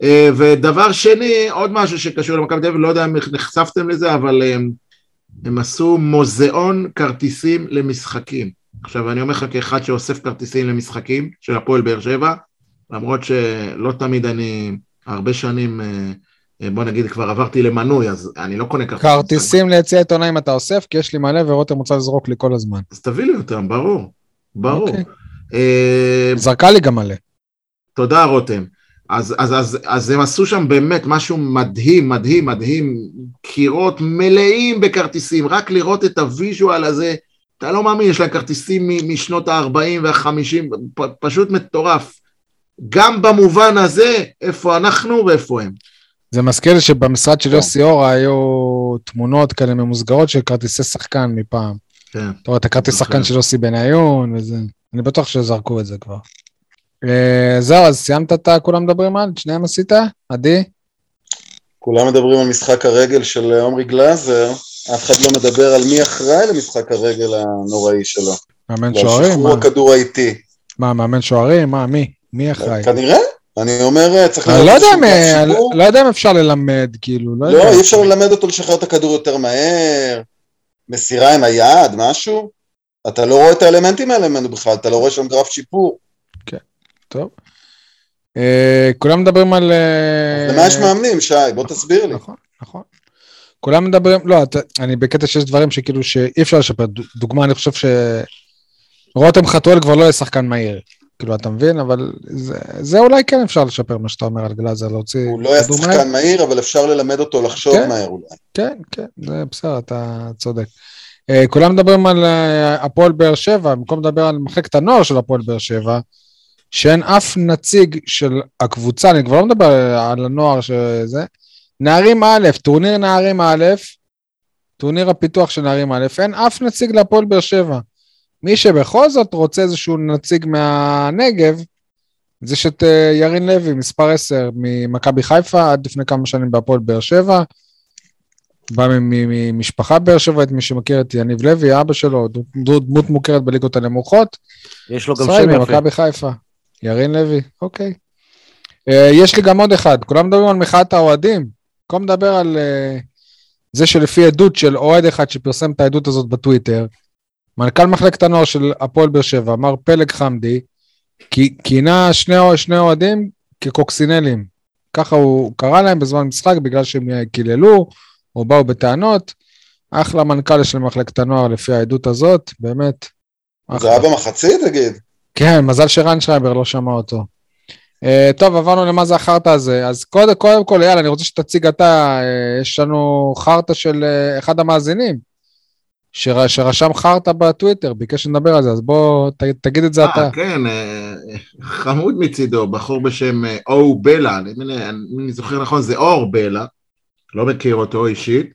אה, ודבר שני, עוד משהו שקשור למכבי תל אביב, לא יודע אם נחשפתם לזה, אבל הם, הם עשו מוזיאון כרטיסים למשחקים. עכשיו, אני אומר לך כאחד שאוסף כרטיסים למשחקים של הפועל באר שבע, למרות שלא תמיד אני, הרבה שנים, אה, אה, בוא נגיד, כבר עברתי למנוי, אז אני לא קונה כרטיסים. כרטיסים ליציע עיתונאים אתה אוסף, כי יש לי מלא ורותם רוצה לזרוק לי כל הזמן. אז תביא לי אותם, ברור. ברור. אוקיי. אה, זרקה לי גם מלא. תודה רותם. אז, אז, אז, אז הם עשו שם באמת משהו מדהים, מדהים, מדהים, קירות מלאים בכרטיסים, רק לראות את הוויז'ואל הזה, אתה לא מאמין, יש להם כרטיסים משנות ה-40 וה-50, פ- פשוט מטורף. גם במובן הזה, איפה אנחנו ואיפה הם. זה מזכיר שבמשרד של כן. יוסי אורה היו תמונות כאלה ממוסגרות של כרטיסי שחקן מפעם. כן. אתה רואה את הכרטיס. שחקן של יוסי בניון וזה. אני בטוח שזרקו את זה כבר. אה, זהו, אז סיימת את. כולם מדברים על? את שניהם עשית? עדי? כולם מדברים על משחק הרגל של עומרי גלאזר, אף אחד לא מדבר על מי אחראי למשחק הרגל הנוראי שלו. מאמן שוערים? שחרור מה? הכדור האיטי. מה, מאמן שוערים? מה, מי? מי אחראי? כנראה, אני אומר, צריך אני לא יודע אם- אה, שיפור. לא יודע אם אפשר ללמד, כאילו, לא לא, יודע. אי אפשר ללמד אותו לשחרר את הכדור יותר מהר, מסירה עם היד, משהו. אתה לא רואה את האלמנטים האלה ממנו בכלל, אתה לא רואה שם גרף שיפור. טוב. אה, כולם מדברים על... אה, למה יש מאמנים, שי? בוא תסביר לי. נכון, נכון. כולם מדברים, לא, אתה, אני בקטע שיש דברים שכאילו שאי אפשר לשפר. דוגמה, אני חושב ש... רותם חתואל כבר לא יהיה שחקן מהיר. כאילו, אתה מבין? אבל זה, זה אולי כן אפשר לשפר מה שאתה אומר על גלאזר, להוציא... הוא לא היה. שחקן מהיר, אבל אפשר ללמד אותו לחשוב כן. מהר אולי. כן, כן, זה בסדר, אתה צודק. אה, כולם מדברים על אה, הפועל באר שבע, במקום לדבר על מחלקת הנוער של הפועל באר שבע, שאין אף נציג של הקבוצה, אני כבר לא מדבר על הנוער שזה, נערים א', טורניר נערים א', טורניר הפיתוח של נערים א', אין אף נציג להפועל באר שבע. מי שבכל זאת רוצה איזשהו נציג מהנגב, זה יש את אה, ירין לוי, מספר 10, ממכבי חיפה, עד לפני כמה שנים בהפועל באר שבע. בא ממשפחה באר שבעית, מי שמכיר את יניב לוי, אבא שלו, דמות מוכרת בליגות הנמוכות. יש לו גם שם יפה. מכבי חיפה. ירין לוי, אוקיי. אה, יש לי גם עוד אחד, כולם מדברים על מחאת האוהדים. במקום מדבר על uh, זה שלפי עדות של אוהד אחד שפרסם את העדות הזאת בטוויטר, מנכ"ל מחלקת הנוער של הפועל באר שבע, מר פלג חמדי, כינה שני, שני אוהדים כקוקסינלים. ככה הוא קרא להם בזמן משחק בגלל שהם קיללו או באו בטענות. אחלה מנכ"ל של מחלקת הנוער לפי העדות הזאת, באמת. זה היה במחצית, תגיד? כן, מזל שרן שרייבר לא שמע אותו. Uh, טוב, עברנו למה זה החרטא הזה. אז קודם, קודם כל, יאללה, אני רוצה שתציג אתה, uh, יש לנו חרטא של uh, אחד המאזינים, שר, שרשם חרטא בטוויטר, ביקש שנדבר על זה, אז בוא ת, תגיד את זה 아, אתה. כן, חמוד מצידו, בחור בשם או בלה, אני, אני, אני זוכר נכון, זה אור בלה, לא מכיר אותו אישית,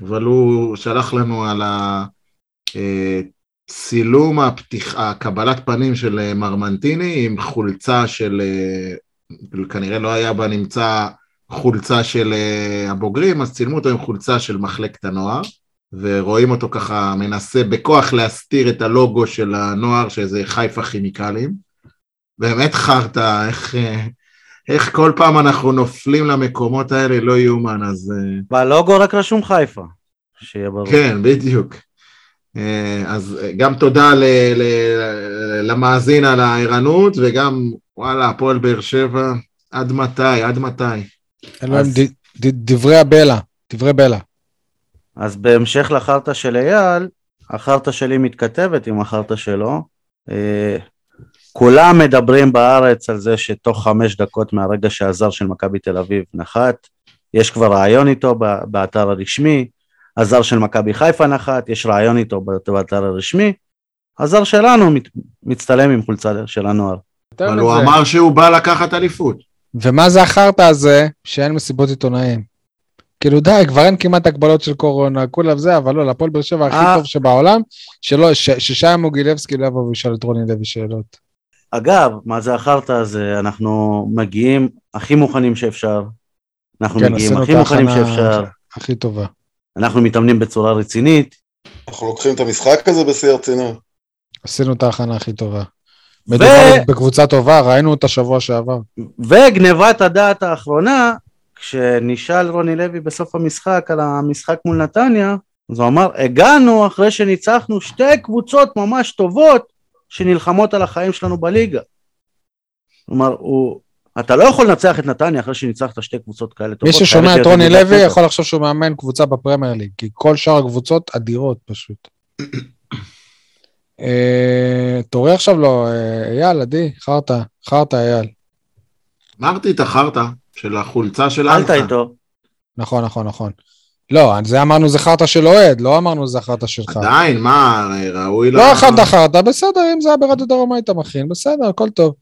אבל הוא שלח לנו על ה... צילום הפתיחה, קבלת פנים של אה, מרמנטיני עם חולצה של, אה, כנראה לא היה בנמצא חולצה של אה, הבוגרים, אז צילמו אותו עם חולצה של מחלקת הנוער, ורואים אותו ככה מנסה בכוח להסתיר את הלוגו של הנוער, שזה חיפה כימיקלים. באמת חרטא, איך, איך כל פעם אנחנו נופלים למקומות האלה, לא יאומן, אז... בלוגו רק רשום חיפה, שיהיה ברור. כן, בדיוק. אה, אז אה, גם תודה ל, ל, למאזין על הערנות, וגם וואלה, הפועל באר שבע, עד מתי, עד מתי. אז... דברי הבלע, דברי בלע. אז בהמשך לחרטא של אייל, החרטא שלי מתכתבת עם החרטא שלו. אה, כולם מדברים בארץ על זה שתוך חמש דקות מהרגע שהזר של מכבי תל אביב נחת, יש כבר רעיון איתו באתר הרשמי, הזר של מכבי חיפה נחת, יש רעיון איתו באתר הרשמי, הזר שלנו מת, מצטלם עם חולצה של הנוער. אבל הוא אמר שהוא בא לקחת אליפות. ומה זה החרטא הזה שאין מסיבות עיתונאים? כאילו די, כבר אין כמעט הגבלות של קורונה, כולם זה, אבל לא, לפועל באר שבע הכי אה. טוב שבעולם, שלא, ששי מוגילבסקי לא יבוא וישאל את רוני לוי שאלות. אגב, מה זה החרטא הזה? אנחנו מגיעים הכי מוכנים שאפשר. אנחנו כן, מגיעים הכי מוכנים שאפשר. הכי טובה. אנחנו מתאמנים בצורה רצינית. אנחנו לוקחים את המשחק הזה בשיא הרצינות. עשינו את ההכנה הכי טובה. ו... בקבוצה טובה, ראינו אותה שבוע שעבר. וגנבת הדעת האחרונה, כשנשאל רוני לוי בסוף המשחק על המשחק מול נתניה, אז הוא אמר, הגענו אחרי שניצחנו שתי קבוצות ממש טובות שנלחמות על החיים שלנו בליגה. כלומר, הוא, אתה לא יכול לנצח את נתניה אחרי שניצחת שתי קבוצות כאלה טובות. מי ששומע את רוני לוי יכול לחשוב שהוא מאמן קבוצה בפרמייר ליג, כי כל שאר הקבוצות אדירות פשוט. אה, תורי עכשיו לא, אה, אייל, עדי, חרטא, חרטא אייל. אמרתי את החרטא של החולצה של אלטה. אל איתו. נכון, נכון, נכון. לא, זה אמרנו זה חרטא של אוהד, לא אמרנו זה חרטא שלך. עדיין, מה, ראוי לא... לא אכלת חרטא, בסדר, אם זה היה ברדיו דרום היית מכין, בסדר, הכל טוב.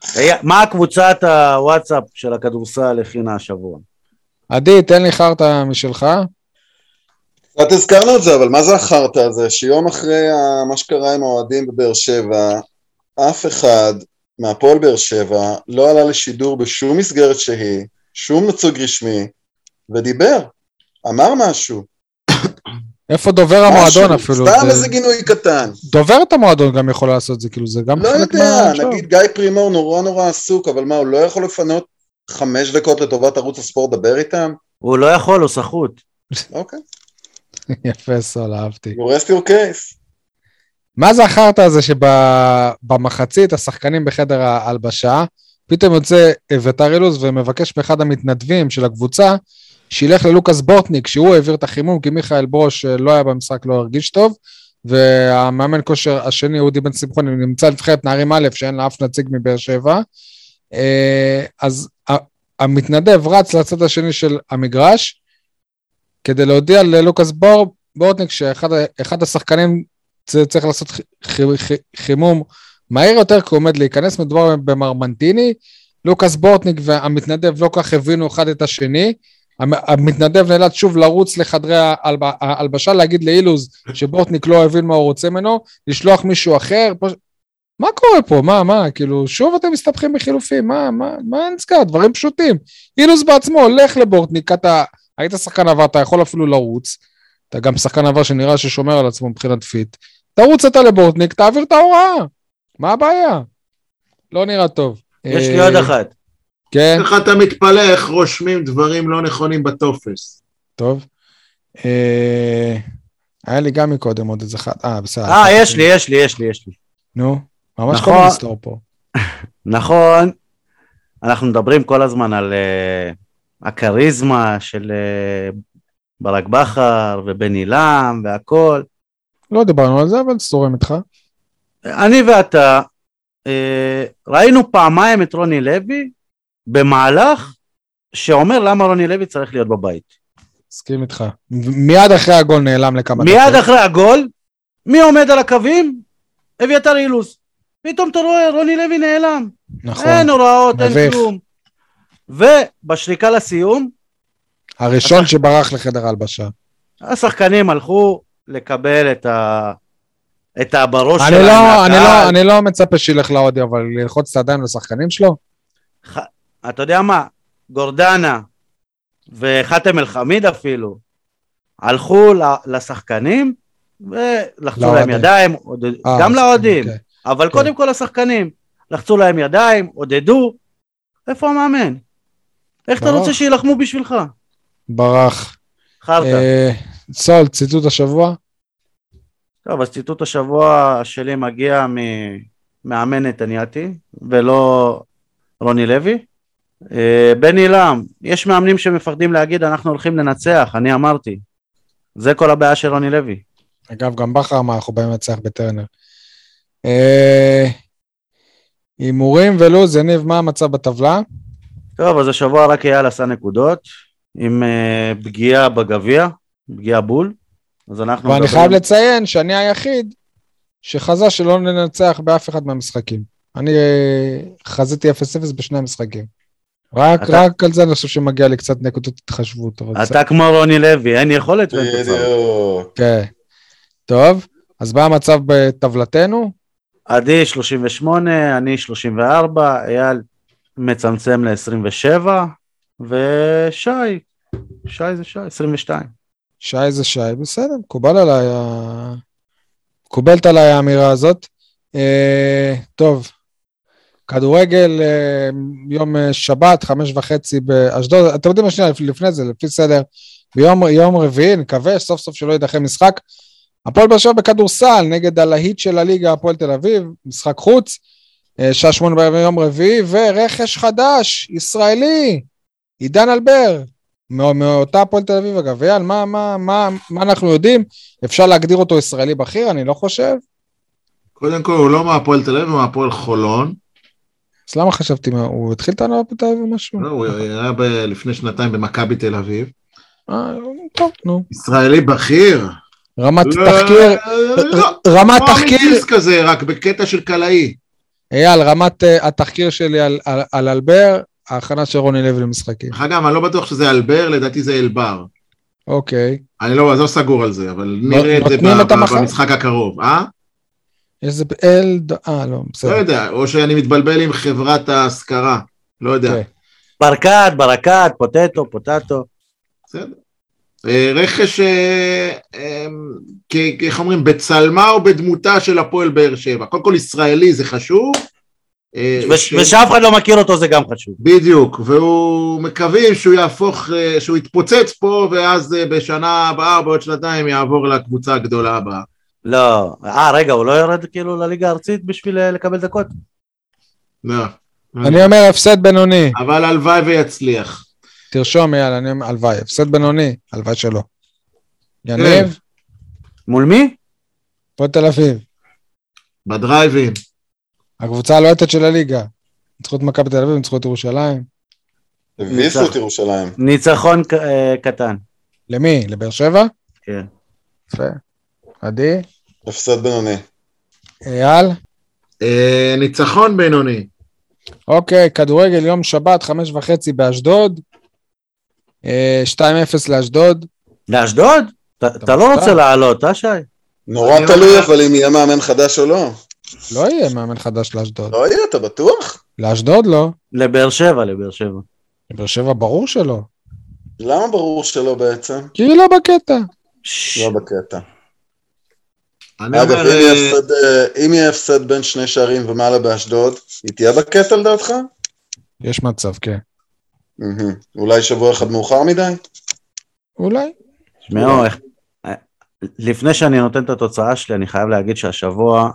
מה הקבוצת הוואטסאפ של הכדורסל הכינה השבוע? עדי, תן לי חרטא משלך. קצת הזכרנו את זה, אבל מה זה החרטא הזה? שיום אחרי מה שקרה עם האוהדים בבאר שבע, אף אחד מהפועל באר שבע לא עלה לשידור בשום מסגרת שהיא, שום נצוג רשמי, ודיבר. אמר משהו. איפה דובר המועדון אפילו? סתם איזה גינוי קטן. דוברת המועדון גם יכול לעשות זה, כאילו זה גם לא יודע, נגיד גיא פרימור נורא נורא עסוק, אבל מה, הוא לא יכול לפנות חמש דקות לטובת ערוץ הספורט לדבר איתם? הוא לא יכול, הוא סחוט. אוקיי. יפה סול, אהבתי. You rest your case. מה זה החרטא הזה שבמחצית השחקנים בחדר ההלבשה, פתאום יוצא אביתר אילוז ומבקש מאחד המתנדבים של הקבוצה שילך ללוקאס בורטניק, שהוא העביר את החימום, כי מיכאל ברוש אה, לא היה במשחק, לא הרגיש טוב, והמאמן כושר השני, אודי בן שמחון, נמצא לבחרת נערים א', שאין לה אף נציג מבאר שבע. אה, אז המתנדב רץ לצד השני של המגרש, כדי להודיע ללוקאס בור, בורטניק שאחד השחקנים צריך לעשות חימום מהיר יותר, כי הוא עומד להיכנס, מדובר במרמנטיני. לוקאס בורטניק והמתנדב לא כך הבינו אחד את השני, המתנדב נאלץ שוב לרוץ לחדרי ההלבשה, להגיד לאילוז שבורטניק לא הבין מה הוא רוצה ממנו, לשלוח מישהו אחר. פוש... מה קורה פה? מה, מה, כאילו, שוב אתם מסתבכים בחילופים, מה, מה, מה נסגר? דברים פשוטים. אילוז בעצמו הולך לבורטניק, אתה היית שחקן עבר, אתה יכול אפילו לרוץ. אתה גם שחקן עבר שנראה ששומר על עצמו מבחינת fit. תרוץ אתה לבורטניק, תעביר את ההוראה. מה הבעיה? לא נראה טוב. יש לי אה, עוד אחת. כן, איך אתה מתפלא איך רושמים דברים לא נכונים בטופס? טוב. אה, היה לי גם מקודם עוד איזה אחד. אה, בסדר. אה, יש לי, יש לי, יש לי, יש לי. נו, ממש נכון. יכול לסתור פה. נכון, אנחנו מדברים כל הזמן על uh, הכריזמה של uh, ברק בכר ובן עילם והכל. לא דיברנו על זה, אבל סתורם איתך. אני ואתה uh, ראינו פעמיים את רוני לוי במהלך שאומר למה רוני לוי צריך להיות בבית. מסכים איתך. מיד אחרי הגול נעלם לכמה מיד אחרי הגול, מי עומד על הקווים? אביתר אילוז. פתאום אתה רואה, רוני לוי נעלם. נכון. אין הוראות, אין. כלום. ובשריקה לסיום, הראשון שברח לחדר ההלבשה. השחקנים הלכו לקבל את ה... את הבראש שלהם לא, אני מהקהל. לא, אני לא מצפה שילך לאודי, אבל ללחוץ את הידיים לשחקנים שלו? ח- אתה יודע מה? גורדנה וחאתם אל-חמיד אפילו הלכו לשחקנים ולחצו להם. ידיים, עודד- אה, גם לאוהדים, אוקיי. אבל כן. קודם כל לשחקנים. לחצו להם ידיים, עודדו. איפה המאמן? איך אתה. רוצה שיילחמו בשבילך? ברח. חרטא. אה, סול, ציטוט השבוע? טוב, אז ציטוט השבוע שלי מגיע ממאמן נתניאתי, ולא רוני לוי. אה, בן עילם, יש מאמנים שמפחדים להגיד אנחנו הולכים לנצח, אני אמרתי. זה כל הבעיה של רוני לוי. אגב, גם בכר אמר, אנחנו באים לנצח בטרנר. אה, הימורים ולוז, יניב, מה המצב בטבלה? טוב, אז השבוע רק אייל עשה נקודות, עם אה, פגיעה בגביע, פגיעה בול. אז אנחנו ואני מדברים- חייב לציין שאני היחיד שחזה שלא ננצח באף אחד מהמשחקים. אני אה, חזיתי 0-0 בשני המשחקים. רק, אתה- רק על זה אני חושב שמגיע לי קצת נקודות התחשבות. אתה כמו רוני לוי, אין יכולת תוצאות. בדיוק. כן. טוב, אז מה המצב בטבלתנו? עדי 38, אני 34, אייל מצמצם ל-27, ושי, שי זה שי, 22. שי זה שי, בסדר, מקובל עליי, מקובלת עליי האמירה הזאת. אה, טוב, כדורגל, אה, יום אה, שבת, חמש וחצי באשדוד, אתם יודעים מה שנייה, לפ- לפני זה, לפי סדר, ביום יום רביעי, נקווה סוף סוף שלא יידחה משחק. הפועל באר שבע בכדורסל נגד הלהיט של הליגה, הפועל תל אביב, משחק חוץ, אה, שעה שמונה בערב יום רביעי, ורכש חדש, ישראלי, עידן אלבר, מאותה הפועל תל אביב, אגב, אייל, מה, מה, מה, מה אנחנו יודעים? אפשר להגדיר אותו ישראלי בכיר? אני לא חושב. קודם כל, הוא לא מהפועל תל אביב, הוא מהפועל חולון. אז למה חשבתי, מה, הוא התחיל את הנהלה בתל אביב או משהו? לא, הוא היה ב- לפני שנתיים במכבי תל אביב. אה, טוב, נו. ישראלי בכיר. רמת לא, תחקיר, לא, רמת כמו תחקיר, אמיתיס כזה, רק בקטע של קלעי. אייל, רמת אה, התחקיר שלי על אלבר, ההכנה של רוני לוי למשחקים. דרך אגב, אני לא בטוח שזה אלבר, לדעתי זה אלבר. אוקיי. אני לא, לא סגור על זה, אבל נראה את זה? במשחק הקרוב, אה? איזה אל... אה, לא, לא בסדר. יודע, או שאני מתבלבל עם חברת ההשכרה, לא יודע. אוקיי. ברקת, ברקת, פוטטו, פוטטו. בסדר. אה, רכש, אה, כ- איך אומרים, בצלמה או בדמותה של הפועל באר שבע. קודם כל ישראלי זה חשוב. אה, ש- ושאף אחד לא מכיר אותו זה גם חשוב. בדיוק, והוא מקווים שהוא יהפוך, אה, שהוא יתפוצץ פה, ואז אה, בשנה הבאה, בעוד שנתיים, יעבור לקבוצה הגדולה הבאה. לא. אה, רגע, הוא לא יורד כאילו לליגה הארצית בשביל לקבל דקות? לא. אני אומר הפסד בינוני. אבל הלוואי ויצליח. תרשום, אייל, אני אומר, הלוואי. הפסד בינוני, הלוואי שלא. יניב, מול מי? פה תל אביב. בדרייבין. הקבוצה הלוהטת של הליגה. ניצחו את מכבי תל אביב, ניצחו את ירושלים. הביסו את ירושלים. ניצחון אה, קטן. למי? לבאר שבע? כן. יפה. עדי? הפסד בינוני. אייל? אה, ניצחון בינוני. אוקיי, כדורגל יום שבת, חמש וחצי באשדוד. אה, 2-0 לאשדוד. לאשדוד? אתה- לא רוצה לעלות, אה שי? נורא תלוי אבל אם יהיה מאמן חדש או לא. לא יהיה מאמן חדש לאשדוד. לא יהיה, אתה בטוח? לאשדוד לא. לבאר שבע, לבאר שבע. לבאר שבע ברור שלא. למה ברור שלא בעצם? כי היא לא בקטע. לא בקטע. אגב, אומר, אם יהיה אה, הפסד, אה, אם יהיה הפסד בין שני שערים ומעלה באשדוד, היא תהיה בקטע לדעתך? יש מצב, כן. אולי שבוע אחד מאוחר מדי? אולי. תשמעו, איך- לפני שאני נותן את התוצאה שלי, אני חייב להגיד שהשבוע אה,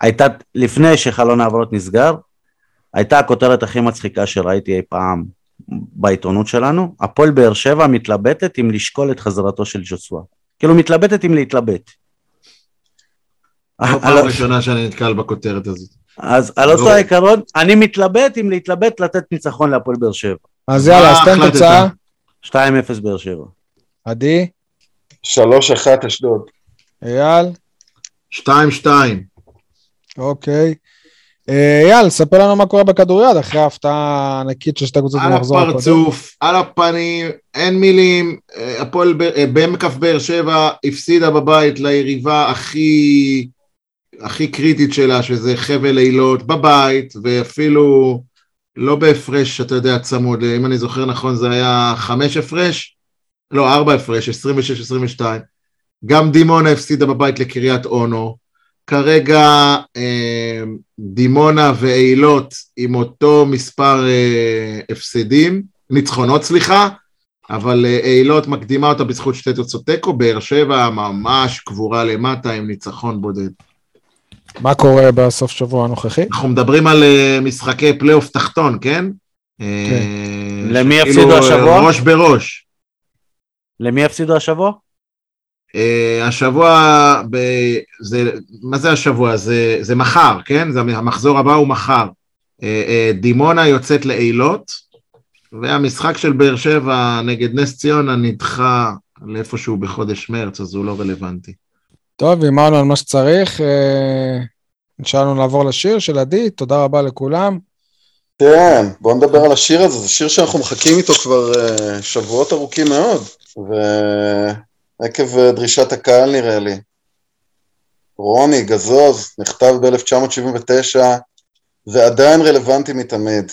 הייתה, לפני שחלון העברות נסגר, הייתה הכותרת הכי מצחיקה שראיתי אי פעם בעיתונות שלנו, הפועל באר שבע מתלבטת אם לשקול את חזרתו של ג'וסווה. כאילו מתלבטת אם להתלבט. על- פעם ראשונה שאני נתקל בכותרת הזאת. אז על אותו לא. העיקרון, אני מתלבט אם להתלבט לתת ניצחון להפועל באר שבע. אז יאללה, אז תן? תוצאה. 2-0 באר שבע. עדי, 3-1 אשדוד. אייל, שתיים שתיים. אוקיי. אה, אייל, ספר לנו מה קורה בכדוריד אחרי ההפתעה הענקית של שתי קבוצות על במחזור הקודם. הפרצוף, על הפנים, אין מילים, אה, הפועל אה, במקף באר שבע הפסידה בבית ליריבה הכי, הכי קריטית שלה, שזה חבל אילות, בבית, ואפילו לא בהפרש, אתה יודע, צמוד, אם אני זוכר נכון זה היה חמש הפרש, לא, ארבע הפרש, 26-22. גם דימונה הפסידה בבית לקריית אונו. כרגע אה, דימונה ואילות עם אותו מספר אה, הפסדים, ניצחונות סליחה, אבל אה, אילות מקדימה אותה בזכות שתי תוצאות תיקו, באר שבע ממש קבורה למטה עם ניצחון בודד. מה קורה בסוף שבוע הנוכחי? אנחנו מדברים על אה, משחקי פלייאוף תחתון, כן? אה, למי שכאילו, יפסידו השבוע? ראש בראש. למי הפסידו השבוע? Uh, השבוע, ב, זה, מה זה השבוע? זה, זה מחר, כן? זה, המחזור הבא הוא מחר. Uh, uh, דימונה יוצאת לאילות, והמשחק של באר שבע נגד נס ציונה נדחה לאיפשהו בחודש מרץ, אז הוא לא רלוונטי. טוב, הימרנו על מה שצריך. אה, נשאר לנו לעבור לשיר של עדי, תודה רבה לכולם. כן, בוא נדבר על השיר הזה, זה שיר שאנחנו מחכים איתו כבר שבועות ארוכים מאוד, ועקב uh, דרישת הקהל נראה לי. רוני גזוז, נכתב ב-1979, ועדיין רלוונטי מתמיד.